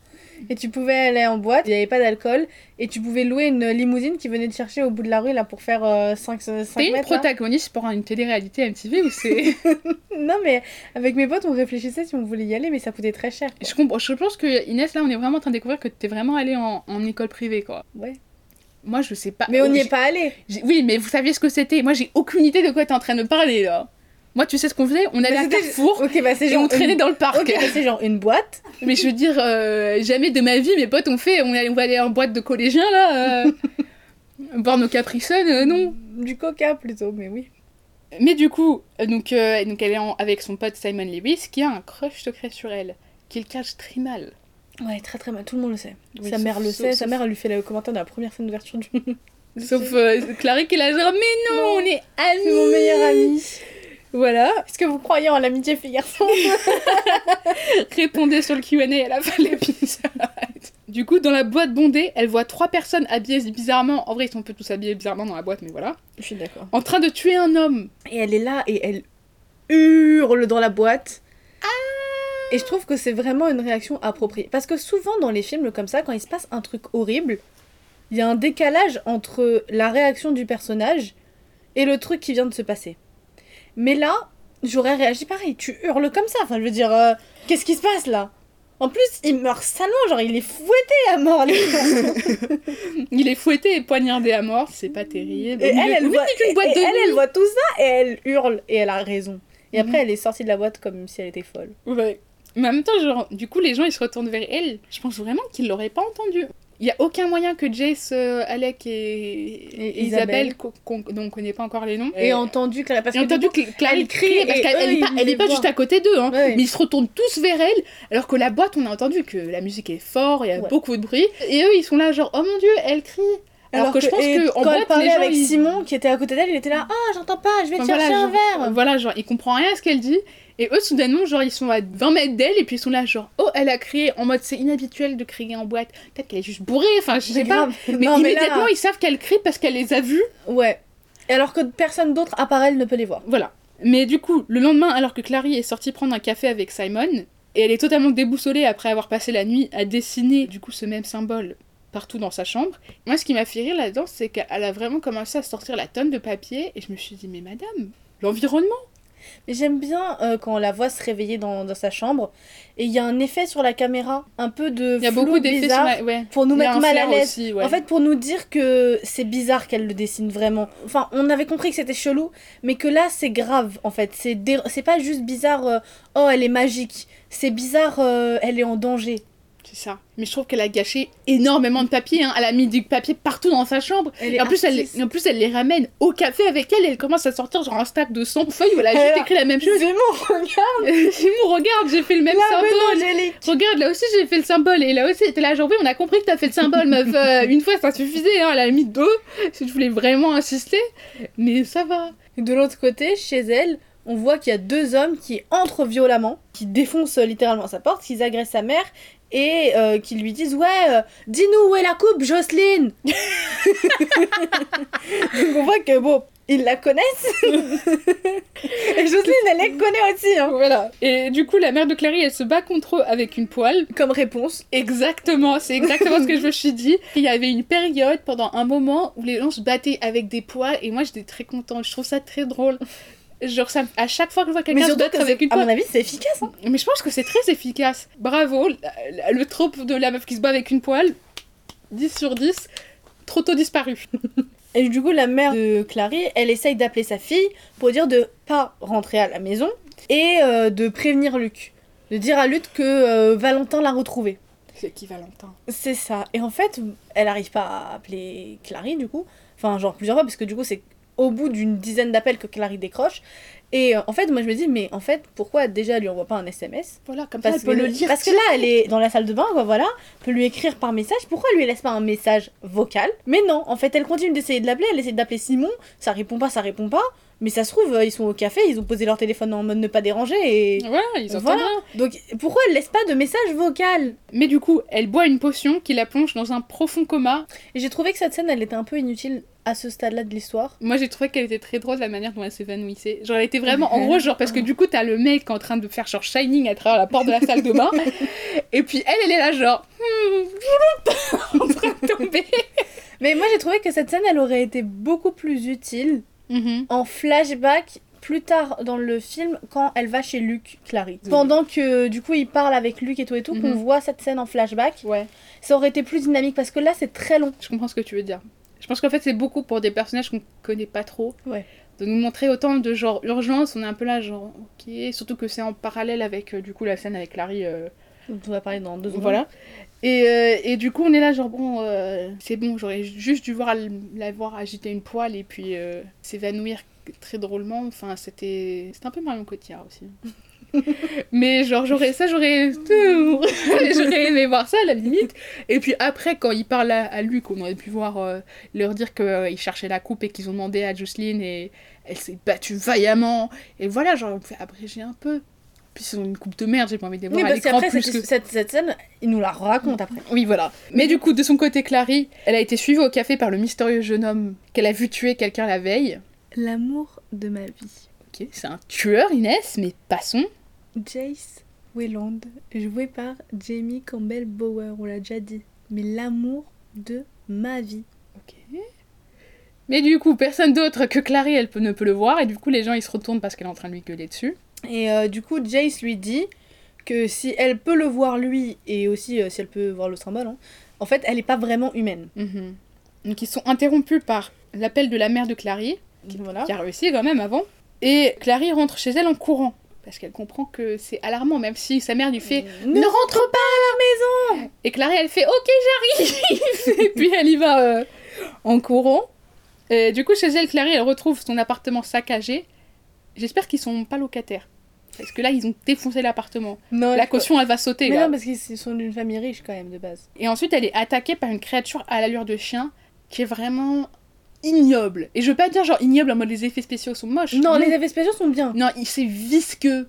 Et tu pouvais aller en boîte, il n'y avait pas d'alcool, et tu pouvais louer une limousine qui venait te chercher au bout de la rue là pour faire 5, 5 T'es une protagoniste pour une télé-réalité MTV ou c'est. Non mais avec mes potes on réfléchissait si on voulait y aller, mais ça coûtait très cher. je, comprends, je pense que Inès, là, on est vraiment en train de découvrir que t'es vraiment allée en, en école privée, quoi. Ouais. Moi, je sais pas. Mais on n'y J'ai- est pas allé. Oui, mais vous saviez ce que c'était. Moi, j'ai aucune idée de quoi t'es en train de parler, là. Moi, tu sais ce qu'on faisait? On allait Bah, à Carrefour Ok, bah et genre. on traînait une- dans le parc. Ok, bah, c'est genre une boîte. Mais je veux dire, euh, jamais de ma vie, mes potes ont fait. On, allait- on va aller en boîte de collégiens, là. euh, boire nos capricènes, euh, non. Du coca plutôt, mais oui. Mais du coup, euh, donc, donc elle est en- avec son pote Simon Lewis qui a un crush secret sur elle, qu'il cache très mal. Ouais, très très mal, tout le monde le sait. Oui, sa sauf- mère le sauf- sait, sa mère elle lui fait le commentaire de la première scène d'ouverture du. Sauf euh, Clary qui est là genre, mais non, Non. on est amis C'est mon meilleur ami. Voilà, Est-ce que vous croyez en l'amitié fille-garçon répondez sur le Q&A à la fin de l'épisode. Du coup, dans la boîte bondée, elle voit trois personnes habillées bizarrement, en vrai ils sont un peu tous habillés bizarrement dans la boîte, mais voilà, Je suis d'accord. en train de tuer un homme. Et elle est là et elle hurle dans la boîte. Et je trouve que c'est vraiment une réaction appropriée. Parce que souvent dans les films comme ça, quand il se passe un truc horrible, il y a un décalage entre la réaction du personnage et le truc qui vient de se passer. Mais là, j'aurais réagi pareil. Tu hurles comme ça. Enfin, je veux dire, euh, qu'est-ce qui se passe là? En plus, il meurt salement. Genre, il est fouetté à mort. Il est fouetté et poignardé à mort, c'est pas terrible. Et elle, elle voit, et de elle, elle voit tout ça et elle hurle et elle a raison. Et après, Mhm. elle est sortie de la boîte comme si elle était folle. Ouais. Mais en même temps, genre, du coup, les gens ils se retournent vers elle. Je pense vraiment qu'ils l'auraient pas entendu. Il y a aucun moyen que Jace, euh, Alec et, Isabelle, Isabelle. qu'on- dont on connaît pas encore les noms, Et euh, entendu Clara, parce et que entendu du coup, que Claire elle crie parce qu'elle eux, elle est pas, elle est pas juste à côté d'eux, hein. Ouais. mais ils se retournent tous vers elle, alors que la boîte, on a entendu que la musique est forte, il y a Ouais. beaucoup de bruit, et eux, ils sont là genre, oh mon dieu, elle crie. Alors, que, je pense que en quand boîte, elle parlait gens, avec ils- Simon qui était à côté d'elle, il était là Ah, j'entends pas, je vais te Enfin, chercher voilà, un genre, verre. Voilà, genre, il comprend rien à ce qu'elle dit. Et eux, soudainement, genre, ils sont à 20 mètres d'elle, et puis ils sont là, genre, oh, elle a crié en mode c'est inhabituel de crier en boîte. Peut-être qu'elle est juste bourrée, enfin, je sais pas. Mais non, mais immédiatement, là, ils savent qu'elle crie parce qu'elle les a vus. ouais. Et alors que personne d'autre à part elle ne peut les voir. Voilà. Mais du coup, le lendemain, alors que Clary est sortie prendre un café avec Simon, et elle est totalement déboussolée après avoir passé la nuit à dessiner, du coup, ce même symbole partout dans sa chambre. Moi, ce qui m'a fait rire là-dedans, c'est qu'elle a vraiment commencé à sortir la tonne de papier, et je me suis dit, mais madame, l'environnement Mais j'aime bien euh, quand on la voit se réveiller dans, dans sa chambre. Et il y a un effet sur la caméra, un peu de Il y a beaucoup d'effets ma... ouais. pour nous mettre mal à l'aise. ouais. En fait, pour nous dire que c'est bizarre qu'elle le dessine vraiment. Enfin, on avait compris que c'était chelou, mais que là, c'est grave, en fait. C'est dé- c'est pas juste bizarre, euh, oh, elle est magique. C'est bizarre, euh, elle est en danger. C'est ça. Mais je trouve qu'elle a gâché énormément de papier. hein. Elle a mis du papier partout dans sa chambre. Elle Et en plus, elle, en plus, elle les ramène au café avec elle et elle commence à sortir genre un stack de 100 feuilles où elle a juste écrit la même chose. C'est bon, regarde Simon, regarde, j'ai fait le même là, mais non, symbole. Regarde, là aussi j'ai fait le symbole. Et là aussi, t'es là, genre, oui, on a compris que t'as fait le symbole, meuf. Euh, une fois, ça suffisait, hein, à la limite deux. Si je voulais vraiment insister. Mais ça va. De l'autre côté, chez elle, on voit qu'il y a deux hommes qui entrent violemment, qui défoncent littéralement sa porte, qui agressent sa mère et euh, qui lui disent Ouais, euh, dis-nous où est la coupe, Jocelyne Donc on voit que bon, ils la connaissent. et Jocelyne, elle les connaît aussi. Hein. Voilà. Et du coup, la mère de Clary, elle se bat contre eux avec une poêle. Comme réponse. Exactement, c'est exactement ce que je me suis dit. Il y avait une période pendant un moment où les gens se battaient avec des poils et moi j'étais très contente. Je trouve ça très drôle. Genre, ça, à chaque fois que je vois quelqu'un que avec une à mon avis, c'est efficace. hein. Mais je pense que c'est très efficace. Bravo, le trope de la meuf qui se bat avec une poêle, 10 sur 10, trop tôt disparu. Et du coup, la mère de Clary, elle essaye d'appeler sa fille pour dire de pas rentrer à la maison et euh, de prévenir Luc. De dire à Luc que euh, Valentin l'a retrouvé. C'est qui Valentin? C'est ça. Et en fait, elle arrive pas à appeler Clary du coup. Enfin, genre plusieurs fois, parce que du coup, c'est au bout d'une dizaine d'appels que Clary décroche. Et euh, en fait, moi je me dis, mais en fait, pourquoi déjà elle lui envoie pas un SMS Voilà, comme ça parce elle peut que, le lire. parce que là, elle est dans la salle de bain, quoi, voilà, peut lui écrire par message. Pourquoi elle lui laisse pas un message vocal? Mais non, en fait, elle continue d'essayer de l'appeler, elle essaie d'appeler Simon, ça répond pas, ça répond pas. Mais ça se trouve, euh, ils sont au café, ils ont posé leur téléphone en mode ne pas déranger et. Voilà, ils entendent Voilà. Donc pourquoi elle laisse pas de message vocal Mais du coup, elle boit une potion qui la plonge dans un profond coma. Et j'ai trouvé que cette scène, elle était un peu inutile à ce stade-là de l'histoire. Moi, j'ai trouvé qu'elle était très drôle la manière dont elle s'évanouissait. Genre, elle était vraiment. En gros, genre, parce que du coup, t'as le mec qui est en train de faire genre Shining à travers la porte de la salle de bain. et puis, elle, elle est là, genre. hmm, en train de tomber. Mais moi j'ai trouvé que cette scène, elle aurait été beaucoup plus utile Mhm. en flashback plus tard dans le film quand elle va chez Luc, Clary. Oui. Pendant que du coup il parle avec Luc et tout et tout, qu'on Mhm. voit cette scène en flashback, Ouais, ça aurait été plus dynamique parce que là c'est très long. je comprends ce que tu veux dire. Je pense qu'en fait, c'est beaucoup pour des personnages qu'on connaît pas trop. Ouais. De nous montrer autant de genre urgence, on est un peu là, genre, ok. Surtout que c'est en parallèle avec, euh, du coup, la scène avec Larry. euh, dont on va parler dans deux secondes. Voilà. Et, euh, et du coup, on est là, genre, bon, euh, c'est bon, j'aurais juste dû voir la voir agiter une poêle et puis euh, s'évanouir très drôlement. Enfin, c'était un peu Marion Cotillard aussi. Mais genre, j'aurais ça, j'aurais j'aurais aimé voir ça à la limite. Et puis après, quand il parle à, à Luc, on aurait pu voir leur dire qu'ils cherchaient la coupe et qu'ils ont demandé à Jocelyne et elle s'est battue vaillamment. Et voilà, genre, on fait abréger un peu. Puis ils ont une coupe de merde, j'ai pas envie de les voir Oui, parce qu'après plus cette, que... cette, cette scène, il nous la raconte après. Oui, voilà. Mais du coup, de son côté, Clary, elle a été suivie au café par le mystérieux jeune homme qu'elle a vu tuer quelqu'un la veille. L'amour de ma vie. Ok, c'est un tueur, Inès, mais passons. Jace Wayland, joué par Jamie Campbell Bower, on l'a déjà dit. Mais l'amour de ma vie. Ok. Mais du coup, personne d'autre que Clary, elle peut, ne peut le voir, et du coup, les gens, ils se retournent parce qu'elle est en train de lui gueuler dessus. Et euh, du coup, Jace lui dit que si elle peut le voir lui, et aussi euh, si elle peut voir le symbole, hein, en fait, elle n'est pas vraiment humaine. Mhm. Donc, ils sont interrompus par l'appel de la mère de Clary, Voilà. qui a réussi quand même avant. Et Clary rentre chez elle en courant, parce qu'elle comprend que c'est alarmant, même si sa mère lui fait Ne Ne rentre pas à la maison Et Clary, elle fait Ok, j'arrive Et puis elle y va euh, en courant. Et du coup, chez elle, Clary, elle retrouve son appartement saccagé. J'espère qu'ils sont pas locataires. Parce que là, ils ont défoncé l'appartement. Non, La caution, elle va sauter. Mais là. non, parce qu'ils sont d'une famille riche quand même de base. Et ensuite, elle est attaquée par une créature à l'allure de chien qui est vraiment ignoble. Et je veux pas dire genre ignoble en mode les effets spéciaux sont moches. Non, les effets spéciaux sont bien. Non, c'est visqueux.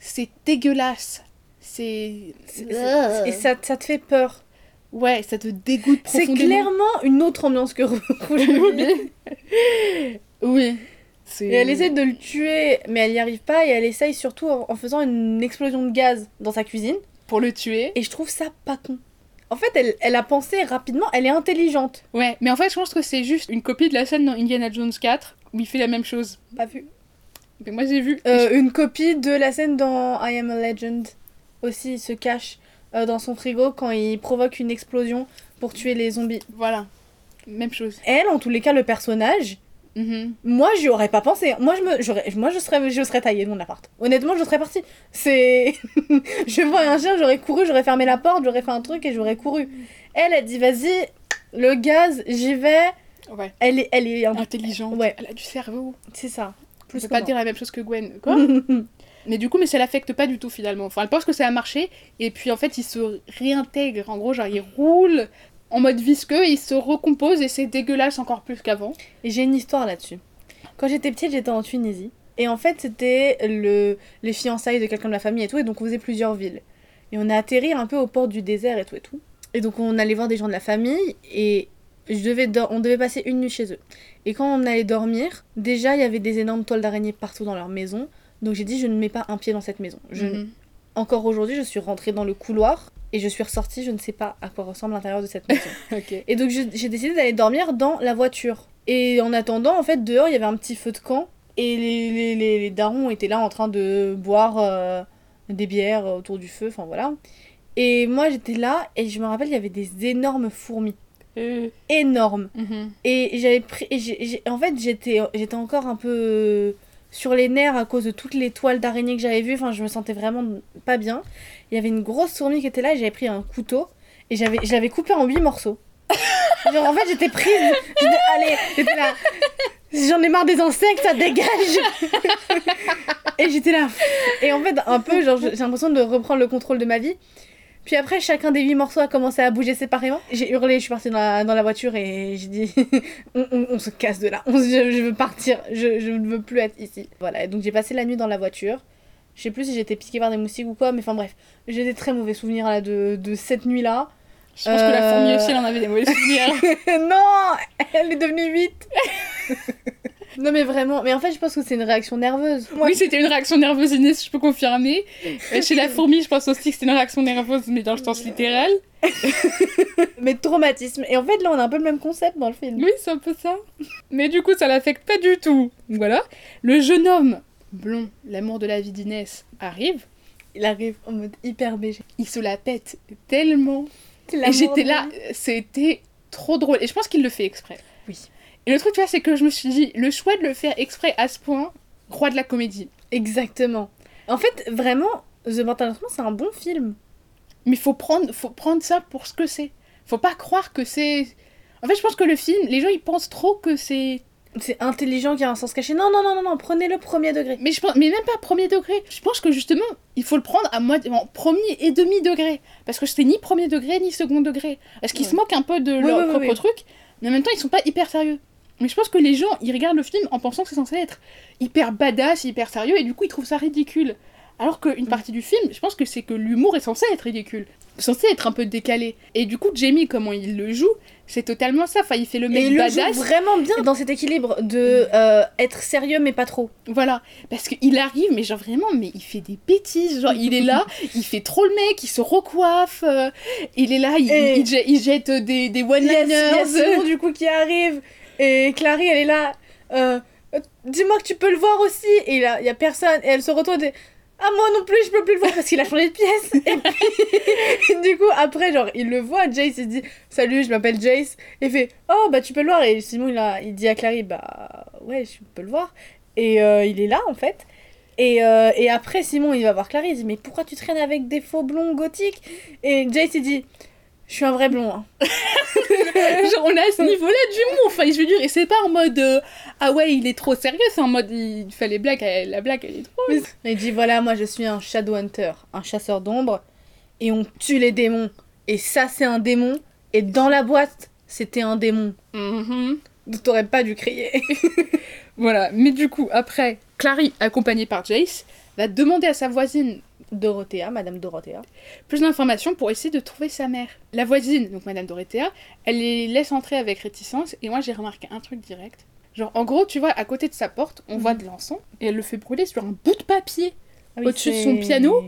C'est dégueulasse. C'est. C'est- c'est- Et ça, ça te fait peur. Ouais, ça te dégoûte C'est profondément. clairement une autre ambiance que Rouge Oui. Et elle essaie de le tuer, mais elle n'y arrive pas, et elle essaye surtout en, en faisant une explosion de gaz dans sa cuisine. Pour le tuer. Et je trouve ça pas con. En fait, elle, elle a pensé rapidement, elle est intelligente. Ouais, mais en fait, je pense que c'est juste une copie de la scène dans Indiana Jones 4 où il fait la même chose. Pas vu. Mais moi j'ai vu. Euh, une copie de la scène dans I Am a Legend. Aussi, il se cache euh, dans son frigo quand il provoque une explosion pour tuer les zombies. Voilà. Même chose. Elle, en tous les cas, le personnage, Mhm. moi, j'y aurais pas pensé. Moi, je me, j'aurais- moi, je serais, je serais taillée de mon appart. Honnêtement, je serais partie. C'est, je vois un chien, j'aurais couru, j'aurais fermé la porte, j'aurais fait un truc et j'aurais couru. Elle, elle dit, vas-y, le gaz, j'y vais. Ouais. Elle est, elle est, Intelligente. Ouais. Elle a du cerveau. c'est ça. Je Plus peux que pas moi. dire la même chose que Gwen. Quoi? Mais du coup, mais ça l'affecte pas du tout finalement. Enfin, elle pense que ça a marché et puis en fait, il se réintègre. En gros, genre, il roule en mode visqueux, il se recompose et c'est dégueulasse encore plus qu'avant. Et j'ai une histoire là-dessus. Quand j'étais petite, j'étais en Tunisie. Et en fait, c'était le... les fiançailles de quelqu'un de la famille et tout. Et donc, on faisait plusieurs villes. Et on a atterri un peu au port du désert et tout et tout. Et donc, on allait voir des gens de la famille. Et je devais on devait passer une nuit chez eux. Et quand on allait dormir, déjà, il y avait des énormes toiles d'araignée partout dans leur maison. Donc, j'ai dit, je ne mets pas un pied dans cette maison. Je... Mhm. Encore aujourd'hui, je suis rentrée dans le couloir. Et je suis ressortie, je ne sais pas à quoi ressemble l'intérieur de cette maison. Et donc j'ai décidé d'aller dormir dans la voiture. Et en attendant, en fait, dehors, il y avait un petit feu de camp. Et les, les, les, les darons étaient là en train de boire euh, des bières autour du feu, enfin voilà. Et moi, j'étais là et je me rappelle, il y avait des énormes fourmis. Euh, Énormes. mhm. Et j'avais pris. et en fait, j'étais j'étais encore un peu sur les nerfs à cause de toutes les toiles d'araignée que j'avais vues. Enfin, je me sentais vraiment pas bien. Il y avait une grosse fourmi qui était là et j'avais pris un couteau et j'avais je l'avais coupé en huit morceaux. Genre, en fait, j'étais prise. J'étais, allez, j'étais là. J'en ai marre des insectes, ça dégage. et j'étais là. Et en fait, un peu, genre, j'ai l'impression de reprendre le contrôle de ma vie. Puis après, chacun des huit morceaux a commencé à bouger séparément. J'ai hurlé, je suis partie dans la, dans la voiture et j'ai dit on, on- on se casse de là. On je, je veux partir. Je, je ne veux plus être ici. Voilà, et donc j'ai passé la nuit dans la voiture. Je sais plus si j'étais piquée par des moustiques ou quoi, mais enfin bref. J'ai des très mauvais souvenirs là, de, de cette nuit-là. Je pense que la Euh. fourmi aussi, elle en avait des mauvais souvenirs. non Elle est devenue 8 Non mais vraiment, mais en fait je pense que c'est une réaction nerveuse. Oui, c'était une réaction nerveuse Inès, je peux confirmer. Euh, Chez la fourmi, je pense aussi que c'était une réaction nerveuse, mais dans le sens littéral. mais traumatisme. Et en fait là on a un peu le même concept dans le film. Oui, c'est un peu ça. Mais du coup, ça l'affecte pas du tout. Voilà. Le jeune homme, blond, l'amour de la vie d'Inès, arrive. Il arrive en mode hyper BG. Il se la pète tellement. Et j'étais là, c'était trop drôle. Et je pense qu'il le fait exprès. Oui. Et le truc, tu vois, c'est que je me suis dit, le choix de le faire exprès à ce point, roi de la comédie. Exactement. En fait vraiment, The Mortal c'est un bon film. Mais faut prendre, faut prendre ça pour ce que c'est. Faut pas croire que c'est. En fait, je pense que le film, les gens ils pensent trop que c'est. C'est intelligent qui a un sens caché. Non, non, non, non, non, prenez le premier degré. Mais je pense, mais même pas premier degré. Je pense que justement, il faut le prendre à moitié, en premier et demi degré, parce que c'est ni premier degré ni second degré. Parce qu'ils se moquent un peu de Oui, leur oui, propre oui. truc, mais en même temps ils sont pas hyper sérieux. Mais je pense que les gens, ils regardent le film en pensant que c'est censé être hyper badass, hyper sérieux, et du coup ils trouvent ça ridicule. Alors qu'une Mm. partie du film, je pense que c'est que l'humour est censé être ridicule, censé être un peu décalé. Et du coup, Jamie, comment il le joue, c'est totalement ça. Enfin, il fait le Et mec il le joue badass. vraiment bien dans cet équilibre de euh, être sérieux mais pas trop. Voilà, parce qu'il arrive, mais genre vraiment, mais il fait des bêtises. Genre, il est là, il fait trop le mec, il se recoiffe, euh, il est là, il, Et- il, jette, il jette des, des one-liners. Simon du coup qui arrive et Clary elle est là. euh, euh, Dis-moi que tu peux le voir aussi. Et là, il y a personne et elle se retourne et ah moi non plus je peux plus le voir parce qu'il a changé de pièce. Et puis du coup après genre il le voit, Jace il dit salut je m'appelle Jace et il fait oh bah tu peux le voir et Simon il, a, il dit à Clary bah ouais je peux le voir et euh, il est là en fait. Et, et après, Simon, il va voir Clary, il dit Mais pourquoi tu traînes avec des faux blonds gothiques? Et Jace, il dit Je suis un vrai blond. hein. genre, on a à ce niveau-là d'humour. Enfin, je veux dire, et c'est pas en mode euh, ah ouais, il est trop sérieux, c'est en mode il fait les blagues, elle- la blague elle est trop. Et il dit Voilà, moi je suis un Shadowhunter, un chasseur d'ombre, et on tue les démons. Et ça, c'est un démon. Et dans la boîte, c'était un démon. Mhm. Donc t'aurais pas dû crier. Voilà, mais du coup, après, Clary, accompagnée par Jace, va demander à sa voisine Dorothea, Madame Dorothea. plus d'informations pour essayer de trouver sa mère. La voisine, donc Madame Dorothea, elle les laisse entrer avec réticence, et moi j'ai remarqué un truc direct. Genre, en gros, tu vois, à côté de sa porte, on voit de l'encens, et elle le fait brûler sur un bout de papier. Ah Au-dessus de son piano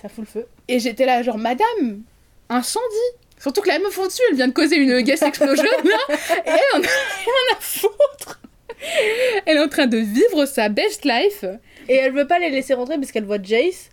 Ça fout le feu. Et j'étais là, genre, Madame, incendie Surtout que la meuf en dessus, elle vient de causer une gas explosion, là, et elle en a rien à foutre elle est en train de vivre sa best life. Et elle veut pas les laisser rentrer parce qu'elle voit Jace.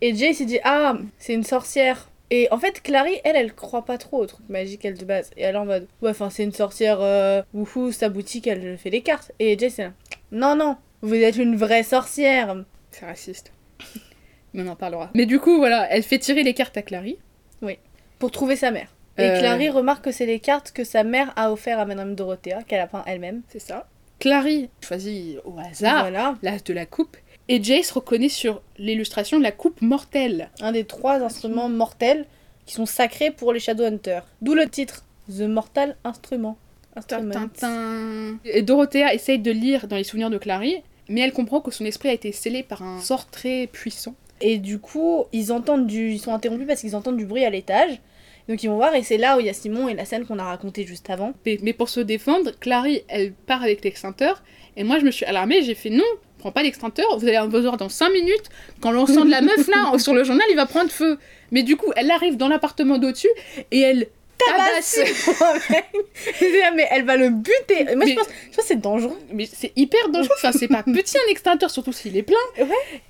Et Jace il dit Ah, c'est une sorcière. Et en fait, Clary, elle, elle croit pas trop au truc magique, elle de base. Et elle est en mode Ouais, enfin, c'est une sorcière. Euh, wouhou, sa boutique, elle fait des cartes. Et Jace est là Non, non, vous êtes une vraie sorcière. C'est raciste. Mais on en parlera. Mais du coup, voilà, elle fait tirer les cartes à Clary. Oui. Pour trouver sa mère. Et Euh. Clary remarque que c'est les cartes que sa mère a offert à Madame Dorothea, qu'elle a peint elle-même. C'est ça. Clary choisit au hasard Voilà. l'as de la coupe. Et Jace reconnaît sur l'illustration la coupe mortelle. Un des trois instruments mortels qui sont sacrés pour les Shadowhunters. D'où le titre The Mortal Instrument. Instrument. Tintin. Et Dorothea essaye de lire dans les souvenirs de Clary, mais elle comprend que son esprit a été scellé par un sort très puissant. Et du coup, ils entendent du, ils sont interrompus parce qu'ils entendent du bruit à l'étage. Donc ils vont voir et c'est là où il y a Simon et la scène qu'on a racontée juste avant. Mais, mais pour se défendre, Clary, elle part avec l'extincteur, et moi je me suis alarmée, j'ai fait non, prends pas l'extincteur, vous allez en besoin dans 5 minutes, quand l'encens de la meuf là, sur le journal, il va prendre feu. Mais du coup, elle arrive dans l'appartement d'au-dessus, et elle tabasse. mais elle va le buter. Moi Mais- je pense, je pense que c'est dangereux. Mais c'est hyper dangereux, enfin c'est pas petit un extincteur, surtout s'il est plein. Ouais.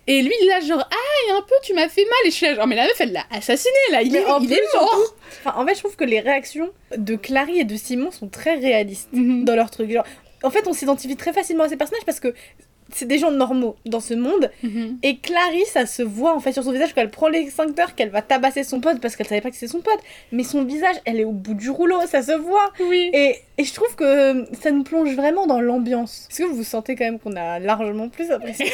Et lui, là, genre, ah, un peu, tu m'as fait mal, et je suis là, genre, mais la meuf, elle l'a assassiné, là, il, Mais est, en il plus, est mort. Enfin, en fait, je trouve que les réactions de Clary et de Simon sont très réalistes Mhm. dans leur truc. Genre, en fait, on s'identifie très facilement à ces personnages parce que c'est des gens normaux dans ce monde. Mhm. Et Clary, ça se voit en fait sur son visage quand elle prend l'extincteur, qu'elle va tabasser son pote parce qu'elle savait pas que c'était son pote. Mais son visage, elle est au bout du rouleau, ça se voit. Oui. Et, et je trouve que ça nous plonge vraiment dans l'ambiance. Est-ce que vous sentez quand même qu'on a largement plus apprécié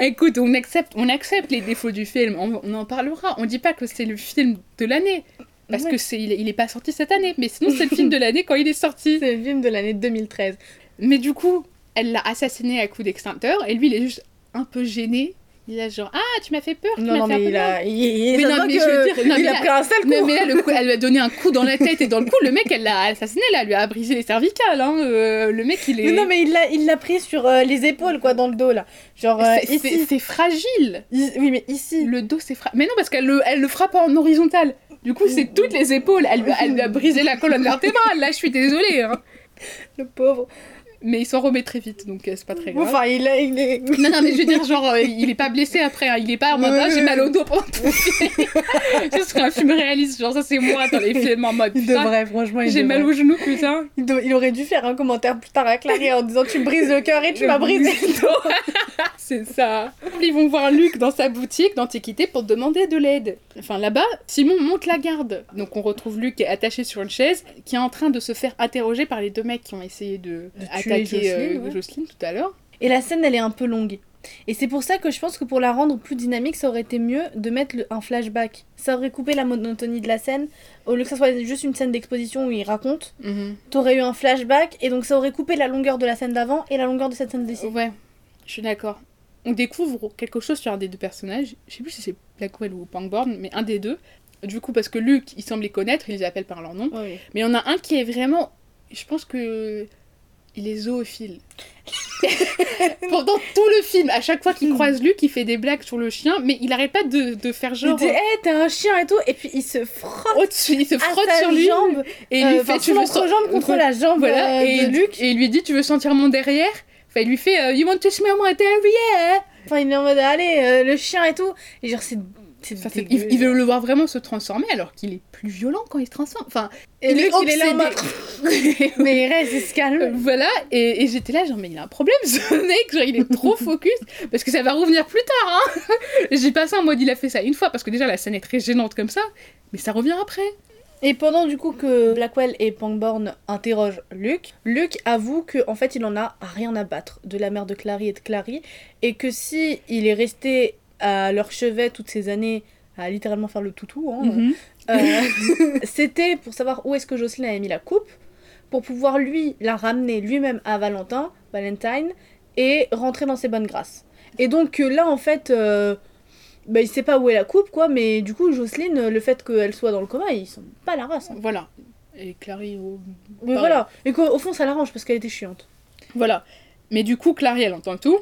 Écoute, on accepte, on accepte les défauts du film, on, on en parlera. On dit pas que c'est le film de l'année. Parce Ouais. que c'est, il, il est pas sorti cette année, mais sinon c'est le film de l'année quand il est sorti. C'est le film de l'année 2013. Mais du coup, elle l'a assassiné à coup d'extincteur, et lui il est juste un peu gêné. Il est genre, ah, tu m'as fait peur, tu Non, fait mais il a. Il, il- Mais ça non, se voit mais que je veux dire, non, il a pris un sale coup. Non, mais là, le coup, elle lui a donné un coup dans la tête et dans le cou. Le mec, elle l'a assassiné, là, elle lui a brisé les cervicales. Hein. euh, le mec, il est. Mais non, mais il l'a, il l'a pris sur euh, les épaules, quoi, dans le dos, là. Genre, euh, ici. c'est fragile. I- Oui, mais ici. Le dos, c'est fragile. Mais non, parce qu'elle le, elle le frappe en horizontal. Du coup, c'est toutes les épaules. Elle, lui a- elle lui a brisé la colonne vertébrale. Là, je suis désolée. Hein. Le pauvre. Mais il s'en remet très vite, donc euh, c'est pas très grave. Enfin, il, a- il est. Non, non, mais je veux dire, genre, euh, il est pas blessé après. hein. Il est pas en mode, ah, j'ai mal au dos pendant tout le film. Ce serait un film réaliste. Genre, ça, c'est moi dans les films en mode, Il devrait, franchement. il j'ai mal au genou, putain. Il, doit- il aurait dû faire un commentaire plus tard à Clary en disant Tu me brises le cœur et tu m'as brisé le dos. C'est ça. Ils vont voir Luc dans sa boutique d'antiquité pour demander de l'aide. Enfin, là-bas, Simon monte la garde. Donc, on retrouve Luc qui est attaché sur une chaise, qui est en train de se faire interroger par les deux mecs qui ont essayé de, De tuer attaquer Jocelyne, euh, ouais. Jocelyne tout à l'heure. Et la scène, elle est un peu longue. Et c'est pour ça que je pense que pour la rendre plus dynamique, ça aurait été mieux de mettre le- un flashback. Ça aurait coupé la monotonie de la scène. Au lieu que ça soit juste une scène d'exposition où il raconte, t'aurais eu un flashback et donc ça aurait coupé la longueur de la scène d'avant et la longueur de cette scène d'ici. Ouais, je suis d'accord. On découvre quelque chose sur un des deux personnages. Je sais plus si c'est Blackwell ou Pangborn, mais un des deux. Du coup, parce que Luc, il semble les connaître, il les appelle par leur nom. Ouais, Mais il y en a un qui est vraiment. Je pense que. Il est zoophile. Pendant tout le film, à chaque fois qu'il croise Luc, il fait des blagues sur le chien, mais il arrête pas de, de faire Il genre. dit Hé, t'es un chien et tout, et puis il se frotte Au-dessus, il se à frotte sa sur lui jambe, et il lui euh, fait tu veux sen- entrejambe contre la jambe voilà euh, et, de Luc. et il lui dit tu veux sentir mon derrière? Enfin il lui fait euh, you want to smell my derrière? Enfin, il est en mode Allez, euh, le chien et tout. Et genre, c'est. Il, il veut le voir vraiment se transformer alors qu'il est plus violent quand il se transforme. Enfin, Et il est il est là en. Mais il reste, il se calme. voilà, et, et j'étais là, genre, mais il a un problème ce mec, genre, il est trop focus, parce que ça va revenir plus tard, hein. J'ai pas ça en mode, il a fait ça une fois, parce que déjà la scène est très gênante comme ça, mais ça revient après. Et pendant du coup que Blackwell et Pangborn interrogent Luke, Luke avoue que en fait il en a rien à battre de la mère de Clary et de Clary et que si il est resté à leur chevet toutes ces années à littéralement faire le toutou, hein, Mhm. euh, c'était pour savoir où est-ce que Jocelyn avait mis la coupe pour pouvoir lui la ramener lui-même à Valentin, Valentine et rentrer dans ses bonnes grâces. Et donc euh, là en fait euh, bah, il sait pas où est la coupe quoi mais du coup Jocelyne le fait qu'elle soit dans le coma il sent pas la race. hein. Voilà. Et Clary, au- Mais voilà, et qu'au au fond ça l'arrange parce qu'elle était chiante. Voilà. Mais du coup, Clary, elle entend tout,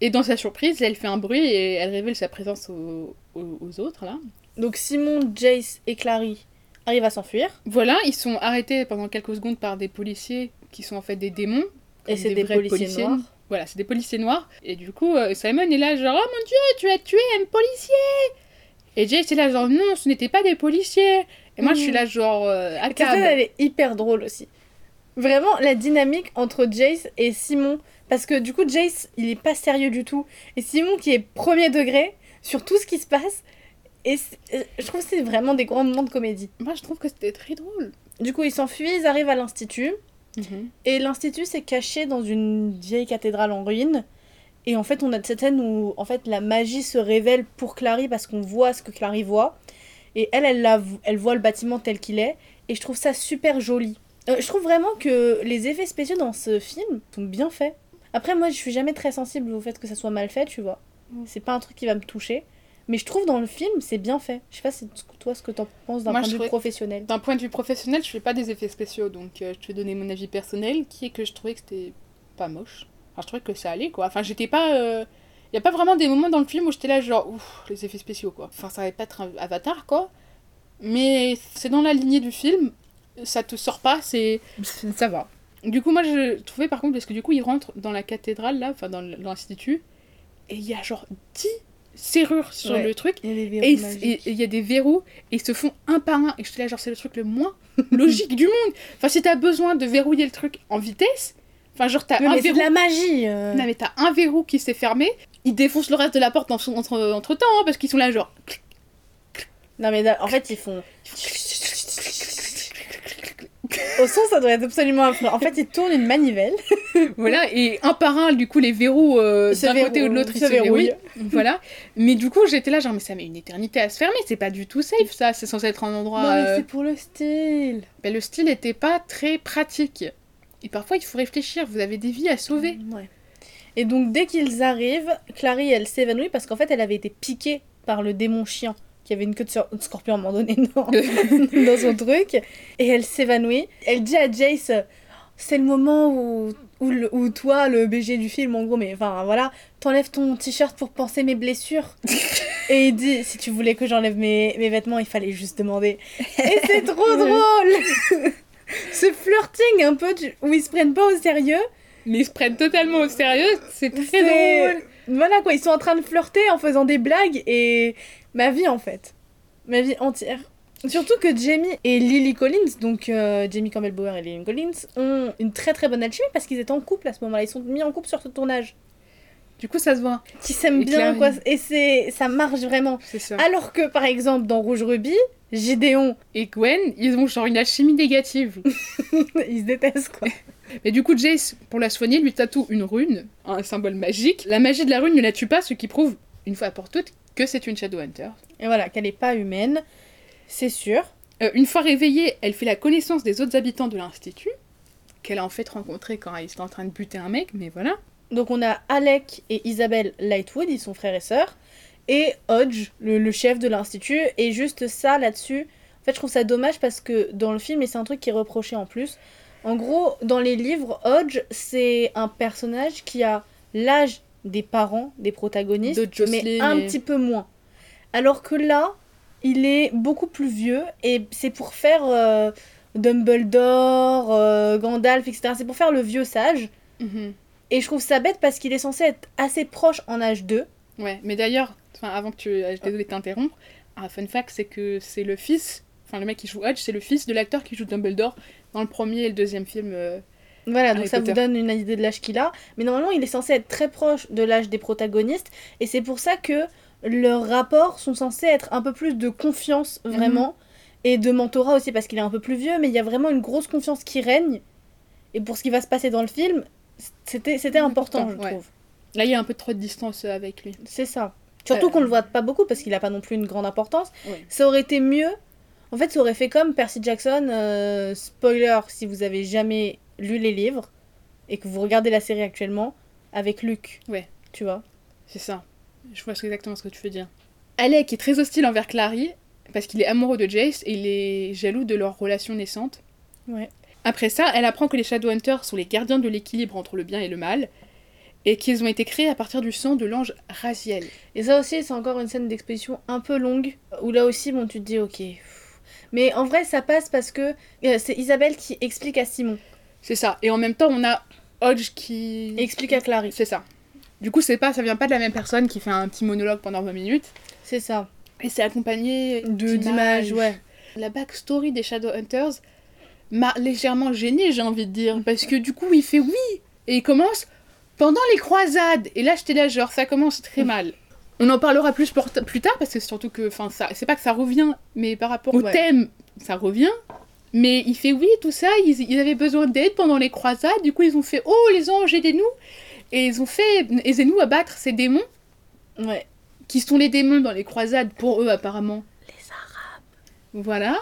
et dans sa surprise, elle fait un bruit et elle révèle sa présence aux, aux- aux autres, là. Donc Simon, Jace et Clary arrivent à s'enfuir. Voilà, ils sont arrêtés pendant quelques secondes par des policiers qui sont en fait des démons, Et c'est des, policiers, noirs. Voilà, c'est des policiers noirs. Et du coup, euh, Simon est là, genre, oh mon dieu, tu as tué un policier Et Jace est là, genre, non, ce n'était pas des policiers. Et moi, je suis Mhm. là, genre, euh, à Et cette scène, elle est hyper drôle aussi. Vraiment, la dynamique entre Jace et Simon. Parce que du coup, Jace, il est pas sérieux du tout. Et Simon, qui est premier degré sur tout ce qui se passe. Et euh, je trouve que c'est vraiment des grands moments de comédie. Moi, je trouve que c'était très drôle. Du coup, ils s'enfuient, ils arrivent à l'institut. Mhm. Et l'institut s'est caché dans une vieille cathédrale en ruine. Et en fait, on a cette scène où en fait la magie se révèle pour Clary parce qu'on voit ce que Clary voit. Et elle, elle, la- elle voit le bâtiment tel qu'il est. Et je trouve ça super joli. Euh, je trouve vraiment que les effets spéciaux dans ce film sont bien faits. Après, moi, je suis jamais très sensible au fait que ça soit mal fait, tu vois. Mm. C'est pas un truc qui va me toucher. Mais je trouve dans le film, c'est bien fait. Je sais pas c'est toi ce que t'en penses d'un point de vue trouvais- professionnel. D'un point de vue professionnel, je fais pas des effets spéciaux, donc euh, je te vais donner mon avis personnel, qui est que je trouvais que c'était pas moche. Enfin, je trouvais que ça allait, quoi. Enfin, j'étais pas... Il y a pas vraiment des moments dans le film où j'étais là, genre, ouf, les effets spéciaux, quoi. Enfin, ça va pas être un avatar, quoi. Mais c'est dans la lignée du film, ça te sort pas, c'est... Ça va. Du coup, moi, je trouvais, par contre, parce que du coup, ils rentrent dans la cathédrale, là, enfin, dans l'institut, et il y a genre 10 serrures sur Ouais. le truc, Il y a des et il y a des verrous et ils se font un par un. Et je te là, genre, c'est le truc le moins logique du monde. Enfin, si t'as besoin de verrouiller le truc en vitesse, enfin, genre, t'as un verrou. de la magie. euh. Non, mais t'as un verrou qui s'est fermé, ils défoncent le reste de la porte en, entre, entre temps, parce qu'ils sont là, genre. Non mais en fait ils font. Au son ça doit être absolument affreux. En fait ils tournent une manivelle. voilà, et un par un, du coup, les verrous euh, d'un côté ou de l'autre, ils se verrouillent. voilà. Mais du coup, j'étais là, genre, mais ça met une éternité à se fermer, c'est pas du tout safe, ça. C'est censé être un endroit. Non mais euh, c'est pour le style. ben, le style était pas très pratique. Et parfois, il faut réfléchir, vous avez des vies à sauver. Ouais. Et donc dès qu'ils arrivent, Clary elle s'évanouit parce qu'en fait elle avait été piquée par le démon chien qui avait une queue de, scorpion à un moment donné dans, dans son truc. Et elle s'évanouit. Elle dit à Jace c'est le moment où, où, le- où toi, le BG du film, en gros, mais enfin voilà, t'enlèves ton t-shirt pour penser mes blessures. Et il dit si tu voulais que j'enlève mes, mes vêtements, il fallait juste demander. Et c'est trop drôle Ce flirting un peu du- où ils se prennent pas au sérieux. Mais ils se prennent totalement au sérieux, c'est très drôle. Voilà quoi, ils sont en train de flirter en faisant des blagues et ma vie en fait. Ma vie entière. Surtout que Jamie et Lily Collins, donc euh, Jamie Campbell Bower et Lily Collins, ont une très très bonne alchimie parce qu'ils étaient en couple à ce moment-là. Ils sont mis en couple sur ce tournage. Du coup, ça se voit. Qui s'aiment bien quoi. Et c'est ça marche vraiment. C'est ça. Alors que par exemple dans Rouge Ruby, Gideon, Et Gwen, ils ont genre une alchimie négative. ils se détestent quoi. Mais du coup, Jace, pour la soigner, lui tatoue une rune, un symbole magique. La magie de la rune ne la tue pas, ce qui prouve, une fois pour toutes, que c'est une Shadowhunter. Et voilà, qu'elle est pas humaine, c'est sûr. Euh, une fois réveillée, elle fait la connaissance des autres habitants de l'Institut, qu'elle a en fait rencontré quand elle était en train de buter un mec, mais voilà. Donc on a Alec et Isabelle Lightwood, ils sont frères et sœurs, et Hodge, le, le chef de l'institut, et juste ça là-dessus. En fait, je trouve ça dommage parce que dans le film, et c'est un truc qui est reproché en plus, en gros, dans les livres, Hodge, c'est un personnage qui a l'âge des parents des protagonistes, De Jocelyn mais un et- petit peu moins. Alors que là, il est beaucoup plus vieux, et c'est pour faire euh, Dumbledore, euh, Gandalf, etc. C'est pour faire le vieux sage. Mhm. Et je trouve ça bête parce qu'il est censé être assez proche en âge 2. Ouais, mais d'ailleurs, avant que tu. euh, Désolée de t'interrompre, un fun fact, c'est que c'est le fils, enfin, le mec qui joue Hodge, c'est le fils de l'acteur qui joue Dumbledore dans le premier et le deuxième film. euh, Voilà, donc Harry ça Potter. vous donne une idée de l'âge qu'il a. Mais normalement, il est censé être très proche de l'âge des protagonistes. Et c'est pour ça que leurs rapports sont censés être un peu plus de confiance, Mhm. vraiment. Et de mentorat aussi, parce qu'il est un peu plus vieux. Mais il y a vraiment une grosse confiance qui règne. Et pour ce qui va se passer dans le film, c'était c'était important, Important, je ouais. trouve. Là, il y a un peu trop de distance avec lui. C'est ça. Surtout Euh, qu'on le voit pas beaucoup parce qu'il a pas non plus une grande importance. Ouais. Ça aurait été mieux. En fait, ça aurait fait comme Percy Jackson. euh, spoiler si vous avez jamais lu les livres et que vous regardez la série actuellement avec Luke. Ouais. Tu vois? C'est ça. Je vois exactement ce que tu veux dire. Alec est très hostile envers Clary parce qu'il est amoureux de Jace et il est jaloux de leur relation naissante. Ouais. Après ça, elle apprend que les Shadowhunters sont les gardiens de l'équilibre entre le bien et le mal et qu'ils ont été créés à partir du sang de l'ange Raziel. Et ça aussi, c'est encore une scène d'exposition un peu longue où là aussi, bon, tu te dis ok. Mais en vrai, ça passe parce que euh, c'est Isabelle qui explique à Simon. C'est ça. Et en même temps, on a Hodge qui. Explique à Clary. C'est ça. Du coup, c'est pas, ça vient pas de la même personne qui fait un petit monologue pendant 20 minutes. C'est ça. Et c'est accompagné De d'images, ouais. La backstory des Shadowhunters m'a légèrement gênée, j'ai envie de dire. Parce que du coup, il fait oui. Et il commence pendant les croisades. Et là, j'étais là, genre, ça commence très mal. On en parlera plus pour- plus tard, parce que surtout que, enfin, ça, c'est pas que ça revient, mais par rapport au thème, ça revient. Mais il fait oui, tout ça, ils, ils avaient besoin d'aide pendant les croisades, du coup ils ont fait Oh les anges, aidez-nous Et ils ont fait Aidez-nous à battre ces démons, Ouais. qui sont les démons dans les croisades pour eux apparemment. Les Arabes. Voilà.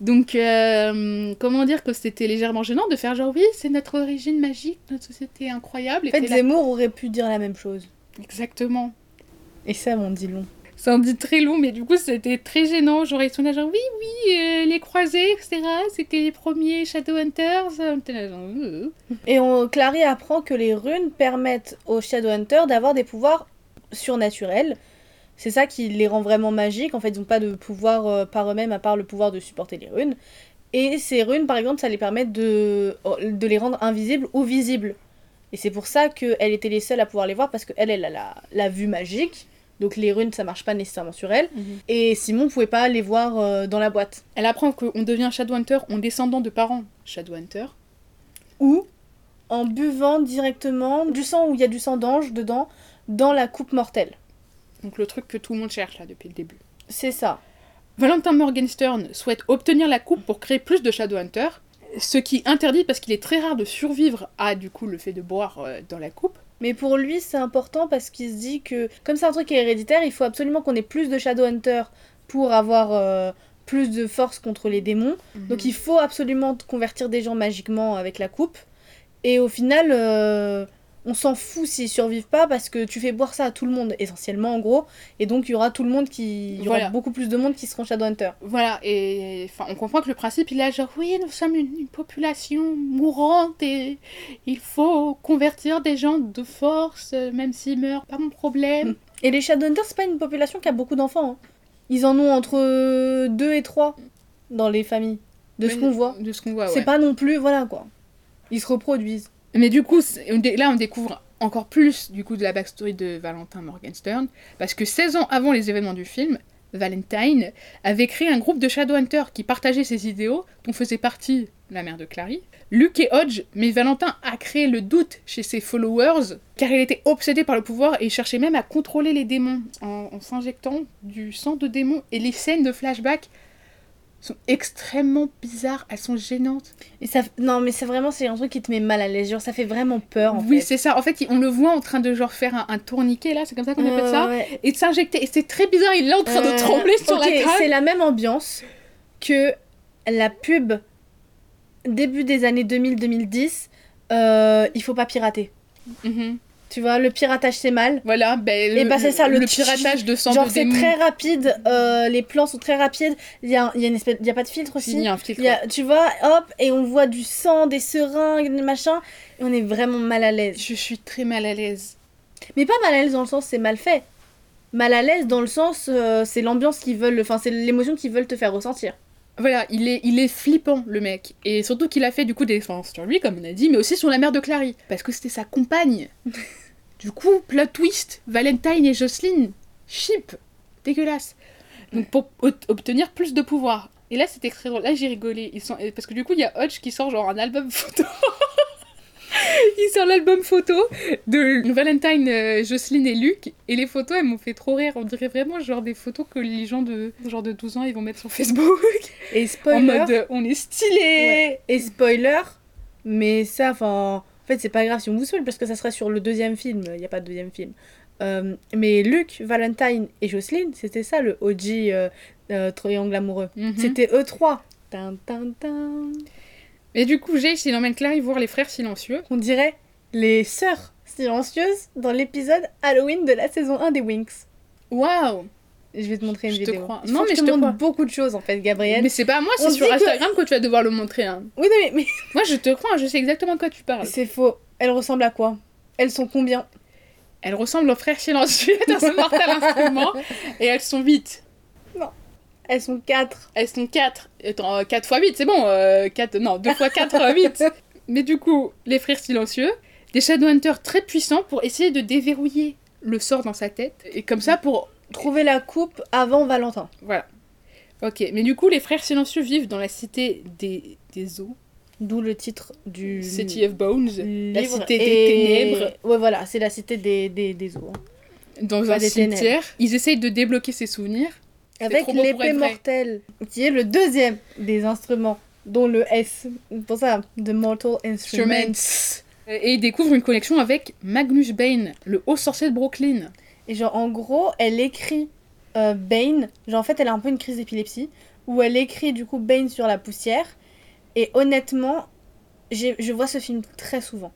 Donc, euh, comment dire que c'était légèrement gênant de faire genre oui, c'est notre origine magique, notre société incroyable. En fait, Zemmour aurait pu dire la même chose. Exactement. Et ça, on dit long. C'est un dit très long, mais du coup, c'était très gênant. Genre, ils genre, oui, oui, euh, les croisés, etc. C'était les premiers Shadowhunters. Genre, euh. Et on, Clary apprend que les runes permettent aux Shadowhunters d'avoir des pouvoirs surnaturels. C'est ça qui les rend vraiment magiques. En fait, ils n'ont pas de pouvoir euh, par eux-mêmes à part le pouvoir de supporter les runes. Et ces runes, par exemple, ça les permet de, oh, de les rendre invisibles ou visibles. Et c'est pour ça qu'elle était les seules à pouvoir les voir parce qu'elle, elle a la, la vue magique. Donc les runes, ça marche pas nécessairement sur elle. Et Simon pouvait pas les voir euh, dans la boîte. Elle apprend qu'on devient Shadowhunter en descendant de parents Shadowhunter. ou en buvant directement du sang où il y a du sang d'ange dedans dans la coupe mortelle. Donc, le truc que tout le monde cherche là depuis le début. C'est ça. Valentin Morgenstern souhaite obtenir la coupe pour créer plus de Shadowhunter, ce qui interdit parce qu'il est très rare de survivre à du coup le fait de boire euh, dans la coupe. Mais pour lui, c'est important parce qu'il se dit que, comme c'est un truc qui est héréditaire, il faut absolument qu'on ait plus de Shadowhunter pour avoir euh, plus de force contre les démons. Donc il faut absolument convertir des gens magiquement avec la coupe. Et au final, euh, on s'en fout s'ils survivent pas parce que tu fais boire ça à tout le monde, essentiellement en gros. Et donc il y aura tout le monde qui. Il y aura Voilà. beaucoup plus de monde qui seront Shadowhunter. Voilà, et enfin, on comprend que le principe, il est genre, oui, nous sommes une, une population mourante et il faut convertir des gens de force, euh, même s'ils meurent, pas mon problème. Et les Shadowhunters, c'est pas une population qui a beaucoup d'enfants. hein. Ils en ont entre 2 et 3 dans les familles, de ce qu'on voit. De ce qu'on voit, C'est ouais. pas non plus, voilà quoi. Ils se reproduisent. Mais du coup, là, on découvre encore plus du coup de la backstory de Valentin Morgenstern, parce que 16 ans avant les événements du film, Valentine avait créé un groupe de Shadowhunters qui partageaient ses idéaux, dont faisait partie la mère de Clary, Luke et Hodge, mais Valentin a créé le doute chez ses followers, car il était obsédé par le pouvoir et cherchait même à contrôler les démons en, en s'injectant du sang de démons. Et les scènes de flashback sont extrêmement bizarres, elles sont gênantes. Et ça, non, mais c'est vraiment, c'est un truc qui te met mal à l'aise. Genre, ça fait vraiment peur en oui, c'est ça. En fait, on le voit en train de genre faire un, un tourniquet là, c'est comme ça qu'on appelle ça, ouais. et de s'injecter. Et c'est très bizarre, il est en train Euh, de trembler sur la crâne. C'est la même ambiance que la pub début des années 2000-2010. euh, il faut pas pirater. Mhm. Tu vois, le piratage c'est mal. Voilà, ben, Et le, c'est ça, le le tch- piratage de sang Genre c'est très rapide, euh, les plans sont très rapides. Il y a, il y a une espèce, il y a pas de filtre aussi. Il y a un filtre. Il y a- tu vois, hop, et on voit du sang, des seringues, des machins, et on est vraiment mal à l'aise. Je suis très mal à l'aise. Mais pas mal à l'aise dans le sens c'est mal fait. Mal à l'aise dans le sens euh, c'est l'ambiance qu'ils veulent, enfin c'est l'émotion qu'ils veulent te faire ressentir. Voilà, il est, il est flippant le mec. Et surtout qu'il a fait du coup des défenses sur lui, comme on a dit, mais aussi sur la mère de Clary. Parce que c'était sa compagne. du coup, plot twist, Valentine et Jocelyn, chip, dégueulasse. Donc pour obtenir plus de pouvoir. Et là, c'était très drôle. Là, j'ai rigolé. Ils sont... Parce que du coup, il y a Hodge qui sort genre un album photo. il sort l'album photo de Valentine, euh, Jocelyn et Luc. Et les photos, elles m'ont fait trop rire. On dirait vraiment genre des photos que les gens de genre de 12 ans, ils vont mettre sur Facebook. Et En spoiler, mode euh, on est stylé Ouais. et spoiler, mais ça, enfin, en fait c'est pas grave si on vous spoil parce que ça serait sur le deuxième film, il n'y a pas de deuxième film. Euh, mais Luc, Valentine et Jocelyn, c'était ça le OG euh, euh, triangle amoureux. Mhm. C'était eux trois. Et du coup, Jace, il emmène Clary voir les frères silencieux. On dirait les sœurs silencieuses dans l'épisode Halloween de la saison 1 des Winx. Waouh Je vais te montrer une Je te vidéo. crois. Non, mais je te te montre crois. beaucoup de choses en fait, Gabrielle. Mais c'est pas moi, On c'est sur que- Instagram que... tu vas devoir le montrer. hein. Oui, non, mais, mais Moi, je te crois, je sais exactement de quoi tu parles. c'est faux. Elles ressemblent à quoi? Elles sont combien? Elles ressemblent aux frères silencieux dans ce mortel instrument. Et elles sont 8. Elles sont quatre. Elles sont 4. Attends, 4 x 8, c'est bon. 4... Non, 2 x 4, 8. Mais du coup, les frères silencieux, des Shadowhunters très puissants pour essayer de déverrouiller le sort dans sa tête. Et comme ça, pour. Trouver la coupe avant Valentin. Voilà. Ok, mais du coup, les frères silencieux vivent dans la cité des, des eaux, D'où le titre du City of Bones, la cité des Et- ténèbres, Ouais, voilà, c'est la cité des, des, des eaux. hein. dans un des cimetière. Ils essayent de débloquer ses souvenirs. Avec l'épée mortelle, qui est le deuxième des instruments, dont le S. Pour ça, The Mortal Instrument. Instruments. Et ils découvrent une connexion avec Magnus Bane, le haut sorcier de Brooklyn. Et genre, en gros, elle écrit euh, Bane. Genre, en fait, elle a un peu une crise d'épilepsie. Où elle écrit, du coup, Bane sur la poussière. Et honnêtement, je vois ce film très souvent.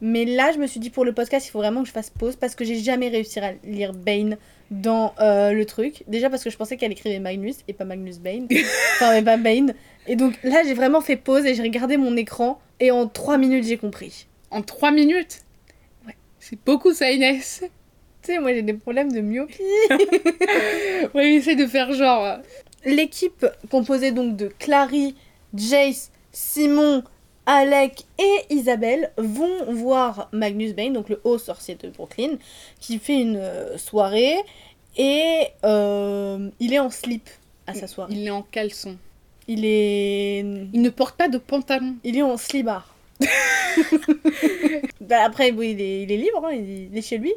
Mais là, je me suis dit, pour le podcast, il faut vraiment que je fasse pause. Parce que j'ai jamais réussi à lire Bane dans euh, le truc. Déjà parce que je pensais qu'elle écrivait Magnus et pas Magnus Bane. enfin, mais pas Bane. Et donc là, j'ai vraiment fait pause et j'ai regardé mon écran. Et en 3 minutes, j'ai compris. En trois minutes? Ouais. C'est beaucoup ça, Inès. Tu sais, moi, j'ai des problèmes de myopie. Ouais, il essaie de faire genre. euh, L'équipe composée donc de Clary, Jace, Simon, Alec et Isabelle vont voir Magnus Bane, donc le haut sorcier de Brooklyn, qui fait une euh, soirée et euh, il est en slip à sa soirée. Il est en caleçon. Il est, Il ne porte pas de pantalon. il est en slibard. bah après, oui, il, est, il est libre, hein, il est chez lui.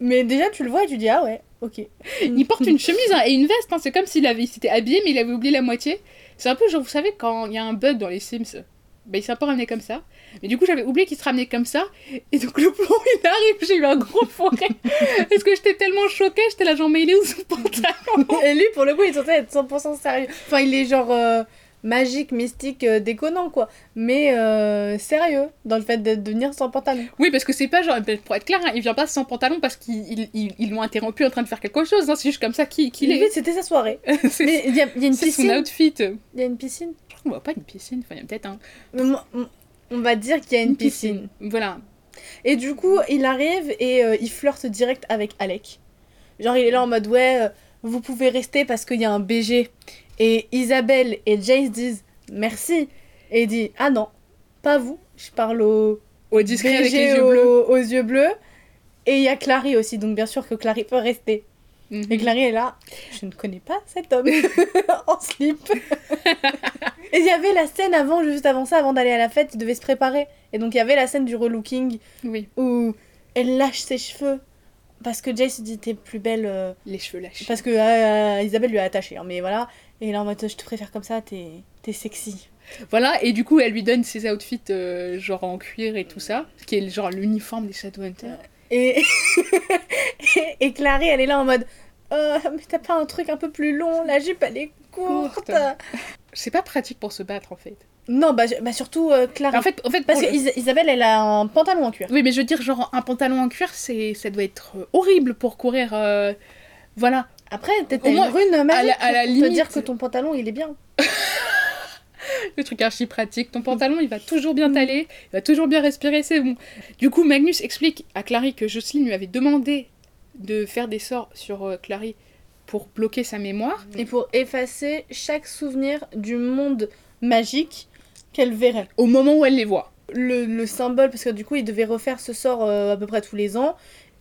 Mais déjà, tu le vois et tu dis ah ouais, ok. Il porte une chemise hein, et une veste. hein. C'est comme s'il avait, s'était habillé mais il avait oublié la moitié. C'est un peu genre, vous savez, quand il y a un bug dans les Sims, bah, il s'est un peu ramené comme ça. Mais du coup, j'avais oublié qu'il se ramenait comme ça. Et donc, le plan, il arrive, j'ai eu un gros forêt. Parce que j'étais tellement choquée, j'étais là, genre, mais il est où son pantalon? Et lui, pour le coup, il est censé être 100% sérieux. Enfin, il est genre euh, magique, mystique, euh, déconnant, quoi. Mais euh, sérieux, dans le fait de de venir sans pantalon. Oui, parce que c'est pas genre, pour être clair, hein, il vient pas sans pantalon parce qu'ils ils, ils l'ont interrompu en train de faire quelque chose. hein. C'est juste comme ça qu'il Lui, est. c'était sa soirée. c'est Mais il y a, il y a une c'est son piscine. outfit. Il y a une piscine. On voit pas une piscine, enfin, il y a peut-être un. On- va dire qu'il y a une, piscine. Voilà. Et du coup, il arrive et euh, il flirte direct avec Alec. Genre, il est là en mode ouais, vous pouvez rester parce qu'il y a un BG. Et Isabelle et Jace disent merci. Et il dit ah non, pas vous. Je parle au Au discret avec BG les yeux aux- bleus. aux yeux bleus. Et il y a Clary aussi, donc bien sûr que Clary peut rester. Mhm. Et Clary est là, je ne connais pas cet homme en slip. et il y avait la scène avant, juste avant ça, avant d'aller à la fête, il devait se préparer. Et donc il y avait la scène du relooking Oui, où elle lâche ses cheveux parce que Jace dit t'es plus belle euh, les cheveux lâchés. parce que euh, Isabelle lui a attaché. hein, mais voilà, et là en mode je te préfère comme ça, t'es t'es sexy. Voilà, et du coup, elle lui donne ses outfits euh, genre en cuir et tout ça, qui est genre l'uniforme des Shadowhunters. Et et, et Clary elle est là en mode Euh, mais t'as pas un truc un peu plus long, la jupe elle est courte. Courte. C'est pas pratique pour se battre en fait. Non, bah, bah surtout euh, Clary. En fait, en fait Parce que le- Is- Isabelle, elle a un pantalon en cuir. Oui, mais je veux dire, genre un pantalon en cuir, c'est ça doit être euh, horrible pour courir. euh, Voilà. Après, t'as une rune magique à la pour limite- te dire que ton pantalon, il est bien. Le truc archi pratique. Ton pantalon, il va toujours bien t'aller, il va toujours bien respirer, c'est bon. Du coup, Magnus explique à Clary que Jocelyne lui avait demandé de faire des sorts sur euh, Clary pour bloquer sa mémoire. Et pour effacer chaque souvenir du monde magique qu'elle verrait. Au moment où elle les voit. Le, le symbole, parce que du coup, il devait refaire ce sort euh, à peu près tous les ans.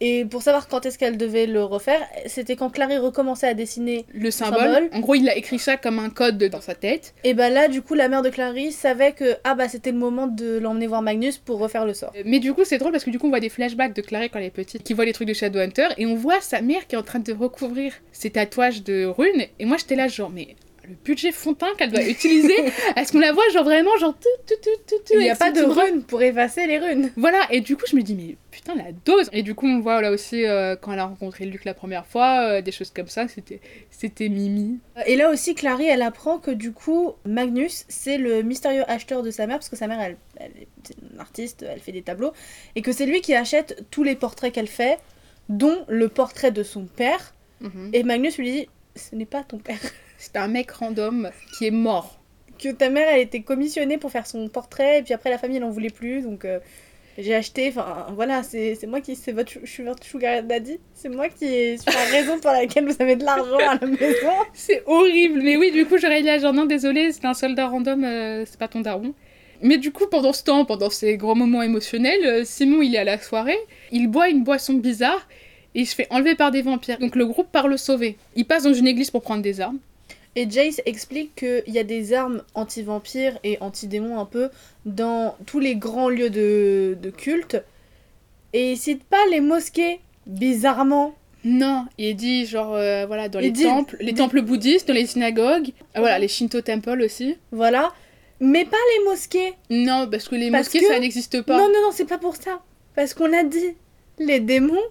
Et pour savoir quand est-ce qu'elle devait le refaire, c'était quand Clary recommençait à dessiner. Le symbole, Symbole. en gros, il a écrit ça comme un code dans sa tête. Et bah là, du coup, la mère de Clary savait que ah bah c'était le moment de l'emmener voir Magnus pour refaire le sort. Mais du coup, c'est drôle parce que du coup, on voit des flashbacks de Clary quand elle est petite, qui voit les trucs de Shadowhunter, et on voit sa mère qui est en train de recouvrir ses tatouages de runes. Et moi, j'étais là, genre, mais le budget fond teint qu'elle doit utiliser, est-ce qu'on la voit, genre vraiment, genre tout, tout, tout, tout, tout. Il n'y a pas de petites rune pour effacer les runes. Voilà, et du coup, je me dis, mais putain, la dose Et du coup, on voit là aussi, euh, quand elle a rencontré Luc la première fois, euh, des choses comme ça, c'était c'était Mimi. Et là aussi, Clary, elle apprend que du coup, Magnus, c'est le mystérieux acheteur de sa mère, parce que sa mère, elle, elle est une artiste, elle fait des tableaux, et que c'est lui qui achète tous les portraits qu'elle fait, dont le portrait de son père. Mhm. Et Magnus lui dit, ce n'est pas ton père. C'est un mec random qui est mort. Que ta mère, elle était commissionnée pour faire son portrait, et puis après, la famille, elle en voulait plus, donc... euh, j'ai acheté, enfin voilà, c'est moi qui, c'est votre, je suis votre sugar daddy, c'est moi qui suis la raison pour laquelle vous avez de l'argent à la maison. C'est horrible, mais oui, du coup, j'aurais dit à genre, non, désolé, c'est un soldat random, euh, c'est pas ton daron. Mais du coup, pendant ce temps, pendant ces grands moments émotionnels, euh, Simon, il est à la soirée, il boit une boisson bizarre et il se fait enlever par des vampires. Donc le groupe part le sauver. Il passe dans une église pour prendre des armes. Et Jace explique qu'il y a des armes anti-vampires et anti-démons un peu dans tous les grands lieux de, de culte. Et il cite pas les mosquées, bizarrement. Non, il dit genre, euh, voilà, dans Il les dit- temples, les temples bouddhistes, dans les synagogues, euh, voilà, les Shinto temples aussi. Voilà. Mais pas les mosquées. Non, parce que les Parce mosquées, que- ça n'existe pas. Non, non, non, c'est pas pour ça. Parce qu'on a dit, les démons,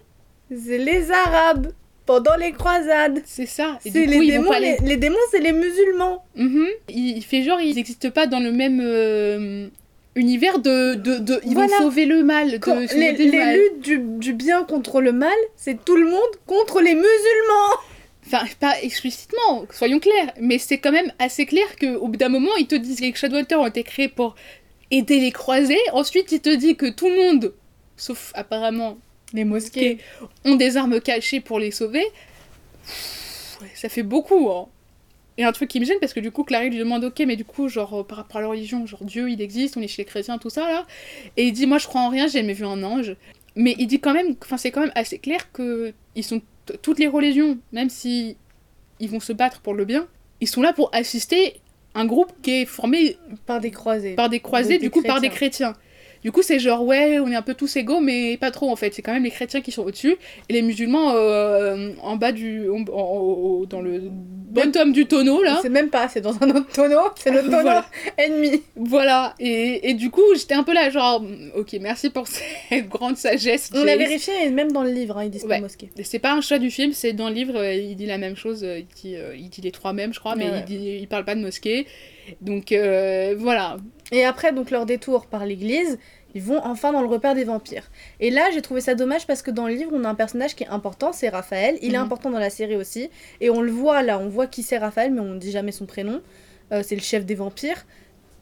c'est les Arabes pendant les croisades. C'est ça. Et C'est du les coup, vont démons, pas les- les, les démons, c'est les musulmans. Mhm. il, il fait genre, ils n'existent pas dans le même euh, univers de, de, de- Ils Voilà. vont sauver le mal. De les, les mal. luttes du, du bien contre le mal, c'est tout le monde contre les musulmans. Enfin, pas explicitement, soyons clairs, mais c'est quand même assez clair qu'au bout d'un moment, ils te disent que les Shadowhunters ont été créés pour aider les croisés. Ensuite, ils te disent que tout le monde, sauf apparemment Les mosquées, ont des armes cachées pour les sauver. Ça fait beaucoup, hein. Et un truc qui me gêne, parce que du coup, Clary lui demande, ok, mais du coup, genre, euh, par rapport à la religion, genre, Dieu, il existe, on est chez les chrétiens, tout ça, là. Et il dit, moi, je crois en rien, j'ai jamais vu un ange. Mais il dit quand même, enfin, c'est quand même assez clair que ils sont toutes les religions, même si ils vont se battre pour le bien, ils sont là pour assister un groupe qui est formé Par des croisés. par des croisés, du coup par des chrétiens. Du coup, c'est genre, ouais, on est un peu tous égaux, mais pas trop en fait. C'est quand même les chrétiens qui sont au-dessus et les musulmans euh, en bas du. en- en- en- dans le bottom du tonneau là. C'est même pas, c'est dans un autre tonneau, c'est le tonneau Voilà. ennemi. Voilà. Et, et du coup, j'étais un peu là, genre, ok, merci pour cette grande sagesse. On l'a vérifié, et même dans le livre, hein, ils disent Ouais. mosquée. C'est pas un choix du film, c'est dans le livre, euh, il dit la même chose, euh, il dit, il dit les trois mêmes, je crois, mais Ouais, ouais. il, dit, il parle pas de mosquée. Donc euh, voilà. Et après, donc, leur détour par l'église, ils vont enfin dans le repère des vampires. Et là, j'ai trouvé ça dommage parce que dans le livre, on a un personnage qui est important, c'est Raphaël. Il est Mhm. important dans la série aussi. Et on le voit là, on voit qui c'est Raphaël, mais on ne dit jamais son prénom. Euh, c'est le chef des vampires.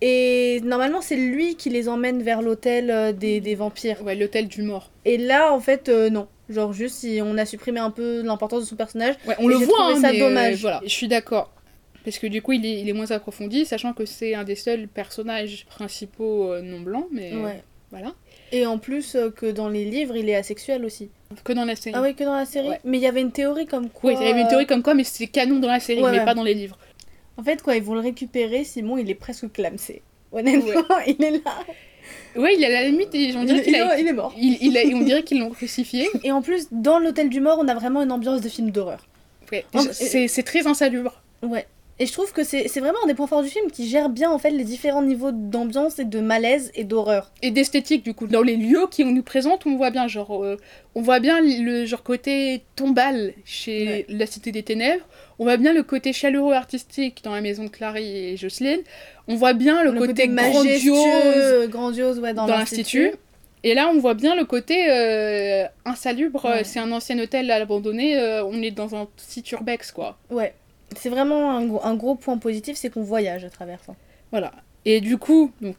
Et normalement, c'est lui qui les emmène vers l'hôtel euh, des, des vampires. Ouais, l'hôtel du mort. Et là, en fait, euh, non. Genre, juste, si on a supprimé un peu l'importance de son personnage. Ouais, on le voit, hein, ça mais, dommage. voilà, je suis d'accord. Parce que du coup, il est, il est moins approfondi, sachant que c'est un des seuls personnages principaux euh, non blancs, mais Ouais. voilà. Et en plus, euh, que dans les livres, il est asexuel aussi. Que dans la série. Ah oui, que dans la série Ouais. Mais il y avait une théorie comme quoi. Oui, il y avait une euh, théorie comme quoi, mais c'est canon dans la série, Ouais, mais pas dans les livres. En fait, quand ils vont le récupérer, Simon, il est presque clamsé. Honnêtement, il est là. Ouais, il est à la limite, et on dirait qu'il il- a... il est mort. Il, il a- on dirait qu'ils l'ont crucifié. Et en plus, dans l'hôtel du mort, on a vraiment une ambiance de film d'horreur. Ouais, c'est très insalubre. Ouais. Et je trouve que c'est vraiment un des points forts du film qui gère bien en fait les différents niveaux d'ambiance et de malaise et d'horreur. et d'esthétique du coup dans les lieux qui on nous présente on voit bien genre euh, on voit bien le genre côté tombal chez Ouais. la cité des ténèbres on voit bien le côté chaleureux artistique dans la maison de Clary et Jocelyne on voit bien le, côté, grandiose grandiose ouais, dans, dans l'institut. et là on voit bien le côté euh, insalubre Ouais. c'est un ancien hôtel abandonné euh, on est dans un site urbex quoi Ouais. C'est vraiment un gros, un gros point positif, c'est qu'on voyage à travers ça. voilà et du coup donc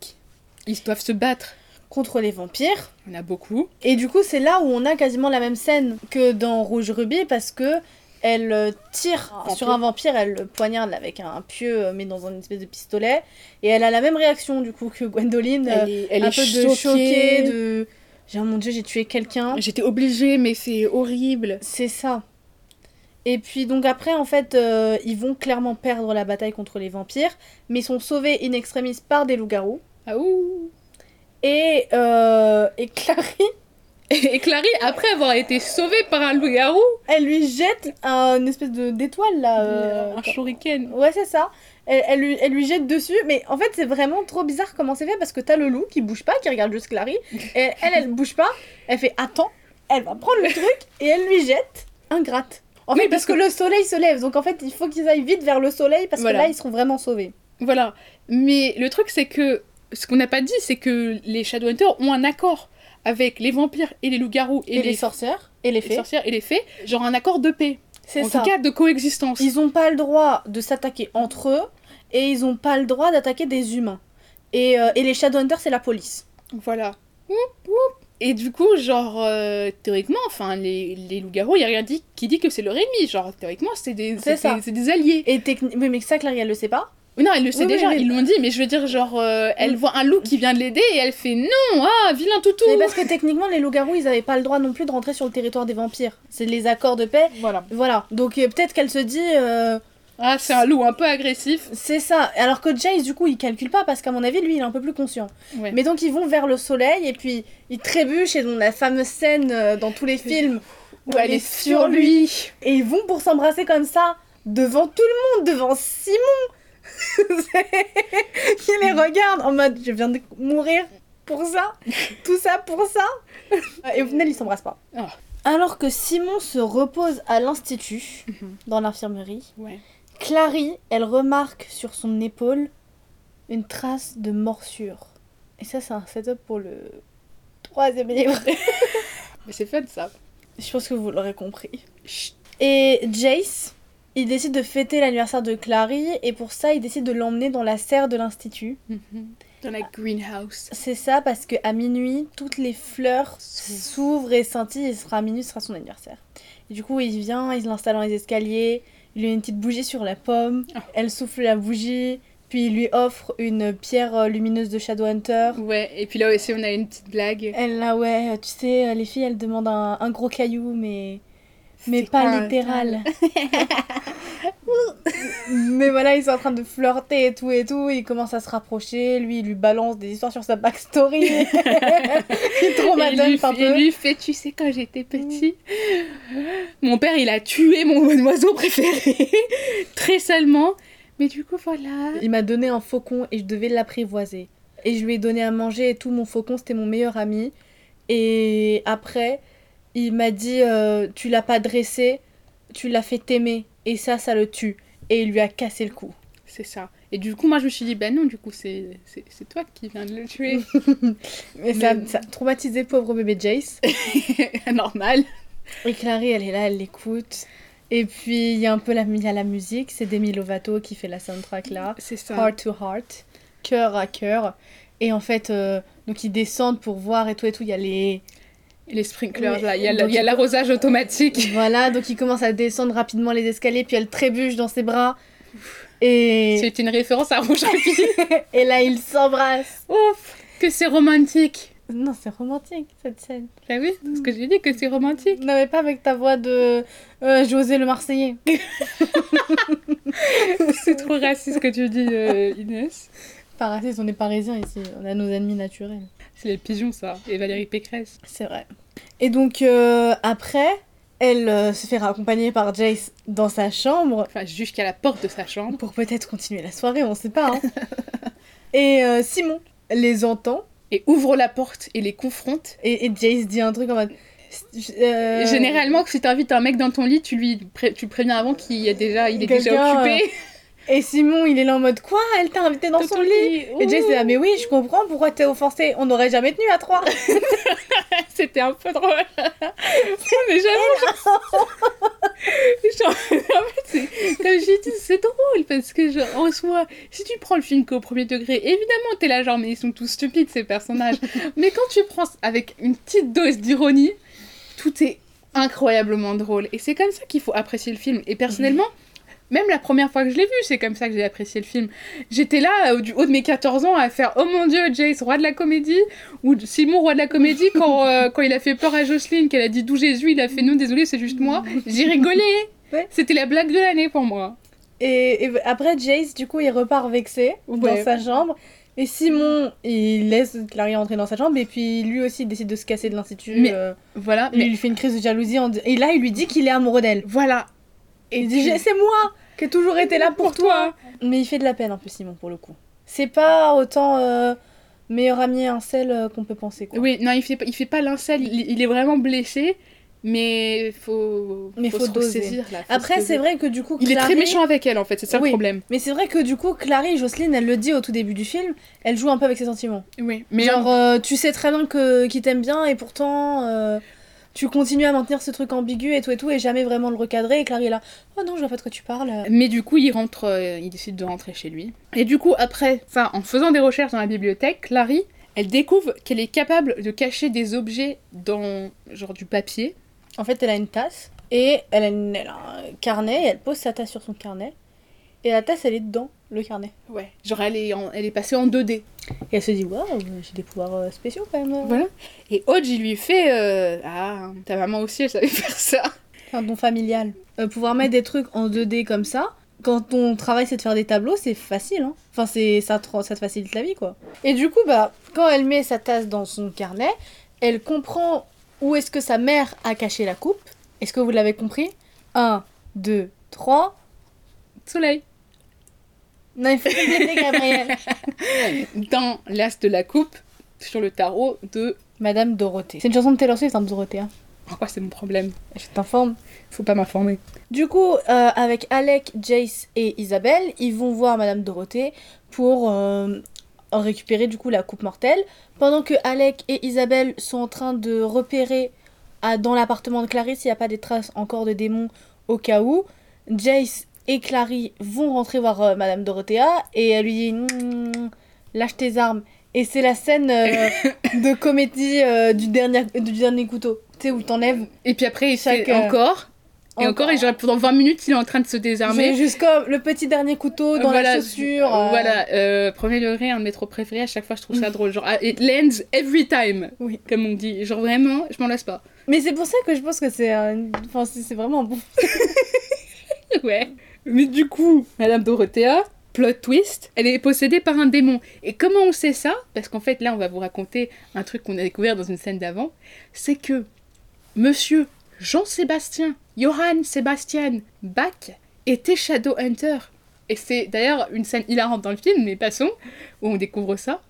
ils doivent se battre Contre les vampires. il y en a beaucoup Et du coup, c'est là où on a quasiment la même scène que dans Rouge Rubis parce que elle euh, tire Un sur vampire. un vampire, elle le poignarde avec un pieu euh, mis dans une espèce de pistolet et elle a la même réaction du coup que Gwendoline, euh, elle est, elle un est peu de choquée. choquée, de j'ai oh mon dieu j'ai tué quelqu'un. J'étais obligée, mais c'est horrible. C'est ça. Et puis donc après en fait euh, ils vont clairement perdre la bataille contre les vampires, mais ils sont sauvés in extremis par des loups-garous. Ah ouh Et, euh, et Clary, Et Clary, après avoir été sauvée par un loup-garou, elle lui jette un, une espèce de d'étoile là. euh, un shuriken. Ouais, c'est ça. Elle, elle lui, elle lui jette dessus, mais en fait, c'est vraiment trop bizarre comment c'est fait parce que t'as le loup qui bouge pas, qui regarde juste Clary, et elle, elle bouge pas. Elle fait attends, elle va prendre le truc et elle lui jette un gratte. En Oui, fait, parce que, le soleil se lève, donc en fait, il faut qu'ils aillent vite vers le soleil parce Voilà. que là, ils seront vraiment sauvés. Voilà. Mais le truc, c'est que ce qu'on n'a pas dit, c'est que les Shadowhunters ont un accord avec les vampires et les loups-garous et, Et, les, sorcières et les les fées. sorcières et les fées, genre un accord de paix. C'est En ça. tout cas, de coexistence. Ils ont pas le droit de s'attaquer entre eux et ils ont pas le droit d'attaquer des humains. Et, euh, et les Shadowhunters, c'est la police. Voilà. Oup, oup. Et du coup, genre, euh, théoriquement, enfin, les, les loups-garous, il n'y a rien dit, qui dit que c'est leur ennemi. Genre, théoriquement, c'est des, C'est c'est ça. des- alliés. Et techni- oui, mais ça, Clary, elle le sait pas. Non, elle le sait Oui, déjà, oui. ils l'ont dit, mais je veux dire, genre, euh, elle voit un loup qui vient de l'aider et elle fait non, ah, vilain toutou Mais parce que techniquement, les loups-garous, ils avaient pas le droit non plus de rentrer sur le territoire des vampires. C'est les accords de paix. Voilà. Voilà. Donc euh, peut-être qu'elle se dit. euh, Ah, c'est un loup un peu agressif. c'est ça. Alors que Jace, du coup, il calcule pas parce qu'à mon avis, lui, il est un peu plus conscient. Ouais. Mais donc, ils vont vers le soleil et puis ils trébuchent et dans la fameuse scène euh, dans tous les films où elle est sur lui. Et ils vont pour s'embrasser comme ça devant tout le monde, devant Simon. qui les regarde en mode je viens de mourir pour ça, tout ça pour ça. Et au final, ils s'embrassent pas. Ah. Alors que Simon se repose à l'institut, Mhm. dans l'infirmerie, Ouais. Clary, elle remarque sur son épaule une trace de morsure. Et ça, c'est un setup pour le troisième livre. Mais c'est fun ça. Je pense que vous l'aurez compris. Chut. Et Jace, il décide de fêter l'anniversaire de Clary et pour ça, il décide de l'emmener dans la serre de l'institut. Mhm. Dans la greenhouse. C'est ça parce que à minuit, toutes les fleurs s'ouvrent et scintillent et ce sera à minuit, ce sera son anniversaire. Et du coup, il vient, il l'installe dans les escaliers, il lui met une petite bougie sur la pomme, Ah. elle souffle la bougie, puis il lui offre une pierre euh, lumineuse de Shadowhunter. Ouais, et puis là aussi on a une petite blague. Elle là, ouais, tu sais, euh, les filles, elles demandent un, un gros caillou, mais. Mais pas littéral. mais voilà, ils sont en train de flirter et tout et tout. Ils commencent à se rapprocher. Lui, il lui balance des histoires sur sa backstory. il madame un fait- il peu. lui fait, tu sais, quand j'étais petit, mon père, il a tué mon oiseau préféré, très seulement. Mais du coup, voilà. Il m'a donné un faucon et je devais l'apprivoiser. Et je lui ai donné à manger et tout. Mon faucon, c'était mon meilleur ami. Et après, il m'a dit euh, Tu l'as pas dressé, tu l'as fait t'aimer. Et ça, ça le tue. Et il lui a cassé le cou. C'est ça. Et du coup, moi, je me suis dit, bah non, du coup, c'est toi qui viens de le tuer. Mais ça, Mais- ça a traumatisé pauvre bébé Jace. Normal. Et Clary, elle est là, elle l'écoute. Et puis, il y a un peu la, y a la musique. C'est Demi Lovato qui fait la soundtrack là. C'est ça. Heart to heart. Cœur à cœur. Et en fait, euh, donc ils descendent pour voir et tout et tout. Il y a les. Les sprinklers, Oui, là, il y a il il- l'arrosage automatique. Voilà, donc ils commencent à descendre rapidement les escaliers. Puis elle trébuche dans ses bras. Et, C'est une référence à Rouge et là, ils s'embrassent. Ouf, que c'est romantique. Non, c'est romantique cette scène. Bah oui, c'est ce que j'ai dit, que c'est romantique. Non, mais pas avec ta voix de euh, José le Marseillais. C'est trop raciste ce que tu dis, euh, Inès. Pas raciste, on est parisiens ici. On a nos ennemis naturels. C'est les pigeons, ça. Et Valérie Pécresse. C'est vrai. Et donc, euh, après, elle euh, se fait raccompagner par Jace dans sa chambre Enfin, jusqu'à la porte de sa chambre. pour peut-être continuer la soirée, on sait pas. hein. et euh, Simon les entend Et ouvre la porte et les confronte. et, et Jace dit un truc en mode. Généralement, si t'invites un mec dans ton lit, tu lui pré- tu préviens avant qu'il est déjà, il est déjà occupé. Et Simon, il est là en mode quoi Elle t'a invité dans, son lit Et Jace est là, mais oui, je comprends pourquoi t'es offensé. On n'aurait jamais tenu à trois. C'était un peu drôle. mais j'avoue, en fait, c'est- comme j'ai dit, c'est drôle parce que genre, en soi, si tu prends le film qu'au premier degré, évidemment t'es là genre mais ils sont tous stupides ces personnages. mais quand tu prends avec une petite dose d'ironie, tout est incroyablement drôle et c'est comme ça qu'il faut apprécier le film. Et personnellement. Même la première fois que je l'ai vu, c'est comme ça que j'ai apprécié le film. J'étais là, euh, du haut de mes 14 ans, à faire Oh mon dieu, Jace, roi de la comédie, ou Simon, roi de la comédie, quand, euh, quand il a fait peur à Jocelyne, qu'elle a dit d'où Jésus, il a fait non, désolé, c'est juste moi. J'ai rigolé. Ouais. C'était la blague de l'année pour moi. Et, et après, Jace, du coup, il repart vexé dans sa chambre. Et Simon, il laisse Clary entrer dans sa chambre. Et puis lui aussi, il décide de se casser de l'institut. Mais- euh, Voilà, il mais lui fait une crise de jalousie. en Et là, il lui dit qu'il est amoureux d'elle. voilà. Et il dit C'est moi qui ai toujours été là pour, toi. Mais il fait de la peine un peu, Simon, pour le coup. C'est pas autant euh, meilleur ami incel euh, qu'on peut penser. Quoi. Oui, non, il fait, pas- il fait pas l'incel, il, il est vraiment blessé, mais faut, Mais faut se doser. ressaisir, là, faut Après, se c'est vrai que du coup, Il est très méchant avec elle en fait, c'est ça Oui. le problème. Mais c'est vrai que du coup, Clary, Jocelyne, elle le dit au tout début du film, elle joue un peu avec ses sentiments. Oui, mais Genre, euh, tu sais très bien que qu'il t'aime bien et pourtant euh, tu continues à maintenir ce truc ambigu et tout et tout et jamais vraiment le recadrer. Et Clary est là, oh non, je vois pas de quoi tu parles. Mais du coup, il rentre, euh, il décide de rentrer chez lui. Et du coup, après, enfin, en faisant des recherches dans la bibliothèque, Clary, elle découvre qu'elle est capable de cacher des objets dans genre du papier. En fait, elle a une tasse et elle a, une- elle a un carnet et elle pose sa tasse sur son carnet. Et la tasse, elle est dedans, le carnet. Ouais. Genre, elle est, en- elle est passée en 2D. Et elle se dit, waouh, j'ai des pouvoirs euh, spéciaux quand même. Voilà. Et il lui fait euh, Ah, ta maman aussi, elle savait faire ça. Un don familial. Euh, pouvoir mettre des trucs en 2D comme ça, quand ton travail c'est de faire des tableaux, c'est facile. Hein. Enfin, c'est ça, te, ça te facilite la vie, quoi. Et du coup, bah, quand elle met sa tasse dans son carnet, elle comprend où est-ce que sa mère a caché la coupe. Est-ce que vous l'avez compris? 1, 2, 3. Soleil. Non, il faut compléter, Gabriel. Dans l'as de la coupe, sur le tarot de. Madame Dorothée. C'est une chanson de Taylor Swift, hein, Dorothée. Hein. Pourquoi c'est mon problème Je t'informe. Faut pas m'informer. Du coup, euh, avec Alec, Jace et Isabelle, ils vont voir Madame Dorothée pour euh, récupérer du coup la coupe mortelle. Pendant que Alec et Isabelle sont en train de repérer à- dans l'appartement de Clarisse s'il n'y a pas des traces encore de démons au cas où, Jace et Clary vont rentrer voir euh, Madame Dorothea et elle lui dit lâche tes armes. Et c'est la scène euh, de comédie euh, du, dernier, du dernier couteau. Tu sais, où t'enlèves Et puis après, il Chaque, fait encore. Et encore, et genre, pendant 20 minutes, il est en train de se désarmer. jusqu'au le petit dernier couteau dans la chaussure. Voilà, premier degré, un de mes trop préférés, à chaque fois je trouve ça drôle. Genre, ah, it lands every time, Oui. comme on dit. Genre vraiment, je m'en lasse pas. Mais c'est pour ça que je pense que c'est un... enfin, c'est c'est vraiment bon. Ouais. Mais du coup, Madame Dorothea, plot twist, elle est possédée par un démon. Et comment on sait ça? Parce qu'en fait, là, on va vous raconter un truc qu'on a découvert dans une scène d'avant. C'est que Monsieur Jean-Sébastien, Johann Sébastien Bach était Shadowhunter. Et c'est d'ailleurs une scène hilarante dans le film, mais passons, où on découvre ça.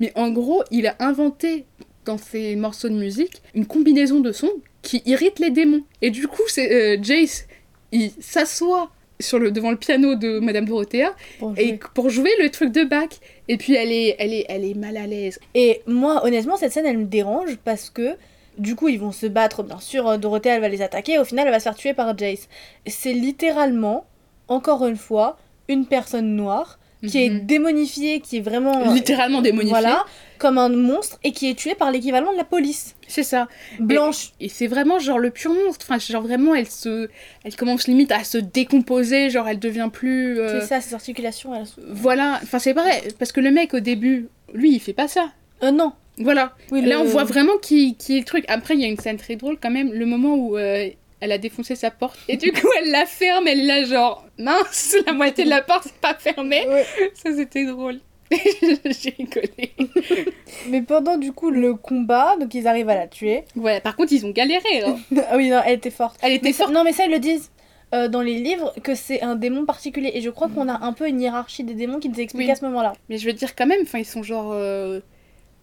Mais en gros, il a inventé dans ses morceaux de musique une combinaison de sons qui irrite les démons. Et du coup, c'est euh, Jace, il s'assoit sur le devant le piano de Madame Dorothea Pour et jouer. pour jouer le truc de Bach. Et puis elle est, elle est, elle est mal à l'aise. Et moi, honnêtement, cette scène, elle me dérange parce que du coup, ils vont se battre, bien sûr. euh, Dorothée, elle va les attaquer. Et au final, elle va se faire tuer par Jace. C'est littéralement, encore une fois, une personne noire qui est Mhm. démonifiée, qui est vraiment. littéralement démonifiée. Voilà, comme un monstre et qui est tuée par l'équivalent de la police. C'est ça. Blanche. Et c'est vraiment genre le pur monstre. Enfin, genre vraiment, elle se, elle commence limite à se décomposer. Genre, elle devient plus. euh, C'est ça, ses articulations. Elles... Voilà. Enfin, c'est pareil. Parce que le mec au début, lui, il fait pas ça. Euh, non. Voilà. Oui, Là, le- on voit vraiment qui, qui est le truc. Après, il y a une scène très drôle quand même. Le moment où euh, elle a défoncé sa porte. Et du coup, elle la ferme. Elle l'a genre, mince, la moitié de la porte n'est pas fermée. Ouais. Ça, c'était drôle. J'ai rigolé. Mais pendant du coup le combat, donc ils arrivent à la tuer. Ouais, par contre, ils ont galéré. hein. ah oui, non, elle était forte. Elle était Mais ça- forte. non, mais ça, ils le disent euh, dans les livres que c'est un démon particulier. Et je crois qu'on a un peu une hiérarchie des démons qui nous explique Oui. à ce moment-là. Mais je veux dire, quand même, enfin, ils sont genre euh,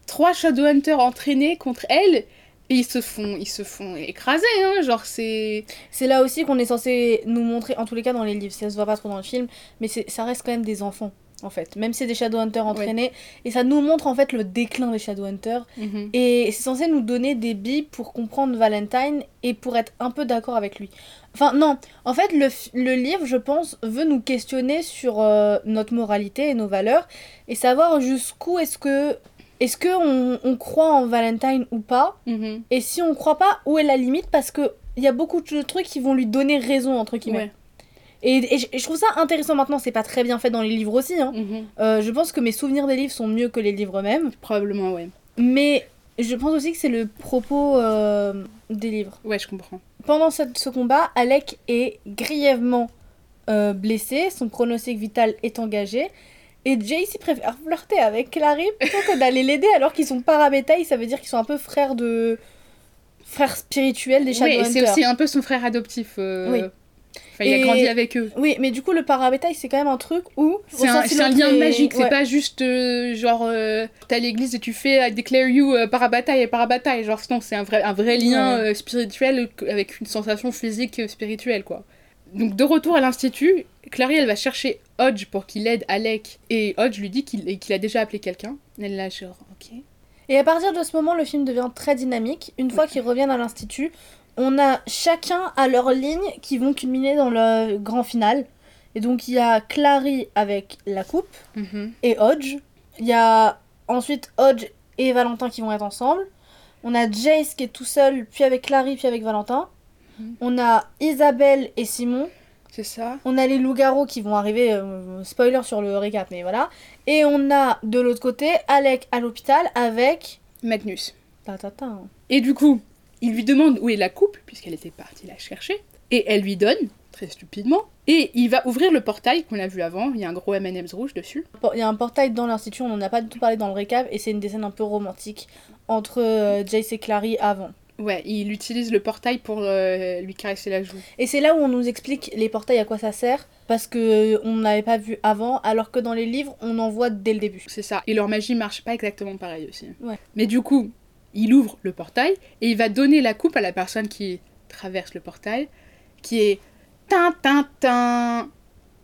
trois Shadowhunters entraînés contre elle. Et ils se font, ils se font écraser, hein. Genre, c'est. C'est là aussi qu'on est censé nous montrer, en tous les cas dans les livres, ça se voit pas trop dans le film, mais ça reste quand même des enfants. En fait, même si c'est des Shadowhunters entraînés, et ça nous montre en fait le déclin des Shadowhunters, Mhm. et c'est censé nous donner des billes pour comprendre Valentine et pour être un peu d'accord avec lui. Enfin, non, en fait, le, le livre, je pense, veut nous questionner sur euh, notre moralité et nos valeurs et savoir jusqu'où est-ce que. Est-ce qu'on on croit en Valentine ou pas Mhm. Et si on croit pas, où est la limite? Parce que il y a beaucoup de trucs qui vont lui donner raison, entre guillemets. Ouais. Et, et je, et je trouve ça intéressant maintenant, c'est pas très bien fait dans les livres aussi. Hein. Mhm. Euh, je pense que mes souvenirs des livres sont mieux que les livres eux-mêmes. Probablement, ouais. Mais je pense aussi que c'est le propos euh, des livres. Ouais, je comprends. Pendant ce, ce combat, Alec est grièvement euh, blessé, son pronostic vital est engagé. Et Jace préfère flirter avec Clary plutôt que d'aller l'aider alors qu'ils sont parabétail, ça veut dire qu'ils sont un peu frères de. frères spirituels des Ouais, et c'est aussi un peu son frère adoptif. Oui. Enfin, il a grandi avec eux. Oui, mais du coup, le parabétail, c'est quand même un truc où. C'est un, un lien magique, c'est pas juste euh, genre euh, t'es à l'église et tu fais I declare you euh, parabataille et parabataille. Genre non, c'est un vrai, un vrai lien Ouais. euh, spirituel avec une sensation physique euh, spirituelle quoi. Donc de retour à l'institut, Clary elle va chercher Hodge pour qu'il aide Alec et Hodge lui dit qu'il qu'il a déjà appelé quelqu'un. Elle l'a genre ok. Et à partir de ce moment, le film devient très dynamique. Une fois qu'ils reviennent à l'institut, on a chacun à leur ligne qui vont culminer dans le grand final. Et donc il y a Clary avec la coupe Mhm. et Hodge. Il y a ensuite Hodge et Valentin qui vont être ensemble. On a Jace qui est tout seul, puis avec Clary, puis avec Valentin. Mhm. On a Isabelle et Simon. C'est ça. On a les loups-garous qui vont arriver, euh, spoiler sur le récap, mais voilà. Et on a de l'autre côté Alec à l'hôpital avec. Magnus. Tatatin. Et du coup, il lui demande où est la coupe, puisqu'elle était partie la chercher. Et elle lui donne, très stupidement. Et il va ouvrir le portail qu'on a vu avant. Il y a un gros M&M's rouge dessus. Il y a un portail dans l'institut, on n'en a pas du tout parlé dans le récap, et c'est une des scènes un peu romantique entre euh, Jace et Clary avant. Ouais, il utilise le portail pour euh, lui caresser la joue. Et c'est là où on nous explique les portails à quoi ça sert, parce que euh, on n'avait pas vu avant, alors que dans les livres, on en voit dès le début. C'est ça. Et leur magie marche pas exactement pareil aussi. Ouais. Mais du coup, il ouvre le portail et il va donner la coupe à la personne qui traverse le portail, qui est tin tin tin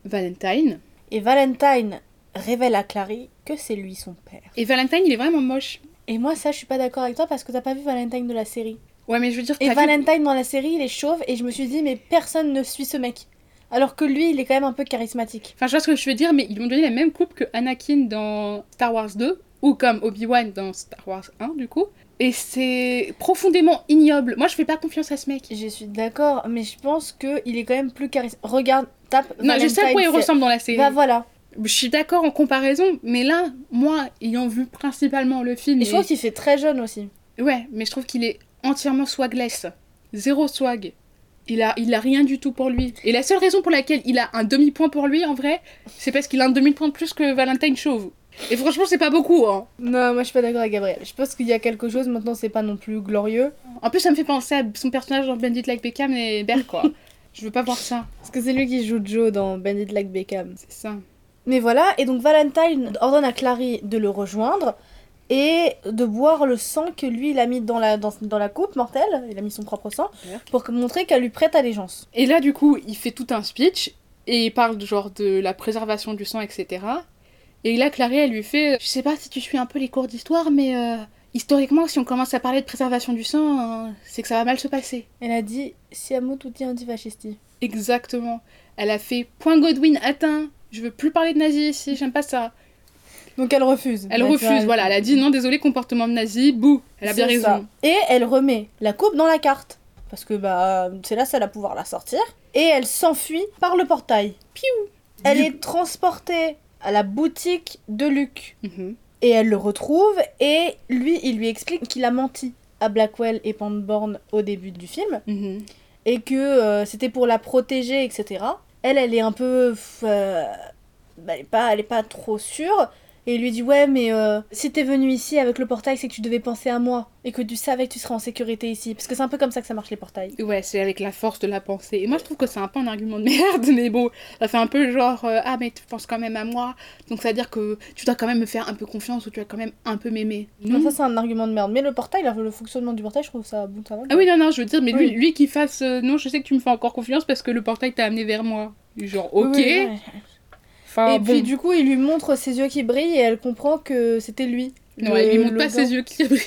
Valentine. Et Valentine révèle à Clary que c'est lui son père. Et Valentine, il est vraiment moche. Et moi, ça, je suis pas d'accord avec toi parce que t'as pas vu Valentine de la série. Ouais, mais je veux dire, Et vu- Valentine dans la série, il est chauve, et je me suis dit, mais personne ne suit ce mec. Alors que lui, il est quand même un peu charismatique. Enfin, je vois ce que je veux dire, mais ils m'ont donné la même coupe que Anakin dans Star Wars 2, ou comme Obi-Wan dans Star Wars 1, du coup. Et c'est profondément ignoble. Moi, je fais pas confiance à ce mec. Je suis d'accord, mais je pense que il est quand même plus charismatique. Regarde, tape. Non, je sais à quoi il ressemble dans la série. Bah voilà. Je suis d'accord en comparaison, mais là, moi, ayant vu principalement le film. Et je trouve qu'il fait très jeune aussi. Ouais, mais je trouve qu'il est entièrement swagless. Zéro swag. Il a, il a rien du tout pour lui. Et la seule raison pour laquelle il a un demi-point pour lui, en vrai, c'est parce qu'il a un demi-point de plus que Valentine Chauve. Et franchement, c'est pas beaucoup, hein. Non, moi je suis pas d'accord avec Gabriel. Je pense qu'il y a quelque chose, maintenant c'est pas non plus glorieux. En plus, ça me fait penser à son personnage dans Bandit Like Beckham et Belle, quoi. je veux pas voir ça. Parce que c'est lui qui joue Joe dans Bandit Like Beckham. C'est ça. Mais voilà, et donc Valentine ordonne à Clary de le rejoindre et de boire le sang que lui il a mis dans la, dans, dans la coupe mortelle, il a mis son propre sang, pour que- montrer qu'elle lui prête allégeance. Et là, du coup, il fait tout un speech et il parle genre de la préservation du sang, etc. Et là, Clary, elle lui fait Je sais pas si tu suis un peu les cours d'histoire, mais euh, historiquement, si on commence à parler de préservation du sang, euh, c'est que ça va mal se passer. Elle a dit Siamo tutti antifascisti. Exactement. Elle a fait Point Godwin atteint. Je veux plus parler de nazis ici, j'aime pas ça. Donc elle refuse. Elle vois, refuse, voilà. Elle a dit non, désolé, comportement de nazi, bouh. Elle a bien raison. ça. Et elle remet la coupe dans la carte. Parce que bah c'est là ça va pouvoir la sortir. Et elle s'enfuit par le portail. Piou. Elle Du- est transportée à la boutique de Luc. Mhm. Et elle le retrouve et lui, il lui explique qu'il a menti à Blackwell et Pangborn au début du film Mhm. et que euh, c'était pour la protéger, etc. Elle, elle est un peu... euh, bah, elle, est pas, elle est pas trop sûre. Et il lui dit ouais mais euh, si t'es venu ici avec le portail c'est que tu devais penser à moi et que tu savais que tu serais en sécurité ici parce que c'est un peu comme ça que ça marche les portails. Ouais, c'est avec la force de la pensée. Et moi, je trouve que c'est un peu un argument de merde, mais bon, ça fait un peu genre euh, Ah, mais tu penses quand même à moi, donc ça veut dire que tu dois quand même me faire un peu confiance ou tu dois quand même un peu m'aimer. Non, ça c'est un argument de merde mais le portail, le le fonctionnement du portail je trouve ça bon ça va. Ah oui, non, non, je veux dire, mais lui, Oui. lui qui fasse euh, Non, je sais que tu me fais encore confiance parce que le portail t'a amené vers moi. Genre, ok. oui. Enfin, et bon. puis du coup, il lui montre ses yeux qui brillent et elle comprend que c'était lui. Non, Le- il lui montre pas ses yeux qui brillent.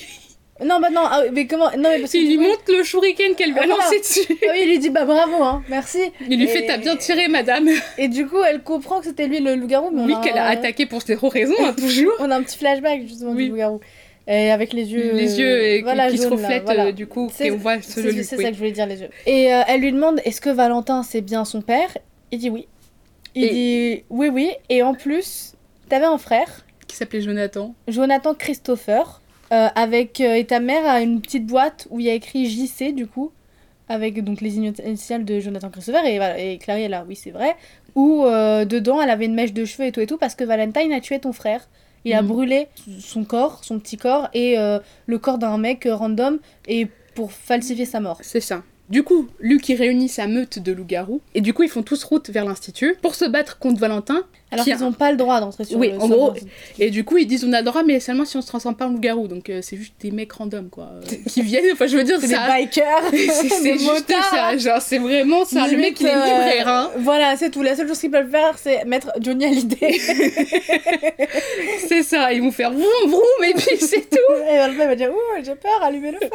Non, bah non, ah, mais comment Non, mais parce Il lui montre le shuriken qu'elle lui a Ah, lancé dessus. Ah oui, il lui dit bah bravo, hein, merci. Il lui Et- fait T'as bien tiré, madame. Et du coup, elle comprend que c'était lui le loup-garou, mais Oui, qu'elle a attaqué pour zéro raison, hein, toujours. On a un petit flashback justement Oui. du loup-garou. Et avec les yeux. Les yeux euh, voilà, qui se là, reflètent voilà. euh, du coup, et on voit ce C'est ça que je voulais dire, les yeux. Et euh, elle lui demande est-ce que Valentin c'est bien son père? Il dit oui. Il Et- dit oui, oui. Et en plus, t'avais un frère, Qui s'appelait Jonathan. Jonathan Christopher, euh, avec euh, et ta mère a une petite boîte où il y a écrit JC du coup, avec donc les initiales de Jonathan Christopher et voilà et Clary elle a oui c'est vrai, où euh, dedans elle avait une mèche de cheveux et tout et tout parce que Valentine a tué ton frère. Il a Mhm. brûlé son corps, son petit corps et le corps d'un mec random et pour falsifier sa mort. C'est ça. Du coup, Luc il réunit sa meute de loups-garous et du coup ils font tous route vers l'institut pour se battre contre Valentin. Alors qui qu'ils a- n'ont pas le droit d'entrer sur Oui, le en gros, le- Et du coup ils disent on a le droit mais seulement si on se transforme pas en loup-garou. Donc euh, c'est juste des mecs random quoi, euh, qui viennent. Enfin je veux dire c'est des bikers, C'est juste motards. ça, genre c'est vraiment ça. Le mec Limite, il est euh, libraire hein. Voilà, c'est tout. La seule chose qu'ils peuvent faire, c'est mettre Johnny Hallyday. C'est ça, ils vont faire vroom vroom et puis c'est tout. Et Valentine va dire Ouh, j'ai peur, allumez le feu.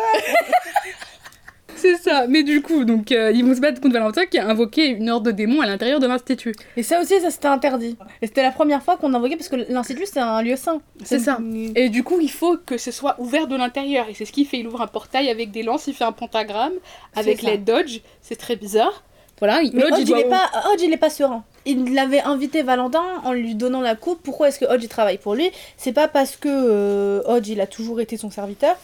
C'est ça. Mais du coup donc euh, ils vont se battre contre Valentin qui a invoqué une horde de démons à l'intérieur de l'institut. Et ça aussi, ça c'était interdit. Et c'était la première fois qu'on invoquait parce que l'institut c'est un lieu saint. C'est ça. une- Et du coup, il faut que ce soit ouvert de l'intérieur. Et c'est ce qu'il fait. Il ouvre un portail avec des lances, il fait un pentagramme avec les dodge. C'est très bizarre. Voilà, Mais Hodge, il il doit- est pas, Hodge, il est pas serein. Il l'avait invité Valentin en lui donnant la coupe. Pourquoi est-ce que Hodge il travaille pour lui? C'est pas parce que euh, Hodge il a toujours été son serviteur.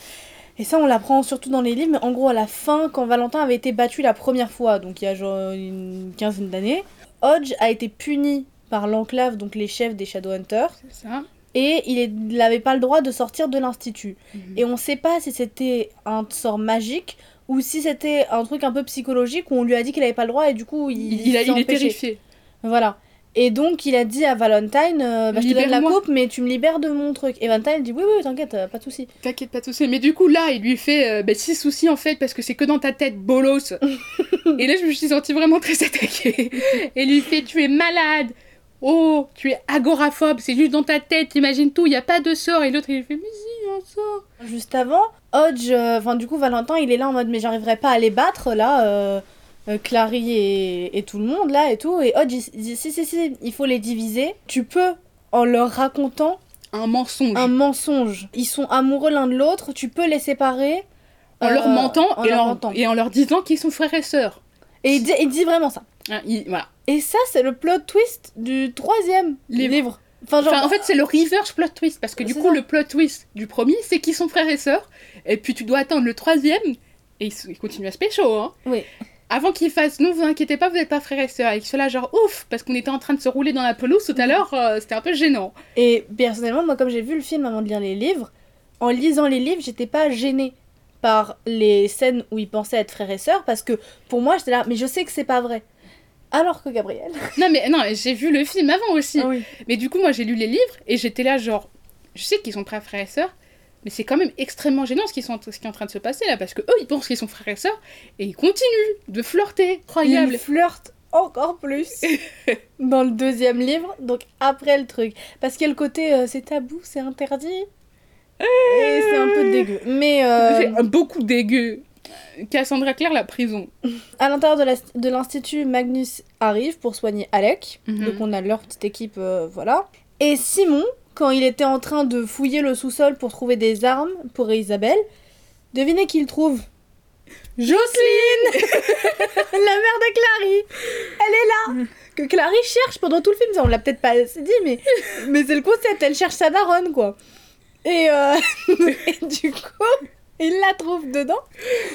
Et ça, on l'apprend surtout dans les livres. Mais en gros, à la fin, quand Valentin avait été battu la première fois, donc il y a genre une quinzaine d'années, Hodge a été puni par l'enclave, donc les chefs des Shadowhunters, C'est ça. et il n'avait pas le droit de sortir de l'institut. Mhm. Et on sait pas si c'était un sort magique ou si c'était un truc un peu psychologique où on lui a dit qu'il avait pas le droit et du coup il, Il, il, il est terrifié. Voilà. Et donc il a dit à Valentine euh, bah, Je te donne la coupe, mais tu me libères de mon truc. Et Valentine dit Oui, oui, t'inquiète, euh, pas de soucis. T'inquiète pas tout ça. Mais du coup, là, il lui fait euh, bah, six soucis en fait, parce que c'est que dans ta tête, bolos. et là, je me suis sentie vraiment très attaquée. Et lui fait Tu es malade. Oh, tu es agoraphobe. C'est juste dans ta tête. T'imagines tout. Il n'y a pas de sort. Et l'autre, il lui fait Mais si, un sort. Juste avant, Hodge, euh, enfin du coup Valentin il est là en mode Mais j'arriverai pas à les battre là, euh, Clary et, et tout le monde là et tout. Et Hodge il, dit Si, si, si, il faut les diviser. Tu peux, en leur racontant Un mensonge. un mensonge. Ils sont amoureux l'un de l'autre, tu peux les séparer. En leur euh, mentant, en et, leur en- mentant. et en leur disant qu'ils sont frères et sœurs. Et il dit, il dit vraiment ça. Il- voilà. Et ça, c'est le plot twist du troisième Livre. livre. Enfin, genre, Enfin, en fait, c'est le reverse plot twist. Parce que du coup, ça. le plot twist du premier, c'est qu'ils sont frères et sœurs. Et puis, tu dois attendre le troisième. Et ils, ils continuent à se pécho, hein. Oui. Avant qu'ils fassent, non, vous inquiétez pas, vous n'êtes pas frères et sœurs. Et soient là, genre, ouf, parce qu'on était en train de se rouler dans la pelouse tout à l'heure, euh, c'était un peu gênant. Et personnellement, moi, comme j'ai vu le film avant de lire les livres, en lisant les livres, j'étais pas gênée par les scènes où ils pensaient être frères et sœurs parce que pour moi, j'étais là, mais je sais que c'est pas vrai. Alors que Gabriel. Non, mais non, j'ai vu le film avant aussi. oui. Mais du coup, moi, j'ai lu les livres et j'étais là, genre, je sais qu'ils sont pas frères et sœurs, mais c'est quand même extrêmement gênant ce qui, sont, ce qui est en train de se passer là, parce que eux, ils pensent qu'ils sont frères et sœurs et ils continuent de flirter. Incroyable. Il flirte encore plus dans le deuxième livre, donc après le truc. Parce qu'il y a le côté euh, c'est tabou, c'est interdit. Et c'est un peu dégueu. Mais euh, C'est beaucoup dégueu. Cassandra Clare, la prison. à l'intérieur de l'institut, Magnus arrive pour soigner Alec. Mhm. Donc on a leur petite équipe, euh, voilà. Et Simon, quand il était en train de fouiller le sous-sol pour trouver des armes pour Isabelle, devinez qui il trouve? Jocelyne La mère de Clary. Elle est là. Que Clary cherche pendant tout le film, ça on l'a peut-être pas dit, mais, mais c'est le concept, elle cherche sa daronne, quoi. Et, euh, et du coup, il la trouve dedans,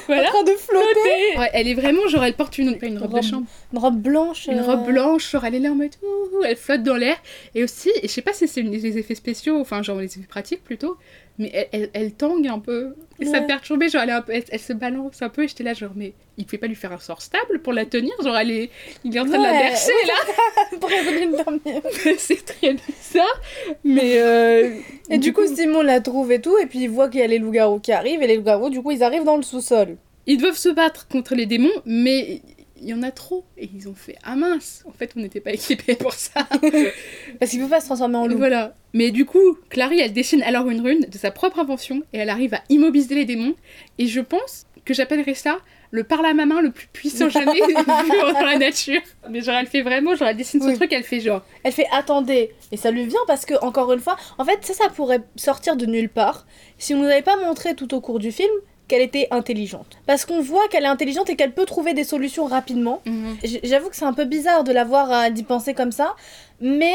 Voilà. en train de flotter. Ouais, elle est vraiment, genre, elle porte une, pas une robe, Robe- de chambre, Une robe blanche. une euh, robe blanche, genre, elle est là en mode, ouh, elle flotte dans l'air. Et aussi, je sais pas si c'est les effets spéciaux, enfin, genre, les effets pratiques plutôt, mais elle, elle, elle tangue un peu. Et ça me perturbait, genre, elle, un peu, elle, elle se balance un peu, et j'étais là, genre, mais il pouvait pas lui faire un sort stable pour la tenir, genre, elle est, il est en train de la bercer, là. Prévenue de dormir. c'est très bizarre, mais euh, Et du, coup, Simon la trouve et tout, et puis il voit qu'il y a les loups-garous qui arrivent, et les loups-garous, du coup, ils arrivent dans le sous-sol. ils doivent se battre contre les démons, mais il y en a trop, et ils ont fait ah mince, en fait on n'était pas équipés pour ça. Parce qu'il peut pas se transformer en loup. voilà. Mais du coup, Clary elle dessine alors une rune de sa propre invention et elle arrive à immobiliser les démons. Et je pense que j'appellerais ça le parle à ma main le plus puissant jamais vu dans la nature. Mais genre elle fait vraiment, genre elle dessine son Oui. truc, elle fait genre Elle fait attendez, et ça lui vient parce que, encore une fois, en fait, ça, ça pourrait sortir de nulle part si on nous avait pas montré tout au cours du film qu'elle était intelligente. Parce qu'on voit qu'elle est intelligente et qu'elle peut trouver des solutions rapidement. J- J'avoue que c'est un peu bizarre de la voir à d'y penser comme ça, mais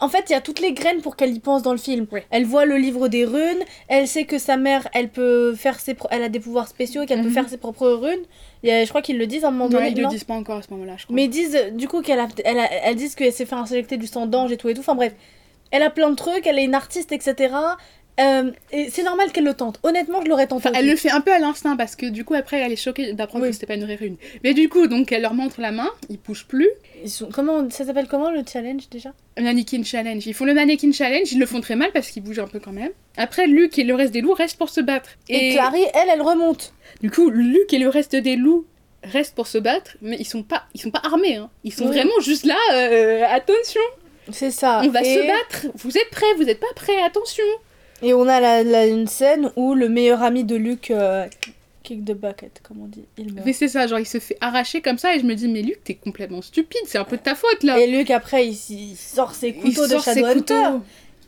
en fait, il y a toutes les graines pour qu'elle y pense dans le film. Elle voit le livre des runes, elle sait que sa mère, elle peut faire ses elle a des pouvoirs spéciaux et qu'elle peut Mhm. faire ses propres runes. Il y a- je crois qu'ils le disent à un moment Non, donné. ils le non disent pas encore à ce moment-là, je crois. mais ils disent euh, du coup qu'elle a, elle a- elles disent qu'elle s'est fait injecter du sang d'ange et tout et tout. Enfin bref, elle a plein de trucs, elle est une artiste, etc. Euh, et c'est normal qu'elle le tente. Honnêtement, je l'aurais tenté. Enfin, elle le fait un peu à l'instinct parce que du coup après elle est choquée d'apprendre Oui. que c'était pas une vraie rune. Mais du coup donc elle leur montre la main, ils bougent plus. Ils sont- comment ça s'appelle comment le challenge déjà? Mannequin challenge. Ils font le mannequin challenge, ils le font très mal parce qu'ils bougent un peu quand même. Après Luc et le reste des loups restent pour se battre. Et, Clary, elle, elle remonte. Du coup, Luc et le reste des loups restent pour se battre, mais ils sont pas, ils sont pas armés. Hein. Ils sont Oui. vraiment juste là. euh, attention, C'est ça. on va et, se battre. Vous êtes prêts Vous êtes pas prêts Attention. Et on a la, la- une scène où le meilleur ami de Luke euh, kick the bucket, comme on dit. Il meurt. Mais c'est ça, genre il se fait arracher comme ça et je me dis mais Luc t'es complètement stupide, c'est un peu de ta faute là. Et Luke après, il, il sort ses Il couteaux de Shadowhunter.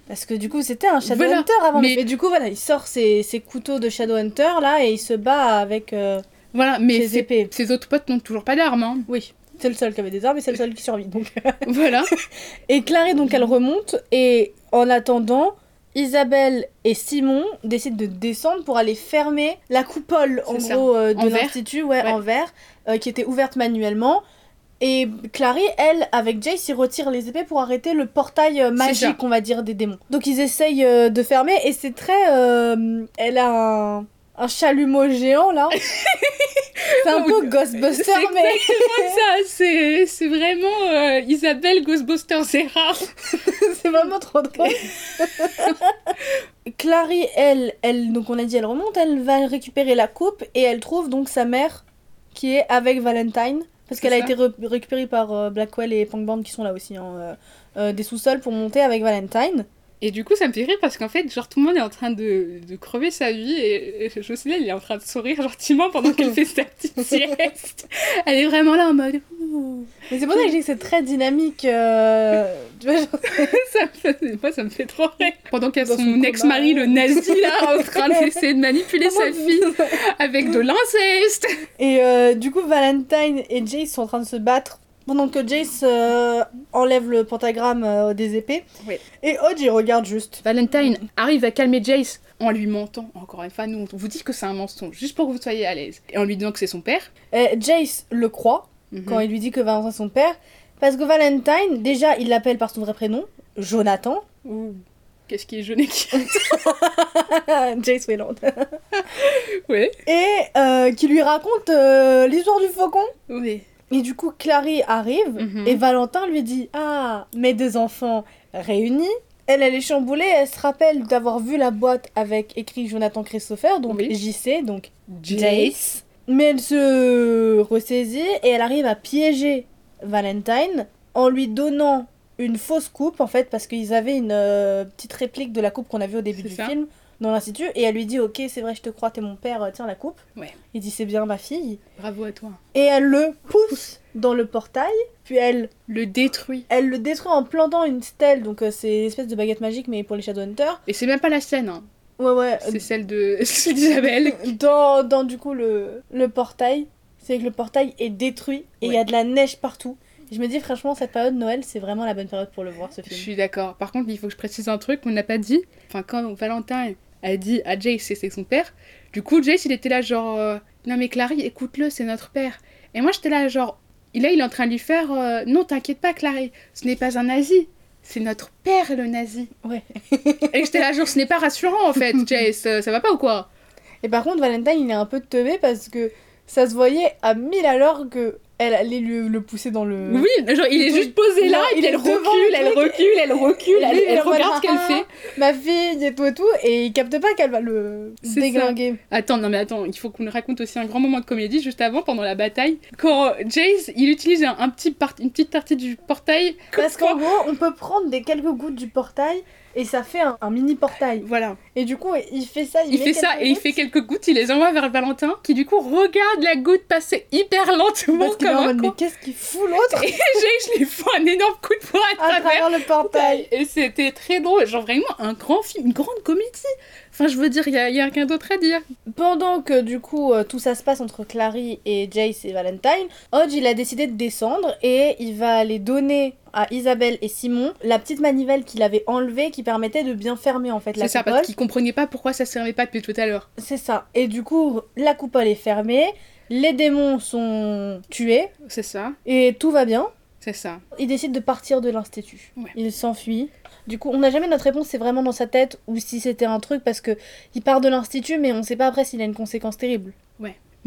Parce que du coup, c'était un Shadowhunter Voilà, avant. mais- Mais... du coup, voilà, il sort ses, ses couteaux de Shadowhunter là et il se bat avec euh, Voilà, mais ses ses, épées. ses autres potes n'ont toujours pas d'armes. Hein. Oui. C'est le seul qui avait des armes et c'est le seul qui survit. Donc. Voilà. Et Clary, donc, elle remonte. Et en attendant, Isabelle et Simon décident de descendre pour aller fermer la coupole, en ça. gros, euh, de l'institut, ouais, Ouais. en verre, euh, qui était ouverte manuellement. Et Clary, elle, avec Jace, ils retirent les épées pour arrêter le portail euh, magique, on va dire, des démons. Donc ils essayent euh, de fermer et c'est très... elle a un, un chalumeau géant, là. c'est un peu Ghostbuster, C'est mais... exactement ça, c'est c'est vraiment euh, Isabelle Ghostbusters, c'est rare. C'est vraiment trop drôle. Clary, elle, elle, donc on a dit, elle remonte, elle va récupérer la coupe et elle trouve donc sa mère qui est avec Valentine. Parce C'est qu'elle a été récupérée par euh, Blackwell et Punkband qui sont là aussi, hein, euh, des sous-sols pour monter avec Valentine. Et du coup, ça me fait rire parce qu'en fait, genre, tout le monde est en train de, de crever sa vie et, et Jocelyne, elle est en train de sourire gentiment pendant qu'elle fait sa petite sieste. Elle est vraiment là en mode. Ouh. Mais c'est pour ça que dis que c'est très dynamique. euh, tu vois, genre- ça me fait, moi, ça me fait trop rire. Pendant qu'il y a Dans son, son ex-mari, le nazi, là, en train d'essayer de manipuler sa fille avec de l'inceste. Et euh, du coup, Valentine et Jace sont en train de se battre pendant que Jace euh, enlève le pentagramme euh, des épées. Oui. Et Hodge, il regarde juste. Valentine arrive à calmer Jace en lui mentant. Encore une fois, nous, on vous dit que c'est un mensonge, juste pour que vous soyez à l'aise. Et en lui disant que c'est son père. Et Jace le croit Mhm. quand il lui dit que Valentin est son père. Parce que Valentine, déjà, il l'appelle par son vrai prénom, Jonathan. Ouh. Qu'est-ce qui est jeune et qui. Jace Wayland. ouais. Et euh, qui lui raconte euh, l'histoire du faucon. Oui. Et du coup, Clary arrive Mhm. et Valentin lui dit Ah, mes deux enfants réunis. Elle, elle est chamboulée, elle se rappelle d'avoir vu la boîte avec écrit Jonathan Christopher, donc Oui. JC, donc Jace. Mais elle se ressaisit et elle arrive à piéger Valentine en lui donnant une fausse coupe en fait parce qu'ils avaient une euh, petite réplique de la coupe qu'on a vue au début du ça. film dans l'institut et elle lui dit ok c'est vrai je te crois t'es mon père euh, tiens la coupe Ouais. il dit c'est bien ma fille Bravo à toi. et elle le pousse dans le portail puis elle Le détruit. elle le détruit en plantant une stèle donc euh, c'est une espèce de baguette magique mais pour les Shadowhunters Et c'est même pas la scène, hein. ouais ouais C'est celle de d'Isabelle. dans, dans du coup le, le portail, c'est que le portail est détruit et il y a de la neige partout. Je me dis franchement cette période de Noël c'est vraiment la bonne période pour le voir ce Je film. suis d'accord. Par contre, il faut que je précise un truc qu'on n'a pas dit. Enfin, quand Valentin a dit à Jace c'est son père, du coup, Jace, il était là genre... euh, non mais Clary, écoute-le, c'est notre père. Et moi, j'étais là genre... Là, il est en train de lui faire... euh, non, t'inquiète pas, Clary, ce n'est pas un nazi. C'est notre père, le nazi. Ouais. Et j'étais là genre, ce n'est pas rassurant, en fait, Jace. euh, Ça va pas ou quoi? Et par contre Valentine il est un peu teubé parce que ça se voyait à mille l'heure que elle allait le pousser dans le... Oui, genre, il est juste posé là, et il puis elle recule, le elle recule, elle recule, elle, regarde ce qu'elle fait. Ma fille et tout et tout et il capte pas qu'elle va le déglinguer. Attends, non mais attends, il faut qu'on nous raconte aussi un grand moment de comédie juste avant, pendant la bataille, quand Jace, il utilise un, un petit part- une petite partie du portail. Parce qu'en gros on peut prendre des quelques gouttes du portail et ça fait un, un mini portail. Voilà, Et du coup il fait ça, il, il fait ça et il fait quelques gouttes, il les envoie vers Valentin, qui du coup regarde la goutte passer hyper lentement Parce comme un mode, mais qu'est-ce qu'il fout l'autre Et Jace lui fout un énorme coup de poing à, à travers. travers le portail Et c'était très drôle, genre vraiment un grand film, une grande comédie. Enfin, je veux dire, il y a, y a rien d'autre à dire. Pendant que du coup euh, tout ça se passe entre Clary et Jace et Valentine, Hodge il a décidé de descendre et il va aller donner à Isabelle et Simon la petite manivelle qu'il avait enlevée qui permettait de bien fermer en fait la C'est ça, coupole. parce qu'il comprenait pas pourquoi ça servait pas depuis tout à l'heure. C'est ça. Et du coup la coupole est fermée, les démons sont tués C'est ça, et tout va bien. c'est ça. Il décide de partir de l'institut. Ouais. Il s'enfuit. Du coup, on n'a jamais notre réponse, c'est vraiment dans sa tête ou si c'était un truc parce que il part de l'institut, mais on sait pas après s'il a une conséquence terrible.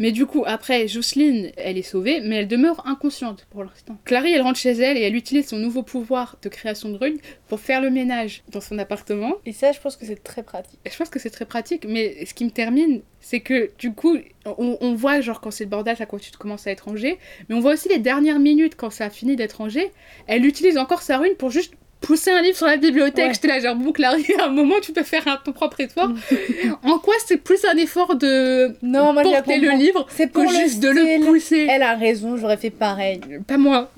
Mais du coup, après, Jocelyne, elle est sauvée, mais elle demeure inconsciente pour l'instant. Clary, elle rentre chez elle et elle utilise son nouveau pouvoir de création de runes pour faire le ménage dans son appartement. Et ça, je pense que c'est très pratique. Je pense que c'est très pratique, mais ce qui me termine, c'est que du coup, on, on voit genre quand c'est le bordage, à quoi tu commences à être rangé, mais on voit aussi les dernières minutes quand ça a fini d'être rangé, elle utilise encore sa rune pour juste pousser un livre sur la bibliothèque. Ouais. J'étais là, genre, bon, Clary, à un moment, tu peux faire un, ton propre effort. en quoi c'est plus un effort de Non, moi, porter le livre C'est que le juste de le pousser? Elle a raison, j'aurais fait pareil. Pas moi.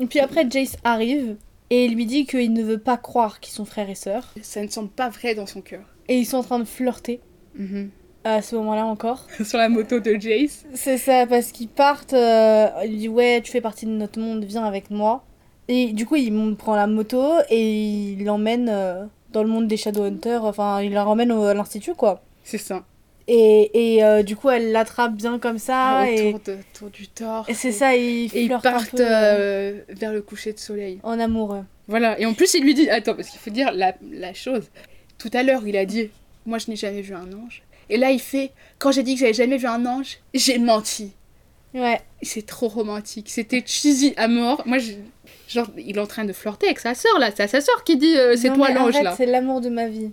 Et puis après, Jace arrive et il lui dit qu'il ne veut pas croire qu'ils sont frères et sœurs. Ça ne semble pas vrai dans son cœur. Et ils sont en train de flirter. Mhm. à ce moment-là encore. Sur la moto de Jace. C'est ça, parce qu'ils partent, euh, il dit ouais, tu fais partie de notre monde, viens avec moi. Et du coup, il prend la moto et il l'emmène euh, dans le monde des Shadowhunters, enfin, il la ramène au- à l'institut, quoi. C'est ça. Et, et euh, du coup, elle l'attrape bien comme ça, et, autour, de, autour du torse. et c'est ça, il Et ils partent euh, vers le coucher de soleil. en amoureux. Voilà. Et en plus, il lui dit Attends, parce qu'il faut dire la, la chose. Tout à l'heure, il a dit Moi, je n'ai jamais vu un ange. Et là, il fait Quand j'ai dit que j'avais jamais vu un ange, j'ai menti. Ouais, Et C'est trop romantique. C'était cheesy à mort. Moi, je- genre, il est en train de flirter avec sa sœur, là. C'est à sa sœur qui dit euh, C'est toi l'ange, là. C'est l'amour de ma vie.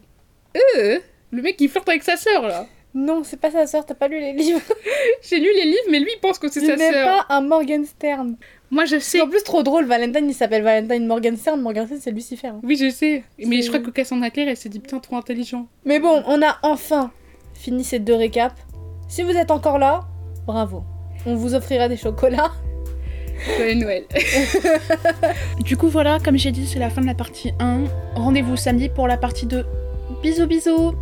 Euh, le mec, il flirte avec sa sœur, là. Non, c'est pas sa sœur, t'as pas lu les livres. J'ai lu les livres, mais lui, il pense que c'est sa sœur. pas un Morgenstern. Moi, je sais. C'est en plus trop drôle, Valentine il s'appelle Valentine Morgenstern, Morgenstern c'est Lucifer. hein. Oui, je sais. Mais je crois que Cassandra Claire, elle s'est dit Putain, trop intelligent. Mais bon, on a enfin fini ces deux récaps. Si vous êtes encore là, bravo. On vous offrira des chocolats. Joyeux Noël. du coup, voilà, comme j'ai dit, c'est la fin de la partie 1. Rendez-vous samedi pour la partie 2. Bisous, bisous